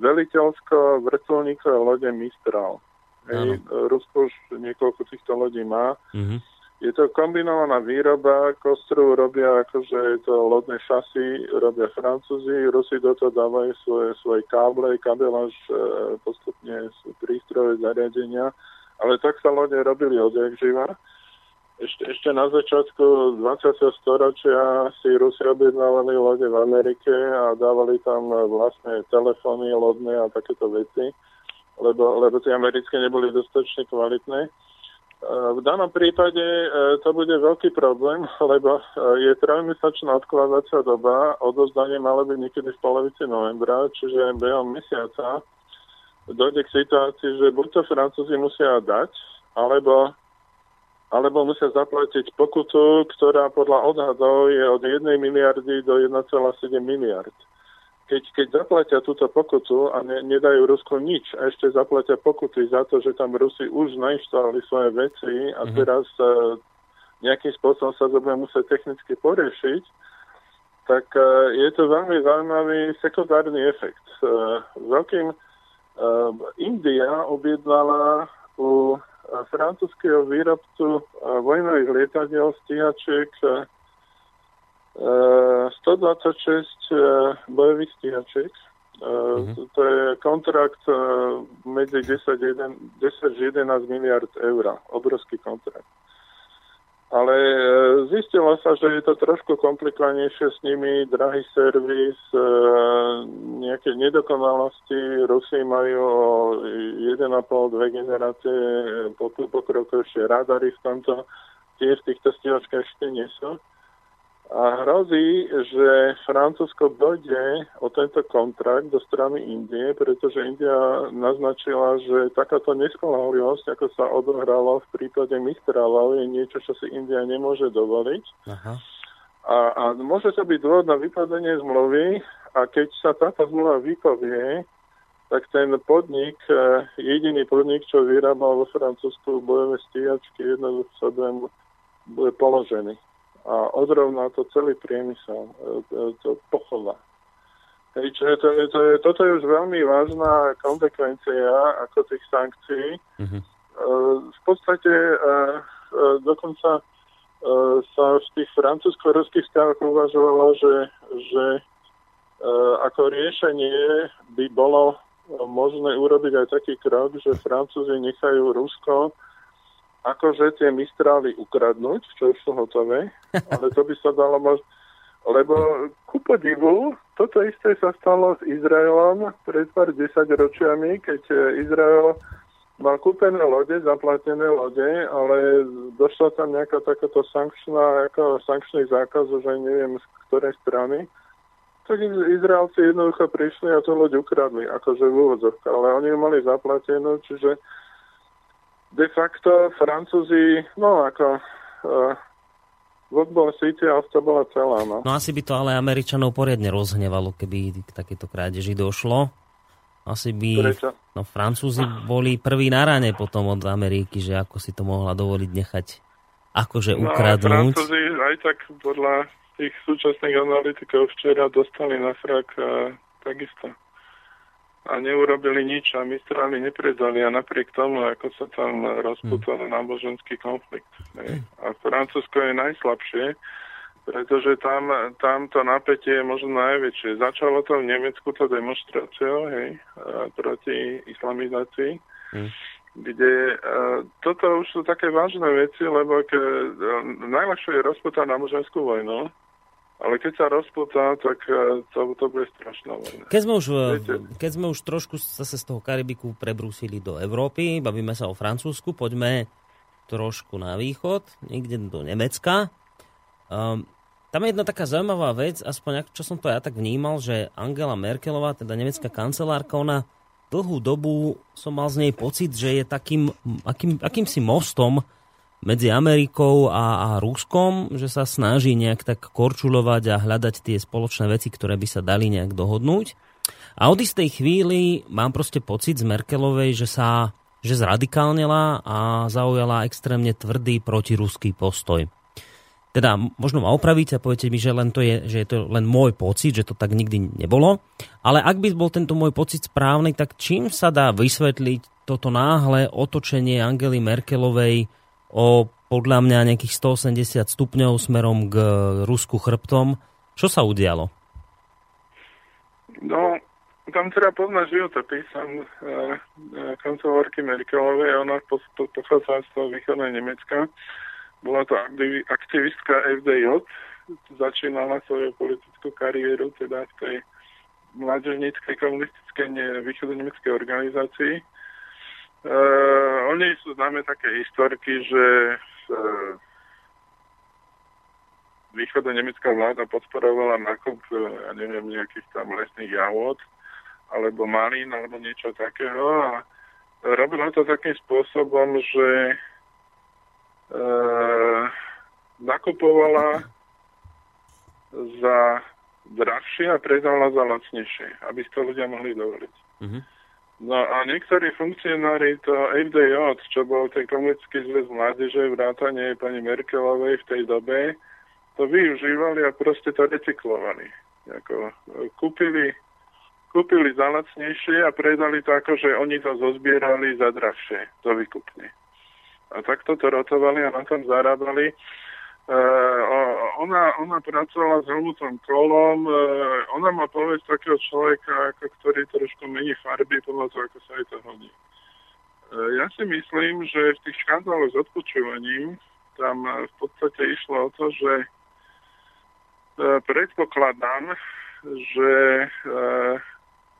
veliteľsko-vrtulníkové lode Mistral. Hej, Rusko už niekoľko týchto lodí má. Mm-hmm je to kombinovaná výroba, kostru robia akože je to lodné šasy, robia Francúzi, Rusi do toho dávajú svoje, svoje káble, kabeláž, e, postupne sú prístroje, zariadenia, ale tak sa lode robili odjak živa. Ešte, ešte na začiatku 20. storočia si Rusi objednávali lode v Amerike a dávali tam vlastne telefóny lodné a takéto veci, lebo, lebo tie americké neboli dostatočne kvalitné. V danom prípade e, to bude veľký problém, lebo e, je trojmesačná odkladacia doba, odozdanie malo byť niekedy v polovici novembra, čiže behom mesiaca dojde k situácii, že buď to Francúzi musia dať, alebo, alebo musia zaplatiť pokutu, ktorá podľa odhadov je od 1 miliardy do 1,7 miliard keď, keď zaplatia túto pokutu a ne, nedajú Rusku nič a ešte zaplatia pokuty za to, že tam Rusi už nainštalovali svoje veci a mm-hmm. teraz uh, nejakým spôsobom sa to bude musieť technicky poriešiť, tak uh, je to veľmi zaujímavý sekundárny efekt. Uh, veľkým uh, India objednala u francúzského výrobcu vojnových lietadiel stíhačiek 126 eh, bojových stíhačiek. Mm-hmm. To je kontrakt eh, medzi 10-11 miliard eur. Obrovský kontrakt. Ale zistilo sa, že je to trošku komplikovanejšie s nimi, drahý servis, nejaké nedokonalosti. Rusi majú 1,5-2 generácie pokrokovšie radary v tomto. Tie v týchto stíhačkách ešte nie sú. A hrozí, že Francúzsko dojde o tento kontrakt do strany Indie, pretože India naznačila, že takáto neskolahlivosť, ako sa odohralo v prípade Mistralov, je niečo, čo si India nemôže dovoliť. Aha. A, a môže to byť dôvod na vypadanie zmluvy a keď sa táto zmluva vypovie, tak ten podnik, eh, jediný podnik, čo vyrábal vo Francúzsku bojové stíhačky, jednoducho bude položený a odrovná to celý priemysel, e, e, to pochová. Hej, čiže to, to, toto je už veľmi vážna konsekvencia ako tých sankcií. Mm-hmm. V podstate dokonca sa v tých francúzsko-ruských vzťahoch uvažovalo, že, že ako riešenie by bolo možné urobiť aj taký krok, že Francúzi nechajú Rusko akože tie Mistrály ukradnúť, čo už sú hotové, ale to by sa dalo možno lebo ku podivu, toto isté sa stalo s Izraelom pred pár desaťročiami, keď Izrael mal kúpené lode, zaplatené lode, ale došla tam nejaká takáto sankčná, ako sankčný zákaz, už aj neviem z ktorej strany. Tak Izraelci jednoducho prišli a tú loď ukradli, akože v úvodzovke, ale oni ju mali zaplatenú, čiže de facto Francúzi, no ako uh, bola City a to bola celá. No. no asi by to ale Američanov poriadne rozhnevalo, keby k takéto krádeži došlo. Asi by... Prečo? No Francúzi boli prví na rane potom od Ameriky, že ako si to mohla dovoliť nechať akože no, ukradnúť. No, Francúzi aj tak podľa tých súčasných analytikov včera dostali na frak a, takisto a neurobili nič a Mistráli nepredali a napriek tomu, ako sa tam rozputal hmm. náboženský konflikt. Ne? A Francúzsko je najslabšie, pretože tam, tam to napätie je možno najväčšie. Začalo to v Nemecku to demonstráciou hej, proti islamizácii, hmm. kde uh, toto už sú také vážne veci, lebo ke, uh, najľahšie je rozputať náboženskú vojnu, ale keď sa rozputá, tak e, to, to bude strašná vojna. Keď sme, už, keď sme už trošku zase z toho Karibiku prebrúsili do Európy, bavíme sa o Francúzsku, poďme trošku na východ, niekde do Nemecka. Um, tam je jedna taká zaujímavá vec, aspoň čo som to ja tak vnímal, že Angela Merkelová, teda nemecká kancelárka, ona dlhú dobu som mal z nej pocit, že je takým akým, akýmsi mostom medzi Amerikou a, a Ruskom, že sa snaží nejak tak korčulovať a hľadať tie spoločné veci, ktoré by sa dali nejak dohodnúť. A od istej chvíli mám proste pocit z Merkelovej, že sa že zradikálnila a zaujala extrémne tvrdý protiruský postoj. Teda možno ma opravíte a poviete mi, že, len to je, že je to len môj pocit, že to tak nikdy nebolo. Ale ak by bol tento môj pocit správny, tak čím sa dá vysvetliť toto náhle otočenie Angely Merkelovej o podľa mňa nejakých 180 stupňov smerom k Rusku chrbtom. Čo sa udialo? No, tam teda poznať životopis som e, e, kancelárky Merkelovej, ona po, po, pochádza z toho východného Nemecka. Bola to aktivistka FDJ, začínala svoju politickú kariéru teda v tej mládežníckej komunistickej východonemeckej organizácii Uh, oni sú známe také historky, že uh, východo-nemecká vláda podporovala nákup, uh, ja neviem, nejakých tam lesných jahôd, alebo malín, alebo niečo takého. A robila to takým spôsobom, že uh, nakupovala za drahšie a predala za lacnejšie, aby si to ľudia mohli dovoliť. Mm-hmm. No a niektorí funkcionári to FDJ, čo bol ten komunický zväz mládeže, vrátanie pani Merkelovej v tej dobe, to využívali a proste to recyklovali. Jako, e, kúpili, kúpili za lacnejšie a predali to ako, že oni to zozbierali za drahšie, to vykupne. A takto to rotovali a na tom zarábali. Uh, ona, ona pracovala s Helmutom Kolom, uh, ona má povedť takého človeka, ako, ktorý trošku mení farby podľa toho, ako sa jej to hodí. Uh, ja si myslím, že v tých škandáloch s odpočúvaním tam v podstate išlo o to, že predpokladám, že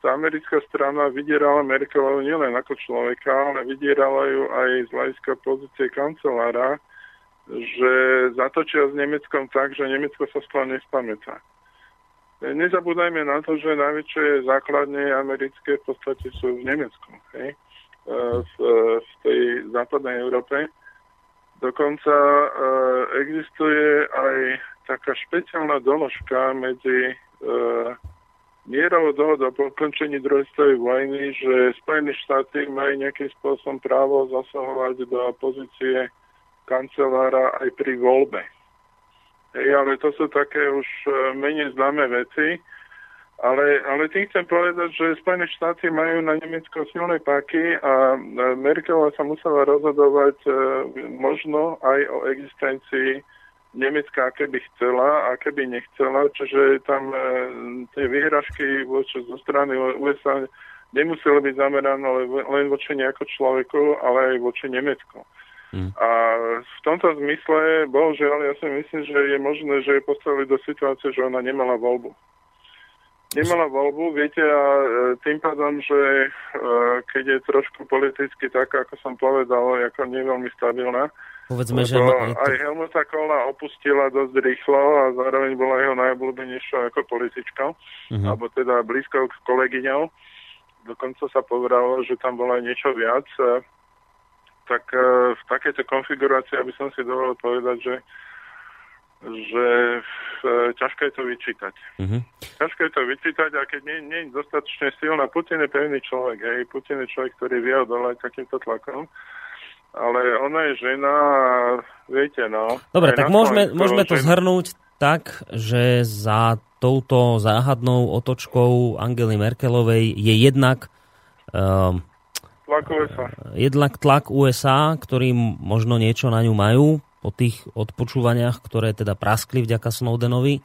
tá americká strana vydierala Merkelovu nielen ako človeka, ale vydierala ju aj z hľadiska pozície kancelára, že zatočia s Nemeckom tak, že Nemecko sa z toho nespamätá. Nezabúdajme na to, že najväčšie základne americké v podstate sú v Nemecku, hej? E, v, v tej západnej Európe. Dokonca e, existuje aj taká špeciálna doložka medzi e, mierovou dohodou po ukončení druhej svetovej vojny, že Spojené štáty majú nejakým spôsobom právo zasahovať do pozície kancelára aj pri voľbe. Hej, ale to sú také už e, menej známe veci. Ale, ale tým chcem povedať, že Spojené štáty majú na Nemecko silné páky a e, Merkelová sa musela rozhodovať e, možno aj o existencii Nemecka, aké by chcela a keby nechcela, čiže tam tie vyhražky zo strany USA nemuselo byť zamerané len voči nejako človeku, ale aj voči Nemecku. Mm. A v tomto zmysle, bohužiaľ, ja si myslím, že je možné, že je postavili do situácie, že ona nemala voľbu. Nemala voľbu, viete, a e, tým pádom, že e, keď je trošku politicky tak, ako som povedal, ako nie veľmi stabilná, Povedzme, že... Aj Helmuta Kohla opustila dosť rýchlo a zároveň bola jeho najobľúbenejšou ako politička, uh-huh. alebo teda blízko k kolegyňou dokonca sa povedalo, že tam bolo aj niečo viac, e, tak e, v takejto konfigurácii, aby som si dovolil povedať, že že e, ťažké je to vyčítať. Mm-hmm. Ťažké je to vyčítať a keď nie, nie je dostatočne silná, Putin je pevný človek, hej, Putin je človek, ktorý vie odolať takýmto tlakom, ale ona je žena a viete, no. Dobre, tak môžeme, môžeme to žena... zhrnúť tak, že za touto záhadnou otočkou Angely Merkelovej je jednak um, tlak USA. jednak tlak USA, ktorý možno niečo na ňu majú po tých odpočúvaniach, ktoré teda praskli vďaka Snowdenovi.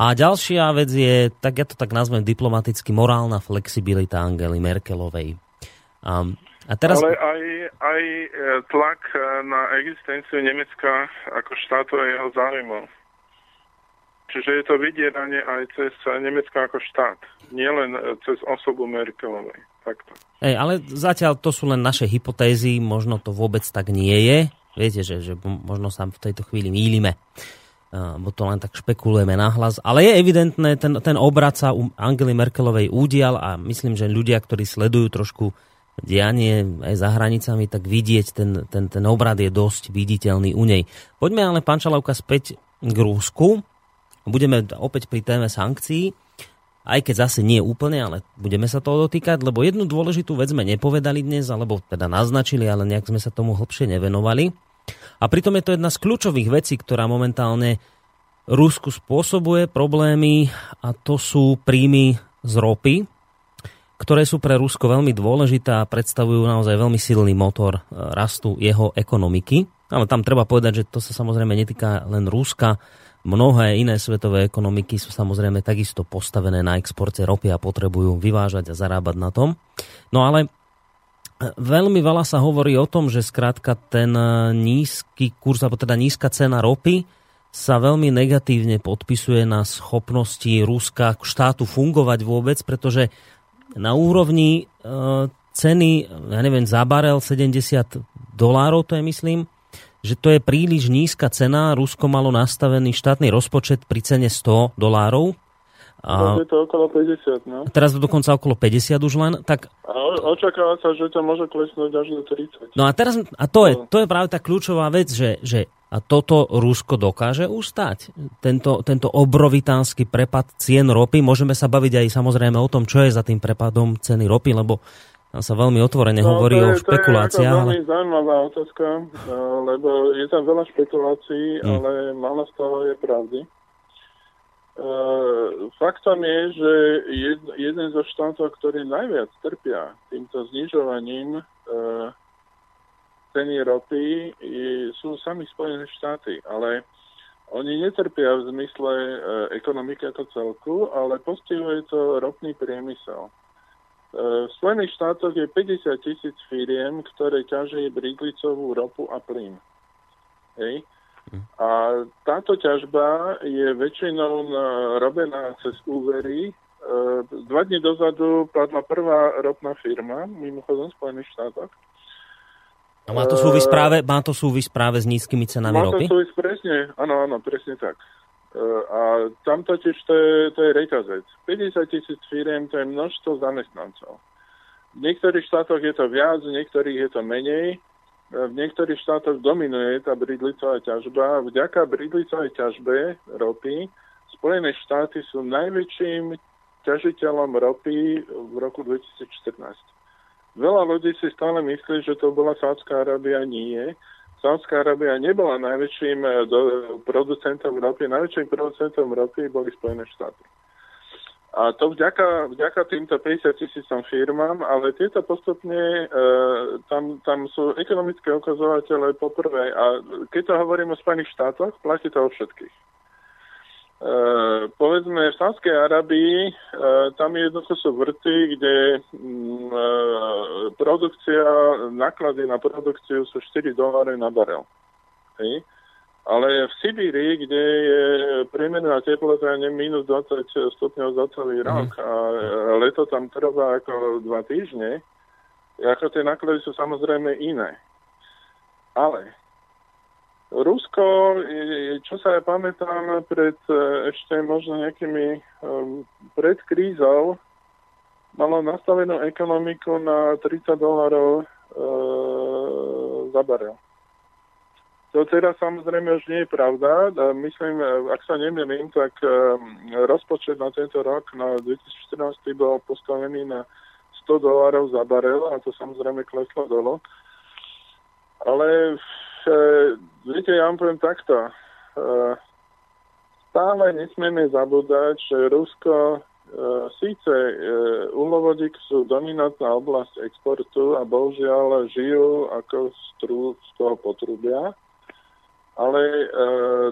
A ďalšia vec je, tak ja to tak nazvem diplomaticky, morálna flexibilita Angely Merkelovej. Um, a teraz... Ale aj, aj e, tlak e, na existenciu Nemecka ako štátu a jeho záujmov. Čiže je to vydieranie aj cez Nemecko ako štát, nielen e, cez osobu Merkelovej. Takto. Ej, ale zatiaľ to sú len naše hypotézy, možno to vôbec tak nie je. Viete, že, že možno sa v tejto chvíli mýlime, bo to len tak špekulujeme nahlas. Ale je evidentné, ten, ten obrad sa u Angely Merkelovej údial a myslím, že ľudia, ktorí sledujú trošku dianie aj za hranicami, tak vidieť ten, ten, ten obrad je dosť viditeľný u nej. Poďme ale, pán Čalavka, späť k Rúsku. Budeme opäť pri téme sankcií, aj keď zase nie úplne, ale budeme sa toho dotýkať, lebo jednu dôležitú vec sme nepovedali dnes, alebo teda naznačili, ale nejak sme sa tomu hlbšie nevenovali. A pritom je to jedna z kľúčových vecí, ktorá momentálne Rusku spôsobuje problémy a to sú príjmy z ropy, ktoré sú pre Rusko veľmi dôležité a predstavujú naozaj veľmi silný motor e, rastu jeho ekonomiky. Ale tam treba povedať, že to sa samozrejme netýka len Ruska, Mnohé iné svetové ekonomiky sú samozrejme takisto postavené na exporte ropy a potrebujú vyvážať a zarábať na tom. No ale e, veľmi veľa sa hovorí o tom, že skrátka ten e, nízky kurz, alebo teda nízka cena ropy sa veľmi negatívne podpisuje na schopnosti Ruska štátu fungovať vôbec, pretože na úrovni e, ceny, ja neviem, za barel 70 dolárov, to je myslím, že to je príliš nízka cena. Rusko malo nastavený štátny rozpočet pri cene 100 dolárov. A, je to okolo 50, no? Teraz dokonca okolo 50 už len. Tak... A očakáva sa, že to môže klesnúť až do 30. No a teraz, a to je, no. to je práve tá kľúčová vec, že, že a toto Rusko dokáže ustať. Tento, tento obrovitánsky prepad cien ropy. Môžeme sa baviť aj samozrejme o tom, čo je za tým prepadom ceny ropy, lebo tam sa veľmi otvorene no, hovorí je, o špekuláciách. To je veľmi zaujímavá otázka, eh, lebo je tam veľa špekulácií, mm. ale málo z toho je pravdy. Uh, faktom je, že jed, jeden zo štátov, ktorý najviac trpia týmto znižovaním uh, ceny ropy, je, sú sami Spojené štáty, ale oni netrpia v zmysle ekonomiky ako celku, ale postihuje to ropný priemysel. V Spojených štátoch je 50 tisíc firiem, ktoré ťaží bridlicovú ropu a plyn. Hej. A táto ťažba je väčšinou robená cez úvery. E, dva dní dozadu padla prvá ropná firma, mimochodom v Spojených štátoch. A má to súvisť práve, má to súvisť práve s nízkymi cenami ropy? Má to súvisť presne, áno, áno, presne tak. A tam totiž to je, to je reťazec. 50 tisíc firiem, to je množstvo zamestnancov. V niektorých štátoch je to viac, v niektorých je to menej. V niektorých štátoch dominuje tá bridlicová ťažba. Vďaka bridlicovej ťažbe ropy Spojené štáty sú najväčším ťažiteľom ropy v roku 2014. Veľa ľudí si stále myslí, že to bola Sádzka Arábia. Nie. Saudská Arábia nebola najväčším eh, producentom ropy. Najväčším producentom ropy boli Spojené štáty. A to vďaka, vďaka týmto 50 tisícom firmám, ale tieto postupne, e, tam, tam sú ekonomické ukazovatele poprvé. A keď to hovorím o Spojených štátoch, platí to o všetkých. E, povedzme, v Sánskej Arabii e, tam jednoducho sú vrty, kde mm, e, produkcia, náklady na produkciu sú 4 dolary na barel. Hej. Ale v Sibíri, kde je priemerná teplota ne minus 20 stupňov za celý mhm. rok a leto tam trvá ako dva týždne, ako tie náklady sú samozrejme iné. Ale Rusko, čo sa ja pamätám pred ešte možno nejakými pred krízou, malo nastavenú ekonomiku na 30 dolarov uh, za barel. To teraz samozrejme už nie je pravda. Myslím, ak sa nemýlim, tak rozpočet na tento rok, na 2014, bol postavený na 100 dolárov za barel a to samozrejme kleslo dolo. Ale e, viete, ja vám poviem takto. E, stále nesmieme zabúdať, že Rusko e, síce uhlovodík sú dominantná oblasť exportu a bohužiaľ žijú ako z, z toho potrubia ale e,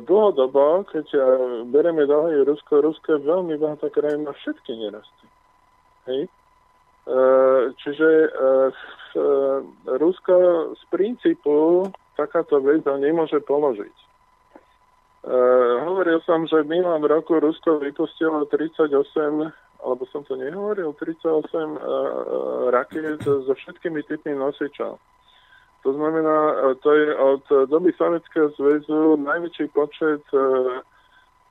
dlhodobo, keď e, bereme do Rusko, Rusko je veľmi bohatá krajina všetky nerasty. Hej? E, čiže e, e, Rusko z princípu takáto vec nemôže položiť. E, hovoril som, že v minulom roku Rusko vypustilo 38, alebo som to nehovoril, 38 e, e, rakiet so všetkými typmi nosičov. To znamená, e, to je od doby Sovietskeho zväzu najväčší počet e,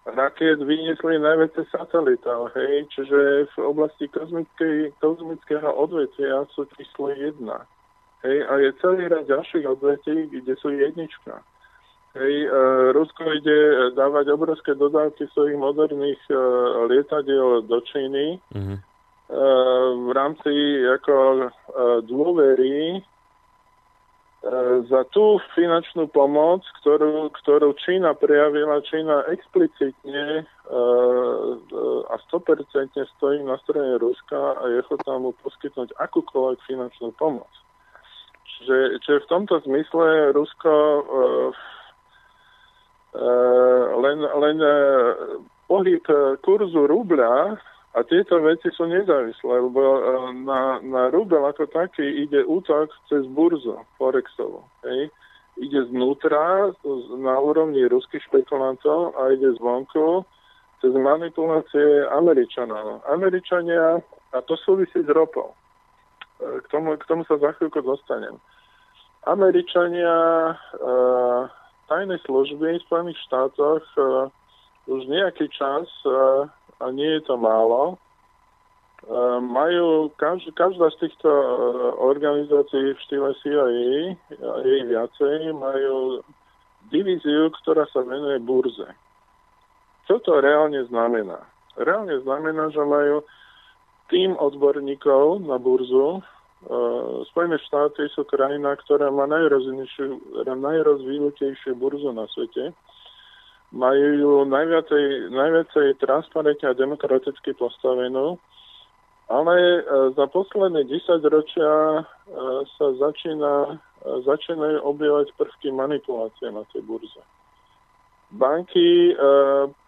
raket vyniesli najväčšie satelitov, hej, čiže v oblasti kozmického odvetvia sú číslo jedna. Hej, a je celý rad ďalších odvetví, kde sú jednička. Hej, e, Rusko ide dávať obrovské dodávky svojich moderných e, lietadiel do Číny mm-hmm. e, v rámci ako e, dôvery E, za tú finančnú pomoc, ktorú, ktorú Čína prejavila, Čína explicitne a 100% stojí na strane Ruska a je ochotná mu poskytnúť akúkoľvek finančnú pomoc. Čiže, čiže v tomto zmysle Rusko uh, uh, len, len uh, pohyb kurzu rubľa a tieto veci sú nezávislé, lebo e, na, na rubel ako taký ide útok cez burzu Forexovú. Hej. Ide znútra na úrovni ruských špekulantov a ide zvonku cez manipulácie Američanov. Američania, a to súvisí s ropou. E, k tomu, k tomu sa za chvíľku dostanem. Američania, uh, tajné služby v Spojených štátoch uh, už nejaký čas uh, a nie je to málo. E, majú, každá, každá z týchto e, organizácií v štýle CIA, a jej viacej, majú divíziu, ktorá sa venuje burze. Čo to reálne znamená? Reálne znamená, že majú tým odborníkov na burzu. E, Spojené štáty sú krajina, ktorá má najrozvinutejšiu burzu na svete majú najviacej, najviacej transparentne a demokraticky postavenú, ale e, za posledné 10 ročia e, sa začína, začínajú objavovať prvky manipulácie na tej burze. Banky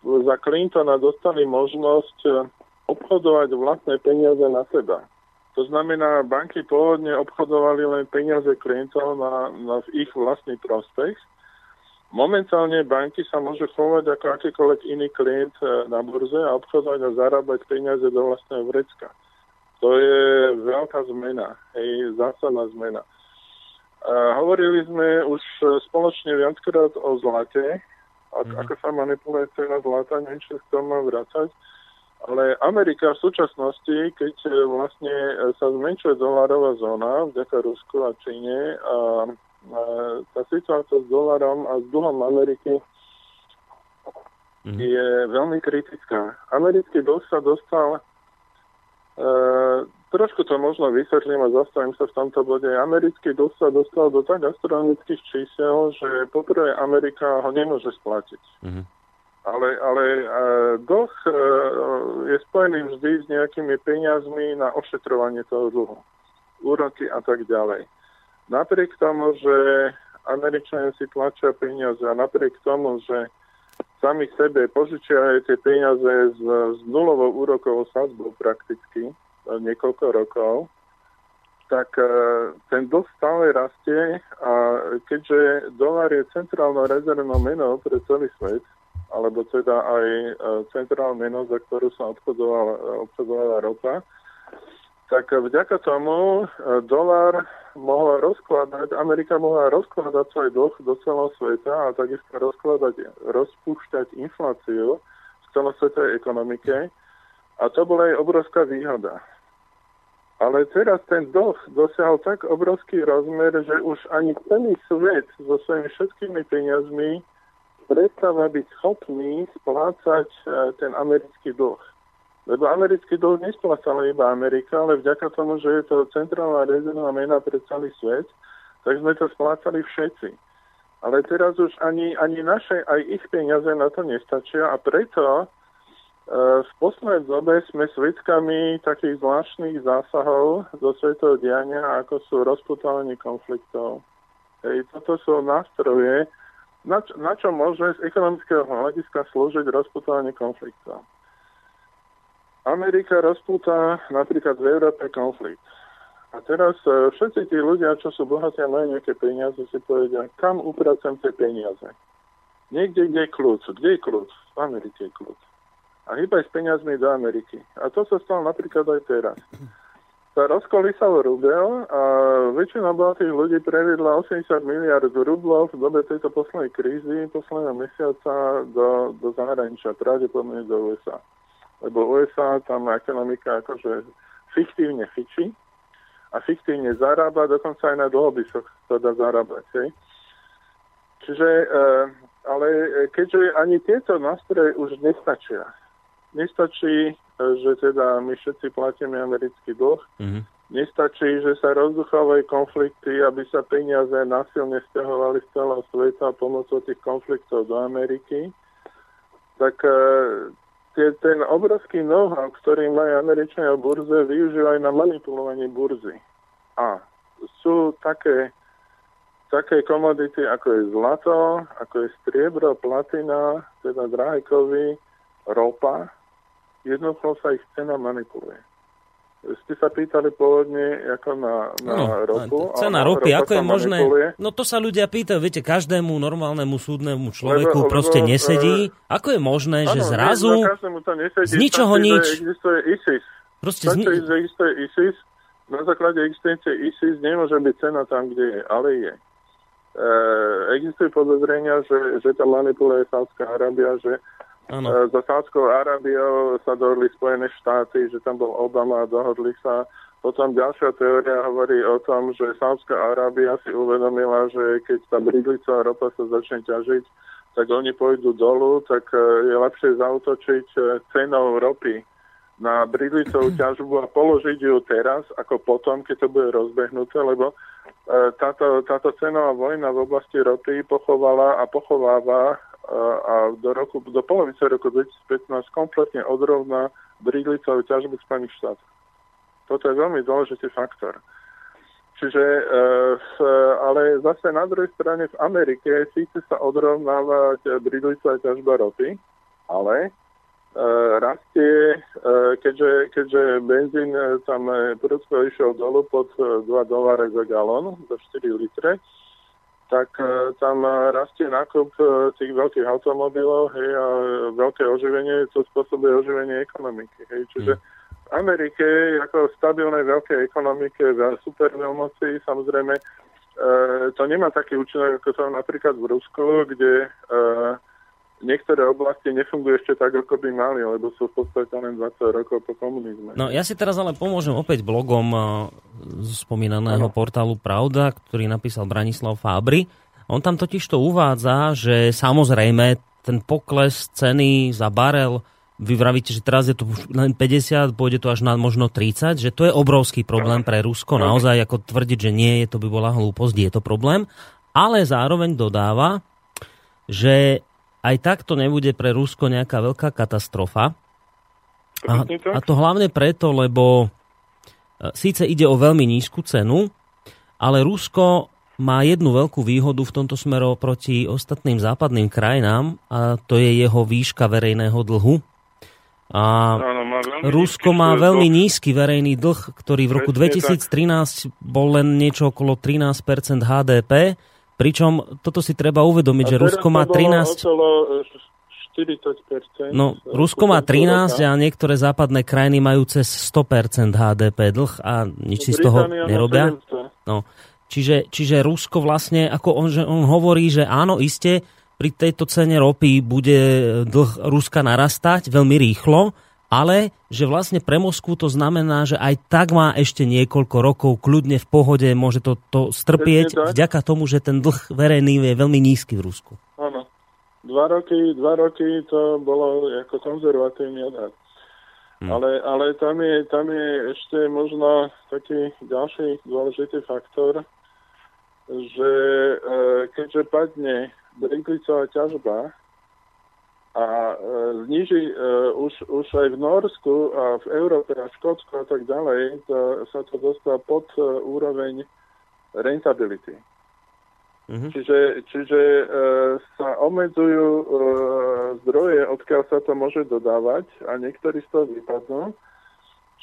za Clintona dostali možnosť obchodovať vlastné peniaze na seba. To znamená, banky pôvodne obchodovali len peniaze klientov na, na ich vlastný prospech Momentálne banky sa môžu chovať ako akýkoľvek iný klient e, na burze a obchodovať a zarábať peniaze do vlastného vrecka. To je veľká zmena, hej, zásadná zmena. A hovorili sme už spoločne viackrát o zlate, mm. ako sa manipuluje cena zlata, niečo z toho mám vrácať. Ale Amerika v súčasnosti, keď e, vlastne sa zmenšuje dolárová zóna vďaka Rusku a Číne a tá situácia s dolarom a s dlhom Ameriky mm. je veľmi kritická. Americký dlh sa dostal, e, trošku to možno vysvetlím a zastavím sa v tomto bode, americký dlh sa dostal do tak astronomických čísel, že poprvé Amerika ho nemôže splatiť. Mm. Ale, ale uh, dlh uh, je spojený vždy s nejakými peniazmi na ošetrovanie toho dlhu. Úroky a tak ďalej. Napriek tomu, že Američania si tlačia peniaze a napriek tomu, že sami sebe požičiajú tie peniaze s, s nulovou úrokovou sadzbou prakticky niekoľko rokov, tak e, ten dlh stále rastie a keďže dolar je centrálnou rezervnou menou pre celý svet, alebo teda aj e, centrálnou menou, za ktorú sa obchodovala, obchodovala ropa, tak vďaka tomu e, dolar mohla rozkladať, Amerika mohla rozkladať svoj dlh do celého sveta a takisto rozkladať, rozpúšťať infláciu v celosvetovej ekonomike. A to bola jej obrovská výhoda. Ale teraz ten dlh dosiahol tak obrovský rozmer, že už ani celý svet so svojimi všetkými peniazmi prestáva byť schopný splácať e, ten americký dlh. Lebo americký dlh nesplácala iba Amerika, ale vďaka tomu, že je to centrálna rezervná mena pre celý svet, tak sme to splácali všetci. Ale teraz už ani, ani naše, aj ich peniaze na to nestačia a preto E, v poslednej dobe sme svedkami takých zvláštnych zásahov do svetového diania, ako sú rozputávanie konfliktov. Hej, toto sú nástroje, na, čo, na čo môže z ekonomického hľadiska slúžiť rozputávanie konfliktov. Amerika rozpúta napríklad v Európe konflikt. A teraz e, všetci tí ľudia, čo sú bohatí a majú nejaké peniaze, si povedia, kam upracem tie peniaze. Niekde, kde je kľúč. Kde je kľúč? V Amerike je kľúč a hýbaj s peniazmi do Ameriky. A to sa stalo napríklad aj teraz. Sa rozkolísal rubel a väčšina bohatých ľudí previedla 80 miliard rublov v dobe tejto poslednej krízy, posledného mesiaca do, do zahraničia, pravdepodobne do USA. Lebo USA tam ekonomika akože fiktívne fičí a fiktívne zarába, dokonca aj na dlhobysoch sa dá zarábať. Hej. Čiže, e, ale keďže ani tieto nástroje už nestačia, nestačí, e, že teda my všetci platíme americký dlh, mm-hmm. nestačí, že sa rozduchávajú konflikty, aby sa peniaze násilne stiahovali z celého sveta pomocou tých konfliktov do Ameriky, tak e, tie, ten obrovský know-how, ktorý majú Američania v burze, využívajú na manipulovanie burzy. A sú také, také komodity, ako je zlato, ako je striebro, platina, teda drahé kovy, ropa, jednoducho sa ich cena manipuluje. Ste sa pýtali pôvodne ako na, na no, ropu. Cena ropy, ako je možné? No to sa ľudia pýtajú, viete, každému normálnemu súdnemu človeku lebo, proste lebo, nesedí. Uh, ako je možné, áno, že zrazu to nesedí, z ničoho stačí, nič... existuje ISIS. Proste stačí, zni... existuje ISIS. Na základe existencie ISIS nemôže byť cena tam, kde je, ale je. E, existuje podozrenia, že, že to manipuluje Sádzka Arábia, že Ano. E, za Sádskou Arábiou sa dohodli Spojené štáty, že tam bol Obama a dohodli sa. Potom ďalšia teória hovorí o tom, že Sádská Arábia si uvedomila, že keď tá bridlicová ropa sa začne ťažiť, tak oni pôjdu dolu, tak e, je lepšie zautočiť e, cenou ropy na bridlicovú ťažbu a položiť ju teraz, ako potom, keď to bude rozbehnuté, lebo táto, táto cenová vojna v oblasti ropy pochovala a pochováva a do, roku, do polovice roku 2015 kompletne odrovná bridlicovú ťažbu Spojených štátov. Toto je veľmi dôležitý faktor. Čiže, e, ale zase na druhej strane v Amerike síce sa odrovnáva bridlicová ťažba ropy, ale e, rastie, e, keďže, keďže benzín tam prudko išiel dolu pod 2 dolare za galón, za 4 litre, tak e, tam rastie nákup e, tých veľkých automobilov hej, a veľké oživenie, to spôsobuje oživenie ekonomiky. Hej. Čiže v Amerike, ako v stabilnej veľkej ekonomike, v superveľmoci, samozrejme, e, to nemá taký účinok, ako to napríklad v Rusku, kde e, niektoré oblasti nefungujú ešte tak, ako by mali, lebo sú v podstate len 20 rokov po komunizme. No ja si teraz ale pomôžem opäť blogom eh, spomínaného ano. portálu Pravda, ktorý napísal Branislav Fábry. On tam totiž to uvádza, že samozrejme ten pokles ceny za barel vy vravíte, že teraz je to len 50, pôjde to až na možno 30, že to je obrovský problém pre Rusko. Naozaj, ako tvrdiť, že nie, to by bola hlúposť, je to problém. Ale zároveň dodáva, že aj tak to nebude pre Rusko nejaká veľká katastrofa. A, a to hlavne preto, lebo e, síce ide o veľmi nízku cenu, ale Rusko má jednu veľkú výhodu v tomto smere proti ostatným západným krajinám a to je jeho výška verejného dlhu. A Áno, má Rusko má veľmi dlh. nízky verejný dlh, ktorý v roku Presne 2013 bol len niečo okolo 13% HDP, pričom toto si treba uvedomiť, že A Rusko má to bolo 13 Okolo e, 40%. No, Rusko má počas 13 roka. a niektoré západné krajiny majú cez 100% HDP dlh a nič si z toho nerobia. 700. No, čiže, čiže Rusko vlastne, ako on, že on hovorí, že áno, iste, pri tejto cene ropy bude dlh Ruska narastať veľmi rýchlo, ale že vlastne pre Moskvu to znamená, že aj tak má ešte niekoľko rokov kľudne v pohode, môže to, to strpieť tak. vďaka tomu, že ten dlh verejný je veľmi nízky v Rusku. Áno. Dva roky, dva roky to bolo ako konzervatívny odhad. Hm. Ale, ale tam, je, tam je ešte možno taký ďalší dôležitý faktor, že e, keďže padne brinklicová ťažba a e, zniží e, už, už aj v Norsku a v Európe a v Škótsku a tak ďalej, to, sa to dostá pod e, úroveň rentability. Mhm. Čiže, čiže e, sa obmedzujú e, zdroje, odkiaľ sa to môže dodávať a niektorí z toho vypadnú.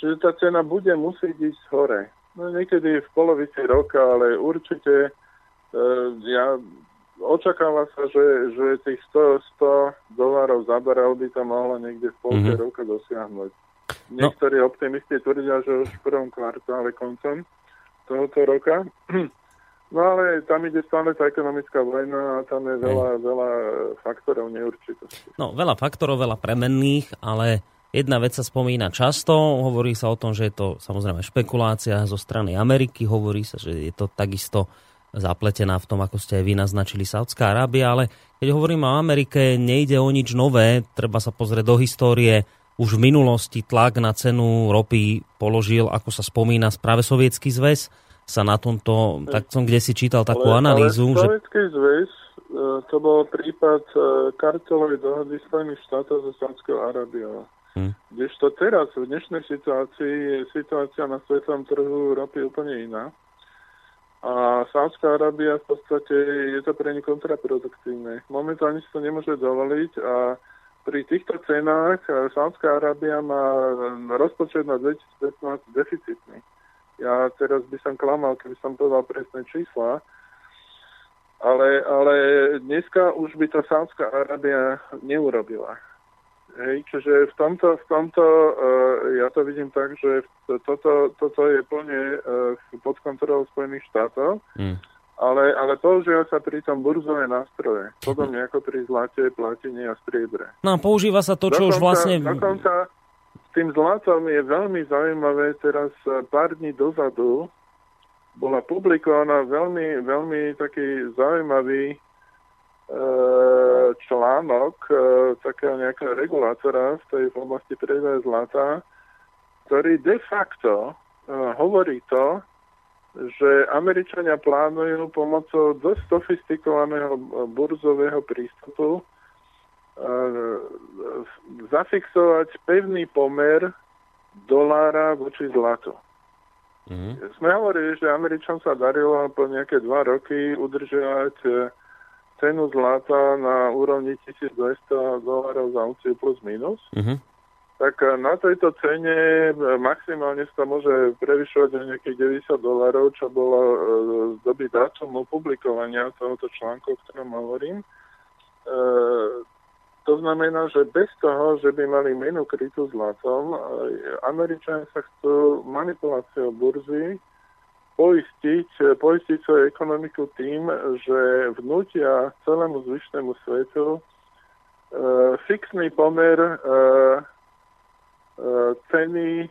Čiže tá cena bude musieť ísť hore. No niekedy v polovici roka, ale určite e, ja očakáva sa, že, že tých 100, 100 dolárov za barel by to mohlo niekde v polke Mhm. roka dosiahnuť. Niektorí optimisti tvrdia, že už v prvom kvartále koncom tohoto roka. No ale tam ide stále tá ekonomická vojna a tam je veľa, veľa faktorov neurčitosti. No, veľa faktorov, veľa premenných, ale jedna vec sa spomína často, hovorí sa o tom, že je to samozrejme špekulácia zo strany Ameriky, hovorí sa, že je to takisto zapletená v tom, ako ste aj vy naznačili Saudská Arábia, ale keď hovoríme o Amerike, nejde o nič nové, treba sa pozrieť do histórie, už v minulosti tlak na cenu ropy položil, ako sa spomína, práve Sovietský zväz sa na tomto, tak som kde si čítal takú ale, analýzu, ale že Sovietský zväz, e, to bol prípad e, kartelovej dohody Spojených štátov so Sádskou Arábiou. Hm. Kdežto teraz, v dnešnej situácii, je situácia na svetovom trhu ropy úplne iná. A Sádská Arábia v podstate je to pre ne kontraproduktívne. Momentálne si to nemôže dovoliť a pri týchto cenách e, Sádská Arábia má rozpočet na 2015 deficitný. Ja teraz by som klamal, keby som povedal presné čísla, ale, ale dneska už by to Sádzka Arábia neurobila. Hej, čiže v tomto, v tomto uh, ja to vidím tak, že to- toto, toto je plne uh, pod kontrolou Spojených štátov, Hm. ale, ale používa sa pritom burzové nástroje, podobne ako pri zlate, platine a striebre. no, a používa sa to, čo už vlastne... Dokonca s tým zlatom je veľmi zaujímavé, teraz e, pár dní dozadu bola publikovaná veľmi, veľmi taký zaujímavý článok e, takého nejakého regulátora v tej oblasti predaja zlata, ktorý de facto e, hovorí to, že Američania plánujú pomocou dosť sofistikovaného e, burzového prístupu e, zafixovať pevný pomer dolára voči zlatu. Mhm. Sme hovorili, že Američan sa darilo po nejaké dva roky udržiavať e, cenu zlata na úrovni 1200 dolárov za unciu plus minus. Mhm. Tak e, na tejto cene e, maximálne sa môže prevyšovať aj nejakých 90 dolárov, čo bolo e, z doby dátumu publikovania tohoto článku, o ktorom hovorím. To znamená, že bez toho, že by mali menu krytú zlatom, Američania sa chcú manipuláciou burzy poistiť, e, poistiť svoju ekonomiku tým, že vnútia celému zvyšnému svetu e, fixný pomer e, e, ceny e,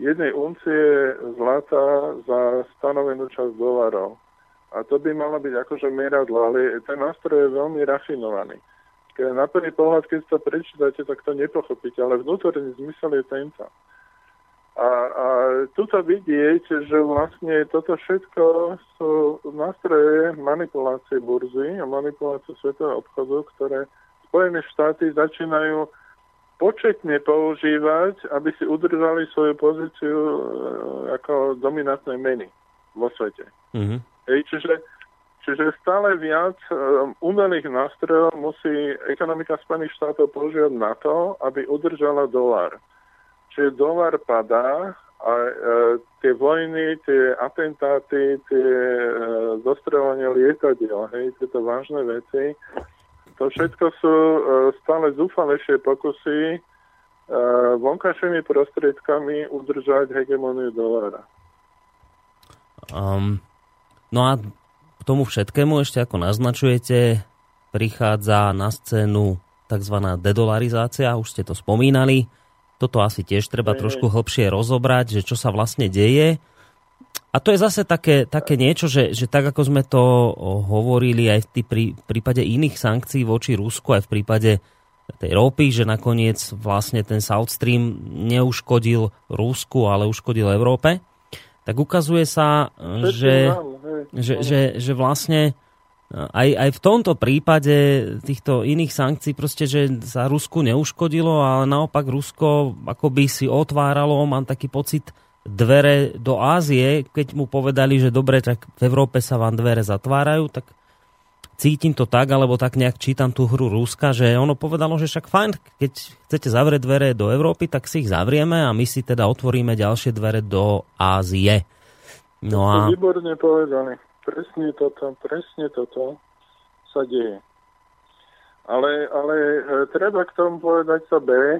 jednej uncie zlata za stanovenú časť dolarov. A to by malo byť akože meradlo, ale ten nástroj je veľmi rafinovaný. Keď na prvý pohľad, keď to prečítate, tak to nepochopíte, ale vnútorný zmysel je tento. A, a tuto vidieť, že vlastne toto všetko sú nástroje manipulácie burzy a manipulácie svetového obchodu, ktoré Spojené štáty začínajú početne používať, aby si udržali svoju pozíciu e, ako dominantnej meny vo svete. Mm-hmm. Ej, čiže, čiže stále viac um, umelých nástrojov musí ekonomika Spojených štátov používať na to, aby udržala dolár. Čiže dolar padá a e, tie vojny, tie atentáty, tie e, zostrelanie lietadiel, hej, tieto vážne veci, to všetko sú e, stále zúfalejšie pokusy e, vonkajšími prostriedkami udržať hegemoniu dolára. Um, no a k tomu všetkému ešte ako naznačujete, prichádza na scénu tzv. dedolarizácia, už ste to spomínali. Toto asi tiež treba trošku hlbšie rozobrať, že čo sa vlastne deje. A to je zase také, také niečo, že, že tak ako sme to hovorili aj v tý, prí, prípade iných sankcií voči Rusku, aj v prípade tej ropy, že nakoniec vlastne ten South Stream neuškodil Rusku, ale uškodil Európe, tak ukazuje sa, že, že, že, že vlastne aj, aj v tomto prípade týchto iných sankcií proste, že sa Rusku neuškodilo, ale naopak Rusko akoby si otváralo, mám taký pocit, dvere do Ázie, keď mu povedali, že dobre, tak v Európe sa vám dvere zatvárajú, tak cítim to tak, alebo tak nejak čítam tú hru Ruska, že ono povedalo, že však fajn, keď chcete zavrieť dvere do Európy, tak si ich zavrieme a my si teda otvoríme ďalšie dvere do Ázie. No a... Výborne povedané. Presne toto, presne toto sa deje. Ale, ale e, treba k tomu povedať sa B,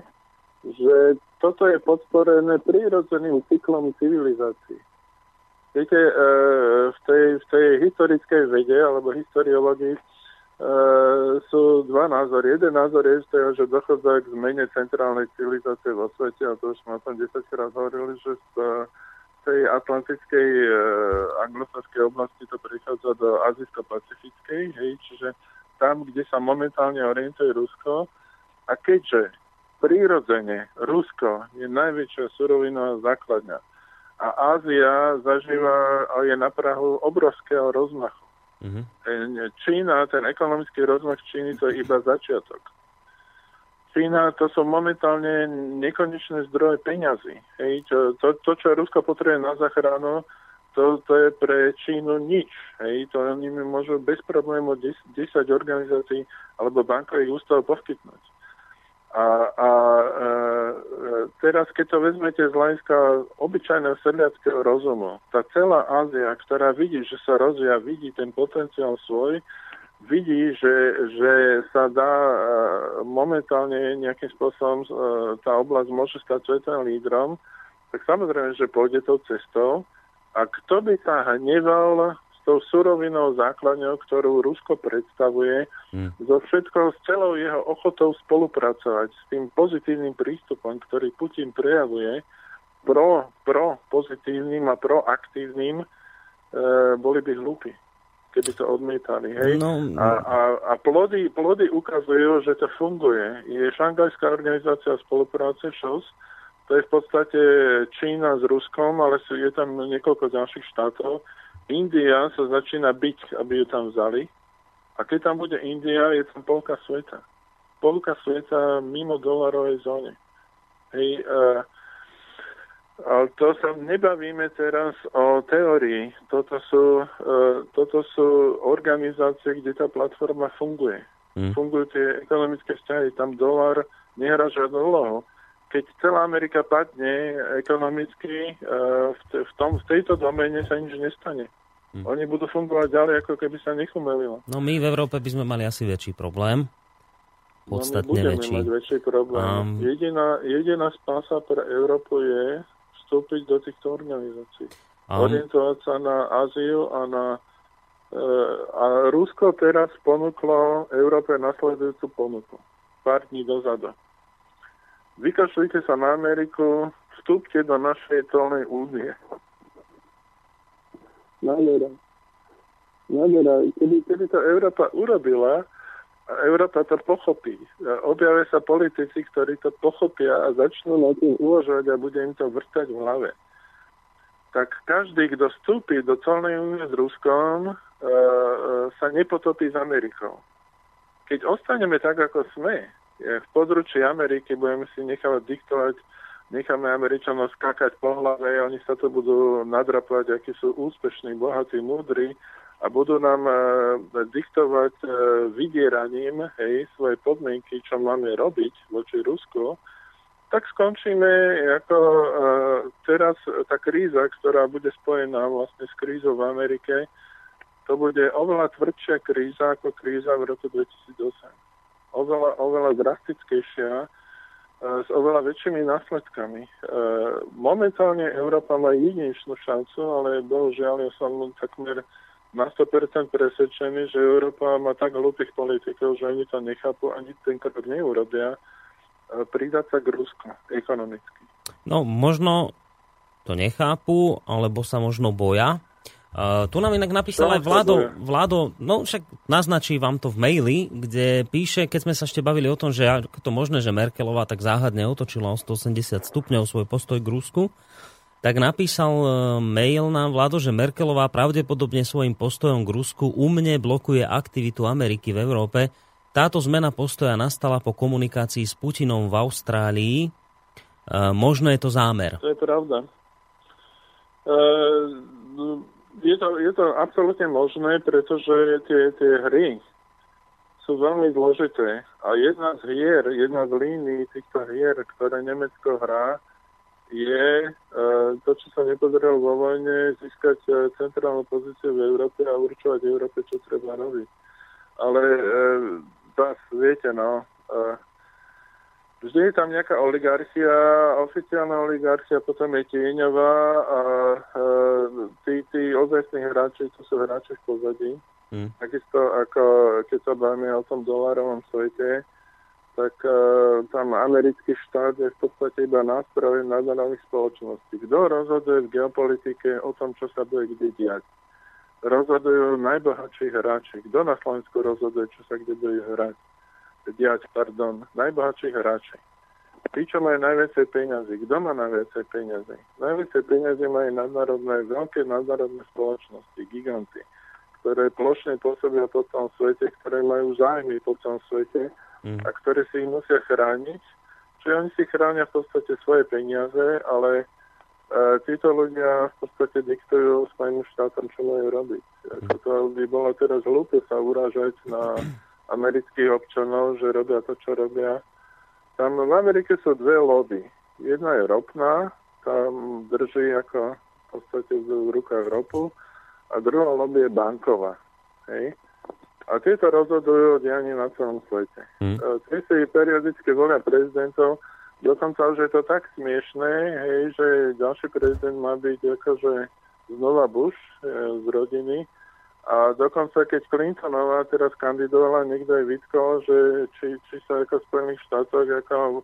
že toto je podporené prírodzeným cyklom civilizácií. Viete, e, v tej, v tej historickej vede alebo historiológii e, sú dva názory. Jeden názor je, že dochádza k zmene centrálnej civilizácie vo svete a to už sme o tom 10 krát hovorili, že z tej atlantickej e, anglosaskej oblasti to prichádza do azijsko-pacifickej, hej, čiže tam, kde sa momentálne orientuje Rusko. A keďže prirodzene Rusko je najväčšia surovinová základňa a Ázia zažíva a je na Prahu obrovského rozmachu. Mm-hmm. Čína, ten ekonomický rozmach Číny, to je iba začiatok. Čína to sú momentálne nekonečné zdroje peňazí. Hej, to, to, to, čo Rusko potrebuje na záchranu, to, to je pre Čínu nič. Hej, to oni môžu bez problémov 10, 10 organizácií alebo bankových ústavov poskytnúť. A, a e, teraz, keď to vezmete z hľadiska obyčajného sedliackého rozumu, tá celá Ázia, ktorá vidí, že sa rozvíja, vidí ten potenciál svoj, vidí, že, že sa dá e, momentálne nejakým spôsobom e, tá oblasť môže stať svetovým lídrom, tak samozrejme, že pôjde tou cestou. A kto by sa hneval s tou surovinou základňou, ktorú Rusko predstavuje, hmm. so všetkou, s celou jeho ochotou spolupracovať, s tým pozitívnym prístupom, ktorý Putin prejavuje, pro, pro pozitívnym a proaktívnym, e, boli by hlúpi keby to odmietali. Hej? No, no. A, a, a plody, plody ukazujú, že to funguje. Je Šangajská organizácia spolupráce ŠOS, to je v podstate Čína s Ruskom, ale sú, je tam niekoľko ďalších štátov. India sa začína byť, aby ju tam vzali. A keď tam bude India, je tam polka sveta. Polka sveta mimo dolarovej zóne. Hej, uh, ale to sa nebavíme teraz o teórii. Toto sú, uh, toto sú organizácie, kde tá platforma funguje. Mm. Fungujú tie ekonomické vzťahy. Tam dolar nehrá žiadnu úlohu. Keď celá Amerika padne ekonomicky, uh, v, tom, v tejto domene sa nič nestane. Mm. Oni budú fungovať ďalej, ako keby sa nechumelilo. No my v Európe by sme mali asi väčší problém. Podstatne no, väčší. mať väčší problém. Um... Jediná, jediná spása pre Európu je vstúpiť do týchto organizácií. Um. Orientovať sa na Áziu a na e, a Rusko teraz ponúklo Európe nasledujúcu ponuku. Pár dní dozadu. Vykašlite sa na Ameriku, vstúpte do našej tolnej únie. Nádhera. Nádhera. Keby, keby to Európa urobila, Európa to pochopí. Objavia sa politici, ktorí to pochopia a začnú na tým uvažovať a bude im to vrtať v hlave. Tak každý, kto vstúpi do colnej únie s Ruskom, e, e, sa nepotopí s Amerikou. Keď ostaneme tak, ako sme, v područí Ameriky budeme si nechávať diktovať, necháme Američanov skákať po hlave, oni sa to budú nadrapovať, akí sú úspešní, bohatí, múdri, a budú nám e, diktovať e, vydieraním hej, svoje podmienky, čo máme robiť voči Rusku, tak skončíme ako e, teraz tá kríza, ktorá bude spojená vlastne s krízou v Amerike, to bude oveľa tvrdšia kríza ako kríza v roku 2008. Oveľa, oveľa drastickejšia, s oveľa väčšími následkami. Momentálne Európa má jedinečnú šancu, ale bohužiaľ ja som takmer na 100% presvedčený, že Európa má tak hlúpých politikov, že oni to nechápu, ani ten krok neurobia, pridať sa k Rusku ekonomicky. No, možno to nechápu, alebo sa možno boja. Uh, tu nám inak napísal aj Vlado, Vlado, no však naznačí vám to v maili, kde píše, keď sme sa ešte bavili o tom, že to možné, že Merkelová tak záhadne otočila o 180 stupňov svoj postoj k Rusku, tak napísal e, mail nám Vlado, že Merkelová pravdepodobne svojim postojom k Rusku umne blokuje aktivitu Ameriky v Európe. Táto zmena postoja nastala po komunikácii s Putinom v Austrálii. E, možno je to zámer. To je pravda. E, je, to, je to absolútne možné, pretože tie, tie hry sú veľmi zložité. A jedna z hier, jedna z línií týchto hier, ktoré Nemecko hrá, je uh, to, čo sa nepodarilo vo vojne, získať uh, centrálnu pozíciu v Európe a určovať Európe, čo treba robiť. Ale uh, viete, no, vždy je tam nejaká oligarchia, oficiálna oligarchia, potom je tieňová a tí, tí ozajstní hráči, to sú hráči v pozadí. Hmm. Takisto ako keď sa bavíme o tom dolárovom svete, tak uh, tam americký štát je v podstate iba nástroj nadnárodných spoločností. Kto rozhoduje v geopolitike o tom, čo sa bude kde diať? Rozhodujú najbohatší hráči. Kto na Slovensku rozhoduje, čo sa kde bude hrať? Diať, pardon, najbohatší hráči. Tí, čo majú najviacej peniazy. Kto má najviacej peniazy? Najviacej peniazy majú nadnárodné, veľké nadnárodné spoločnosti, giganty, ktoré plošne pôsobia po celom svete, ktoré majú zájmy po celom svete mm. a ktoré si ich musia chrániť. Čiže oni si chránia v podstate svoje peniaze, ale e, títo ľudia v podstate diktujú svojim štátom, čo majú robiť. Ako to by bolo teraz hlúpe sa urážať na amerických občanov, že robia to, čo robia. Tam v Amerike sú dve lobby. Jedna je ropná, tam drží ako v podstate v rukách ropu a druhá lobby je banková. Hej? A tieto rozhodujú o dianí na celom svete. Hmm. Tie si periodicky volia prezidentov, dokonca už je to tak smiešné, hej, že ďalší prezident má byť akože znova Bush e, z rodiny. A dokonca, keď Clintonová teraz kandidovala, niekto aj vytkol, že či, či sa ako v Spojených štátoch ako e,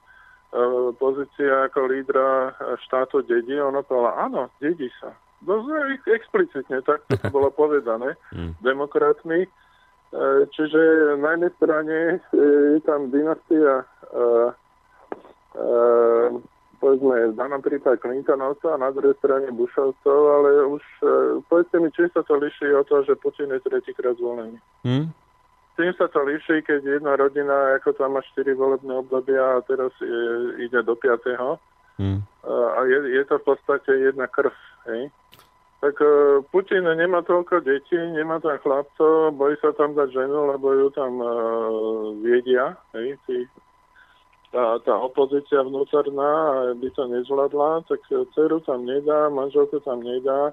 pozícia ako lídra štátu dedí, ono povedala, áno, dedí sa. Dosť explicitne, tak to bolo povedané hmm. demokratmi. E, čiže na jednej strane e, je tam dynastia e, povedzme v danom prípade Clintonovcov a na druhej strane Bushovcov, ale už povedzte mi, či sa to liší od toho, že Putin je tretíkrát zvolený. Hmm? Tým sa to líši, keď jedna rodina, ako tam má 4 volebné obdobia a teraz je, ide do 5. Hmm. A je, je to v podstate jedna krv. Hej? Tak uh, Putin nemá toľko detí, nemá tam chlapcov, bojí sa tam dať ženu, lebo ju tam uh, viedia, hej, tí, tá, tá opozícia vnútorná by to nezvládla, tak dceru tam nedá, manželku tam nedá,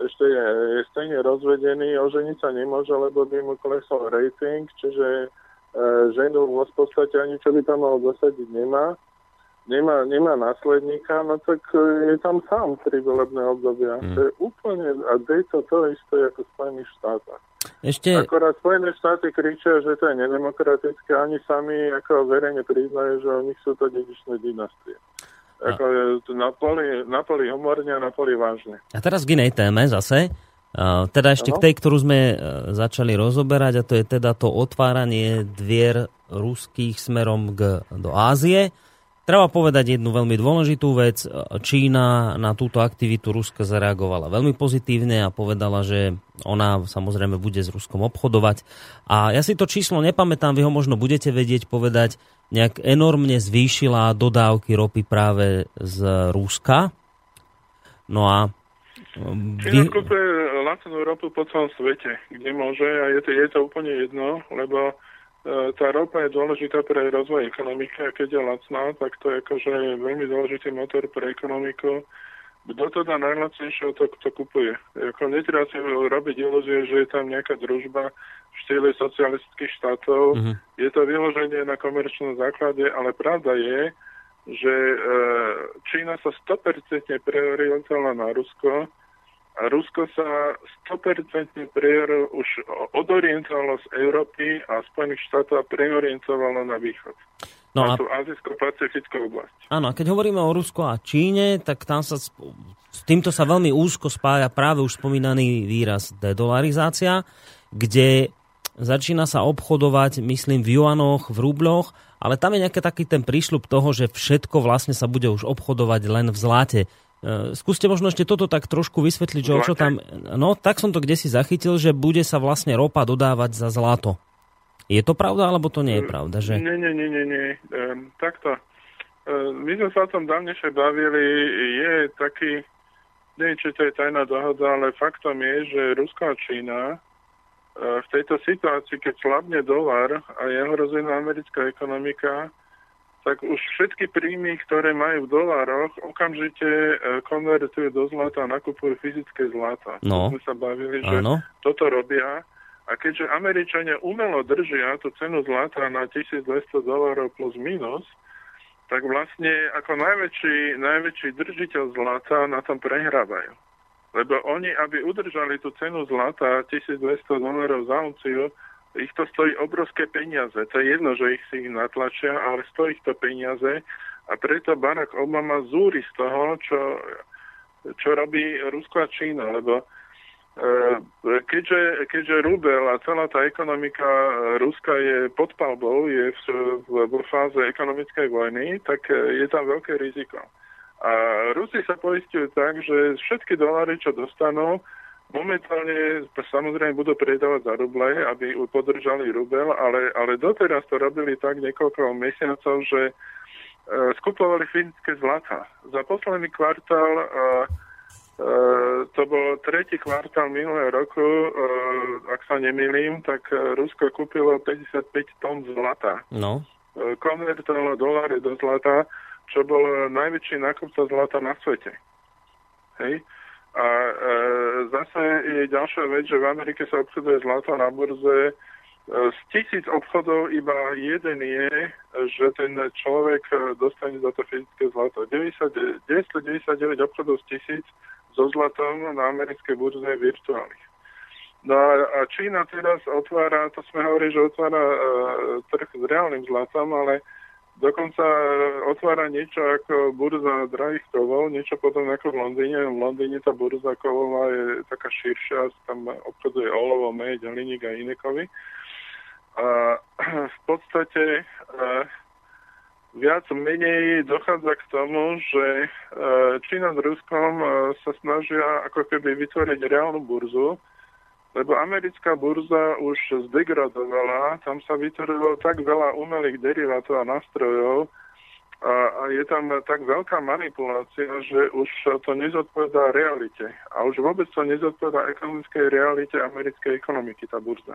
ešte je, je stejne rozvedený, oženiť sa nemôže, lebo by mu klesol rating, čiže uh, ženu v podstate ani čo by tam mal dosadiť nemá nemá, nemá následníka, no tak e, je tam sám tri volebné obdobia. Hmm. To je úplne, a je to to isté ako v Spojených štátoch. Ešte... Akorát Spojené štáty kričia, že to je nedemokratické, ani sami ako verejne priznajú, že nich sú to dedičné dynastie. Ako je na poli, na poli humorne a na poli vážne. A teraz k inej téme zase. Teda ešte k tej, ktorú sme e, začali rozoberať, a to je teda to otváranie dvier ruských smerom k, do Ázie. Treba povedať jednu veľmi dôležitú vec. Čína na túto aktivitu Ruska zareagovala veľmi pozitívne a povedala, že ona samozrejme bude s Ruskom obchodovať. A ja si to číslo nepamätám, vy ho možno budete vedieť povedať, nejak enormne zvýšila dodávky ropy práve z Ruska. No a Čína vy... kúpuje lacnú ropu po celom svete, kde môže a je to, je to úplne jedno, lebo tá ropa je dôležitá pre rozvoj ekonomiky a keď je lacná, tak to je akože veľmi dôležitý motor pre ekonomiku. Kto to dá najlacnejšie, to, to kupuje. Ako netreba si robiť ilúzie, že je tam nejaká družba v štýle socialistických štátov. Mm-hmm. Je to vyloženie na komerčnom základe, ale pravda je, že e, Čína sa 100% preorientovala na Rusko, Rusko sa 100% prior, už odorientovalo z Európy a Spojených štátov a preorientovalo na východ. No a... tú azijsko-pacifickú oblasť. Áno, a keď hovoríme o Rusko a Číne, tak tam sa s týmto sa veľmi úzko spája práve už spomínaný výraz dedolarizácia, kde začína sa obchodovať, myslím, v juanoch, v rubloch, ale tam je nejaký taký ten príšľub toho, že všetko vlastne sa bude už obchodovať len v zlate. E, skúste možno ešte toto tak trošku vysvetliť, že o čo tam... No, tak som to kde si zachytil, že bude sa vlastne ropa dodávať za zlato. Je to pravda, alebo to nie je pravda? Že... Nie, nie, nie, nie, nie. Um, takto. Um, my sme sa o tom dávnejšie bavili. Je taký, neviem, či to je tajná dohoda, ale faktom je, že Rusko a Čína uh, v tejto situácii, keď slabne dolar a je ohrozená americká ekonomika, tak už všetky príjmy, ktoré majú v dolároch, okamžite e, konvertujú do zlata a nakupujú fyzické zlata. No. sme sa bavili, že Áno. toto robia. A keďže Američania umelo držia tú cenu zlata na 1200 dolárov plus minus, tak vlastne ako najväčší, najväčší držiteľ zlata na tom prehrávajú. Lebo oni, aby udržali tú cenu zlata 1200 dolárov za unciu, ich to stojí obrovské peniaze. To je jedno, že ich si ich natlačia, ale stojí to peniaze a preto Barack Obama zúri z toho, čo, čo robí Rusko a Čína, lebo e, keďže, keďže Rubel a celá tá ekonomika Ruska je pod palbou, je v, v, fáze ekonomickej vojny, tak je tam veľké riziko. A Rusi sa poistujú tak, že všetky dolary, čo dostanú, Momentálne samozrejme budú predávať za ruble, aby podržali rubel, ale, ale doteraz to robili tak niekoľko mesiacov, že e, skupovali fyzické zlata. Za posledný kvartál, e, e, to bol tretí kvartál minulého roku, e, ak sa nemýlim, tak Rusko kúpilo 55 tón zlata. No. E, konvertovalo doláre do zlata, čo bol najväčší nákupca zlata na svete. Hej. A e, zase je ďalšia vec, že v Amerike sa obchoduje zlato na burze. E, z tisíc obchodov iba jeden je, že ten človek e, dostane za to fyzické zlato. 90, 999 obchodov z tisíc so zlatom na americkej burze je virtuálnych. No a Čína teraz otvára, to sme hovorili, že otvára e, trh s reálnym zlatom, ale dokonca otvára niečo ako burza drahých kovov, niečo potom ako v Londýne. V Londýne tá burza kovová je taká širšia, tam obchoduje olovo, meď, hliník a iné kovy. A v podstate viac menej dochádza k tomu, že Čína s Ruskom sa snažia ako keby vytvoriť reálnu burzu, lebo americká burza už zdegradovala, tam sa vytvorilo tak veľa umelých derivátov a nástrojov a, a je tam tak veľká manipulácia, že už to nezodpovedá realite. A už vôbec to nezodpovedá ekonomickej realite americkej ekonomiky, tá burza.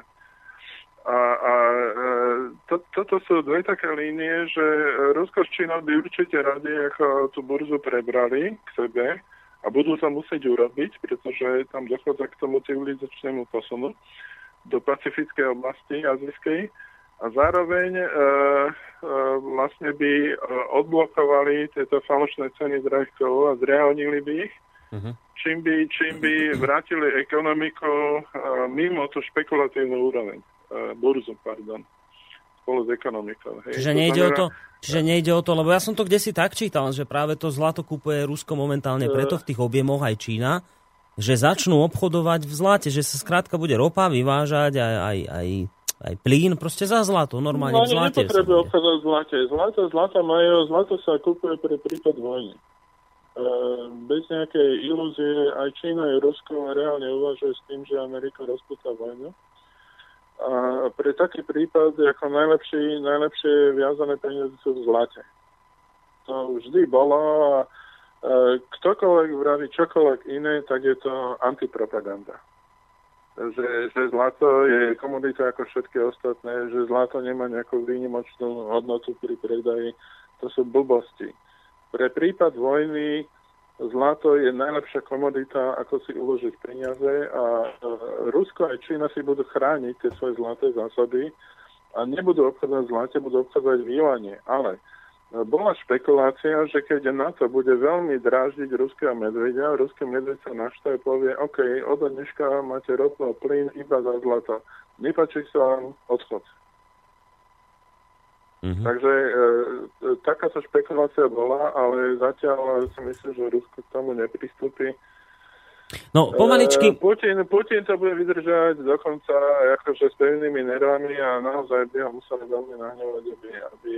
A, a e, to, toto sú dve také línie, že Rusko s Čínou by určite radi ako tú burzu prebrali k sebe, a budú to musieť urobiť, pretože tam dochádza k tomu civilizačnému posunu do pacifickej oblasti azijskej. A zároveň e, e, vlastne by e, odblokovali tieto falošné ceny drahkov a zreálnili by ich, uh-huh. čím, by, čím by vrátili ekonomiku e, mimo tú špekulatívnu úroveň, e, burzu, pardon spolu s ekonomikou. Hej. Čiže, to nejde znamená, o to, čiže nejde o to, lebo ja som to kde si tak čítal, že práve to zlato kupuje Rusko momentálne preto v tých objemoch aj Čína, že začnú obchodovať v zlate, že sa skrátka bude ropa vyvážať aj, aj, aj, aj plyn proste za zlato, normálne no, v zlate. nepotrebujú obchodovať v zlate. Zlato, zlato, majú, zlato sa kúpuje pre prípad vojny. E, bez nejakej ilúzie aj Čína aj Rusko reálne uvažuje s tým, že Amerika rozpúta vojnu. A pre taký prípad ako najlepšie, najlepšie viazané peniaze sú v zlate. To vždy bolo a ktokoľvek vraví čokoľvek iné, tak je to antipropaganda. Že, že zlato je komodita ako všetky ostatné, že zlato nemá nejakú výnimočnú hodnotu pri predaji, to sú blbosti. Pre prípad vojny zlato je najlepšia komodita, ako si uložiť peniaze a e, Rusko aj Čína si budú chrániť tie svoje zlaté zásoby a nebudú obchodovať zlate, budú obchodovať výlanie. Ale bola špekulácia, že keď NATO bude veľmi dráždiť ruského medvedia, ruský medveď sa naštve povie, OK, od dneška máte ropu a plyn iba za zlato. Nepačí sa vám odchod. Mm-hmm. Takže e, takáto špekulácia bola, ale zatiaľ si myslím, že Rusko k tomu nepristúpi. No, pomaličky... E, Putin, Putin to bude vydržať dokonca akože s pevnými nervami a naozaj by ho museli veľmi nahnevať, aby, aby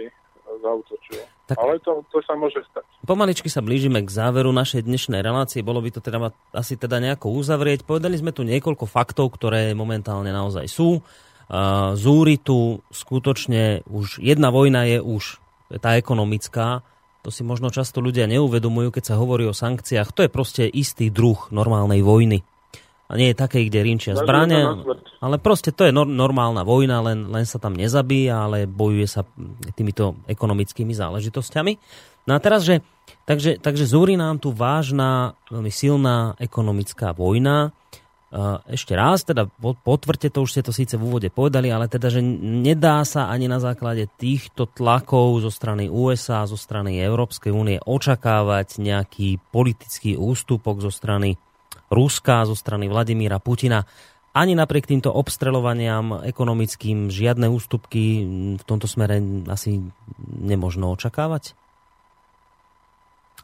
zautočil. Tak... Ale to, to sa môže stať. Pomaličky sa blížime k záveru našej dnešnej relácie. Bolo by to teda asi teda nejako uzavrieť. Povedali sme tu niekoľko faktov, ktoré momentálne naozaj sú. Uh, zúri tu skutočne už jedna vojna je už tá ekonomická. To si možno často ľudia neuvedomujú, keď sa hovorí o sankciách. To je proste istý druh normálnej vojny a nie je také, kde rinčia zbrania, ale proste to je nor- normálna vojna, len, len sa tam nezabíja, ale bojuje sa týmito ekonomickými záležitosťami. No a teraz, že, takže, takže zúri nám tu vážna, veľmi silná ekonomická vojna. Ešte raz, teda potvrďte to, už ste to síce v úvode povedali, ale teda, že nedá sa ani na základe týchto tlakov zo strany USA, zo strany Európskej únie očakávať nejaký politický ústupok zo strany Ruska, zo strany Vladimíra Putina. Ani napriek týmto obstrelovaniam ekonomickým žiadne ústupky v tomto smere asi nemožno očakávať?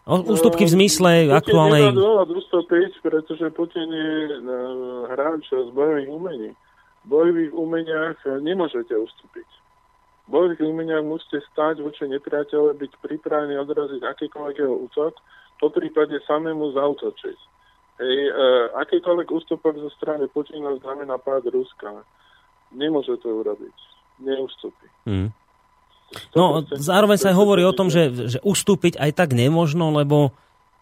Ústupky v zmysle aktuálnej... Putin dôvod ustúpiť, pretože Putin je e, hráč z bojových umení. V bojových umeniach nemôžete ustúpiť. V bojových umeniach musíte stať voči nepriateľe, byť pripravený odraziť akýkoľvek jeho útok, po prípade samému zautočiť. Hej, uh, akýkoľvek ústupok zo strany Putina znamená pád Ruska. Nemôže to urobiť. Neustúpi. Mm. No, zároveň sa aj hovorí o tom, že, že ustúpiť aj tak nemožno, lebo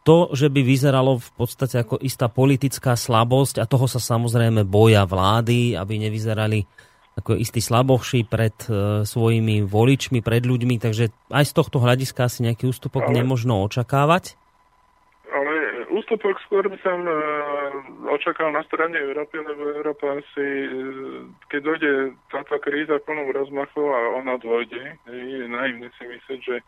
to, že by vyzeralo v podstate ako istá politická slabosť a toho sa samozrejme boja vlády, aby nevyzerali ako istý slabochší pred e, svojimi voličmi, pred ľuďmi, takže aj z tohto hľadiska asi nejaký ústupok Ale... nemožno očakávať ústupok skôr by som uh, očakal na strane Európy, lebo Európa si, uh, keď dojde táto kríza v plnom rozmachu a ona dôjde, je naivné si myslieť, že uh,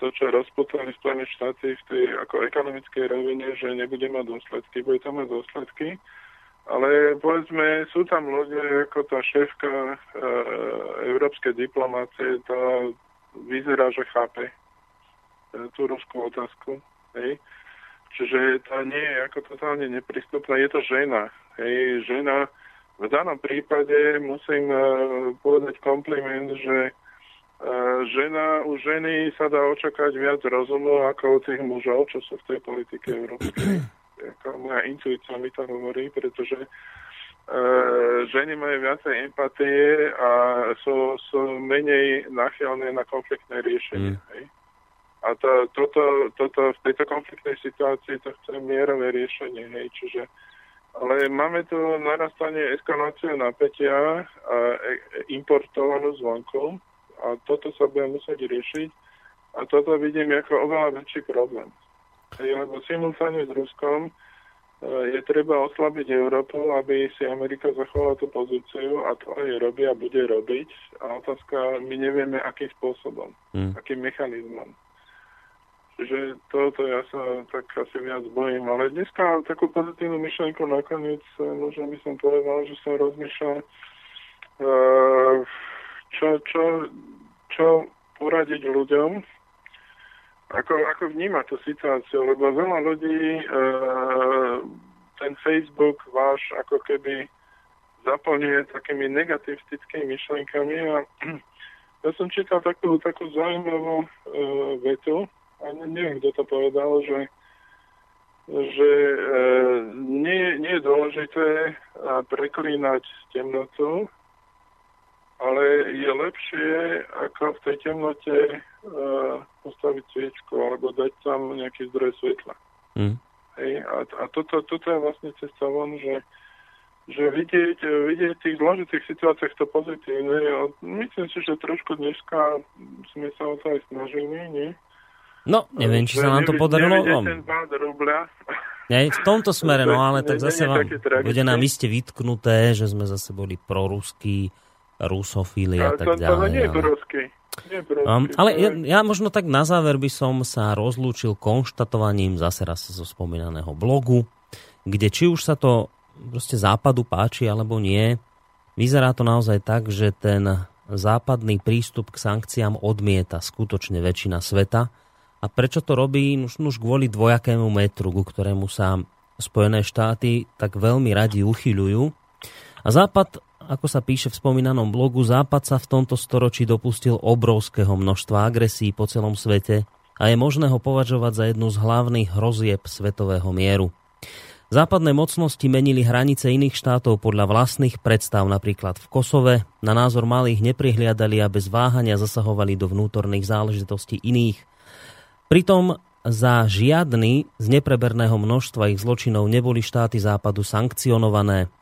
to, čo rozputali Spojené štáty v tej ako ekonomickej rovine, že nebude mať dôsledky, bude to mať dôsledky. Ale povedzme, sú tam ľudia ako tá šéfka e, európskej diplomácie, tá vyzerá, že chápe e, tú ruskú otázku. Hej. Čiže to nie je ako totálne neprístupné, je to žena. Hej, žena, v danom prípade musím uh, povedať kompliment, že uh, žena, u ženy sa dá očakať viac rozumu ako u tých mužov, čo sú v tej politike európskej. ako moja intuícia mi to hovorí, pretože uh, ženy majú viacej empatie a sú, sú menej nachylné na konfliktné riešenie. Mm. Hej. A to, toto, toto, v tejto konfliktnej situácii to chce mierové riešenie, hej, čiže ale máme tu narastanie eskalácie napätia a e, importovanú zvonku a toto sa bude musieť riešiť a toto vidím ako oveľa väčší problém. Hej, lebo simultáne s Ruskom e, je treba oslabiť Európu, aby si Amerika zachovala tú pozíciu a to aj robí a bude robiť. A otázka, my nevieme, akým spôsobom, hmm. akým mechanizmom že toto ja sa tak asi viac bojím. Ale dneska takú pozitívnu myšlenku nakoniec, eh, možno by som povedal, že som rozmýšľal, uh, čo, čo, čo poradiť ľuďom, ako, ako vnímať tú situáciu, lebo veľa ľudí uh, ten Facebook váš ako keby zaplňuje takými negativistickými myšlenkami a ja som čítal takú, takú zaujímavú uh, vetu, neviem, kto to povedal, že, že uh, nie, nie je dôležité preklínať temnotu, ale je lepšie ako v tej temnote uh, postaviť sviečku alebo dať tam nejaký zdroj svetla. Mm. Hej, a, a toto, toto je vlastne cesta von, že že vidieť, vidieť v tých zložitých situáciách to pozitívne. Myslím si, že trošku dneska sme sa o to aj snažili, nie? No, neviem, či sa nám to podarilo. Ten rubľa. Nie, v tomto smere, no ale tak zase vám bude nám iste vytknuté, že sme zase boli proruskí, rusofíli a tak ďalej. To nie je proruský. Um, ale ja, ja možno tak na záver by som sa rozlúčil konštatovaním zase raz zo spomínaného blogu, kde či už sa to proste západu páči alebo nie. Vyzerá to naozaj tak, že ten západný prístup k sankciám odmieta skutočne väčšina sveta. A prečo to robí? Už, už kvôli dvojakému metru, ku ktorému sa Spojené štáty tak veľmi radi uchyľujú. A Západ, ako sa píše v spomínanom blogu, Západ sa v tomto storočí dopustil obrovského množstva agresí po celom svete a je možné ho považovať za jednu z hlavných hrozieb svetového mieru. Západné mocnosti menili hranice iných štátov podľa vlastných predstav, napríklad v Kosove. Na názor malých neprihliadali a bez váhania zasahovali do vnútorných záležitostí iných. Pritom za žiadny z nepreberného množstva ich zločinov neboli štáty západu sankcionované.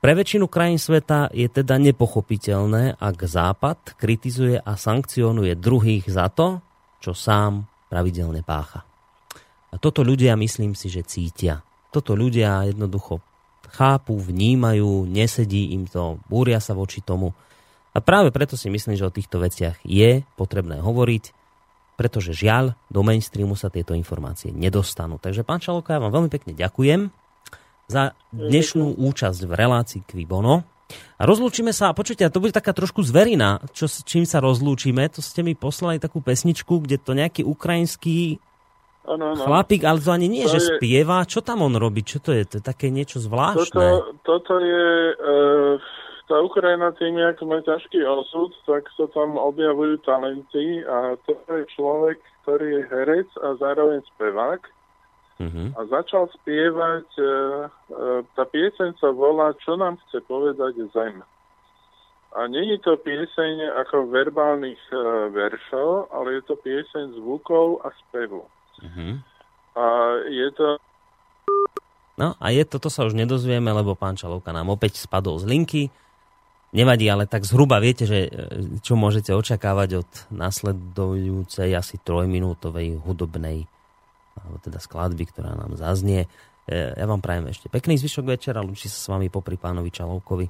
Pre väčšinu krajín sveta je teda nepochopiteľné, ak Západ kritizuje a sankcionuje druhých za to, čo sám pravidelne pácha. A toto ľudia, myslím si, že cítia. Toto ľudia jednoducho chápu, vnímajú, nesedí im to, búria sa voči tomu. A práve preto si myslím, že o týchto veciach je potrebné hovoriť, pretože žiaľ, do mainstreamu sa tieto informácie nedostanú. Takže pán Čaloka, ja vám veľmi pekne ďakujem za dnešnú účasť v relácii Kvibono. A rozlúčime sa, a počujte, to bude taká trošku zverina, čo, čím sa rozlúčime, to ste mi poslali takú pesničku, kde to nejaký ukrajinský Ano, ano. Chlapík, ale to ani nie, to že je... spieva. Čo tam on robí? Čo to je? To je také niečo zvláštne. Toto, toto je... E, tá Ukrajina tým, jak má ťažký osud, tak sa tam objavujú talenty a to je človek, ktorý je herec a zároveň spevák. Uh-huh. A začal spievať, e, e, tá pieseň sa volá Čo nám chce povedať zem. A nie je to pieseň ako verbálnych e, veršov, ale je to pieseň zvukov a spevu. Uh-huh. A je to... No a je to, to sa už nedozvieme, lebo pán Čalovka nám opäť spadol z linky. Nevadí, ale tak zhruba viete, že e, čo môžete očakávať od nasledujúcej asi trojminútovej hudobnej alebo teda skladby, ktorá nám zaznie. E, ja vám prajem ešte pekný zvyšok večera, ľúči sa s vami popri pánovi Čalovkovi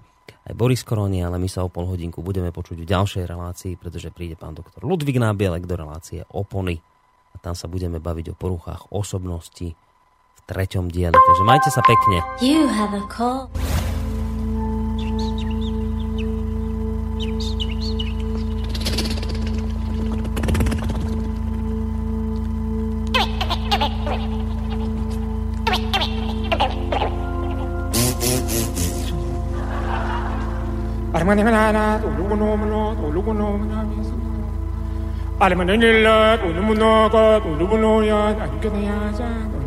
aj Boris Koroni, ale my sa o pol hodinku budeme počuť v ďalšej relácii, pretože príde pán doktor Ludvík Nábielek do relácie Opony a tam sa budeme baviť o poruchách osobnosti v treťom dieli. Takže majte sa pekne. You have a call. Alamanimana, Ulubunomana, Ulubunomana, Alamanilla, Ulumunoga, Ulubunoya, Ayukanayasa.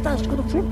fantástico do filme.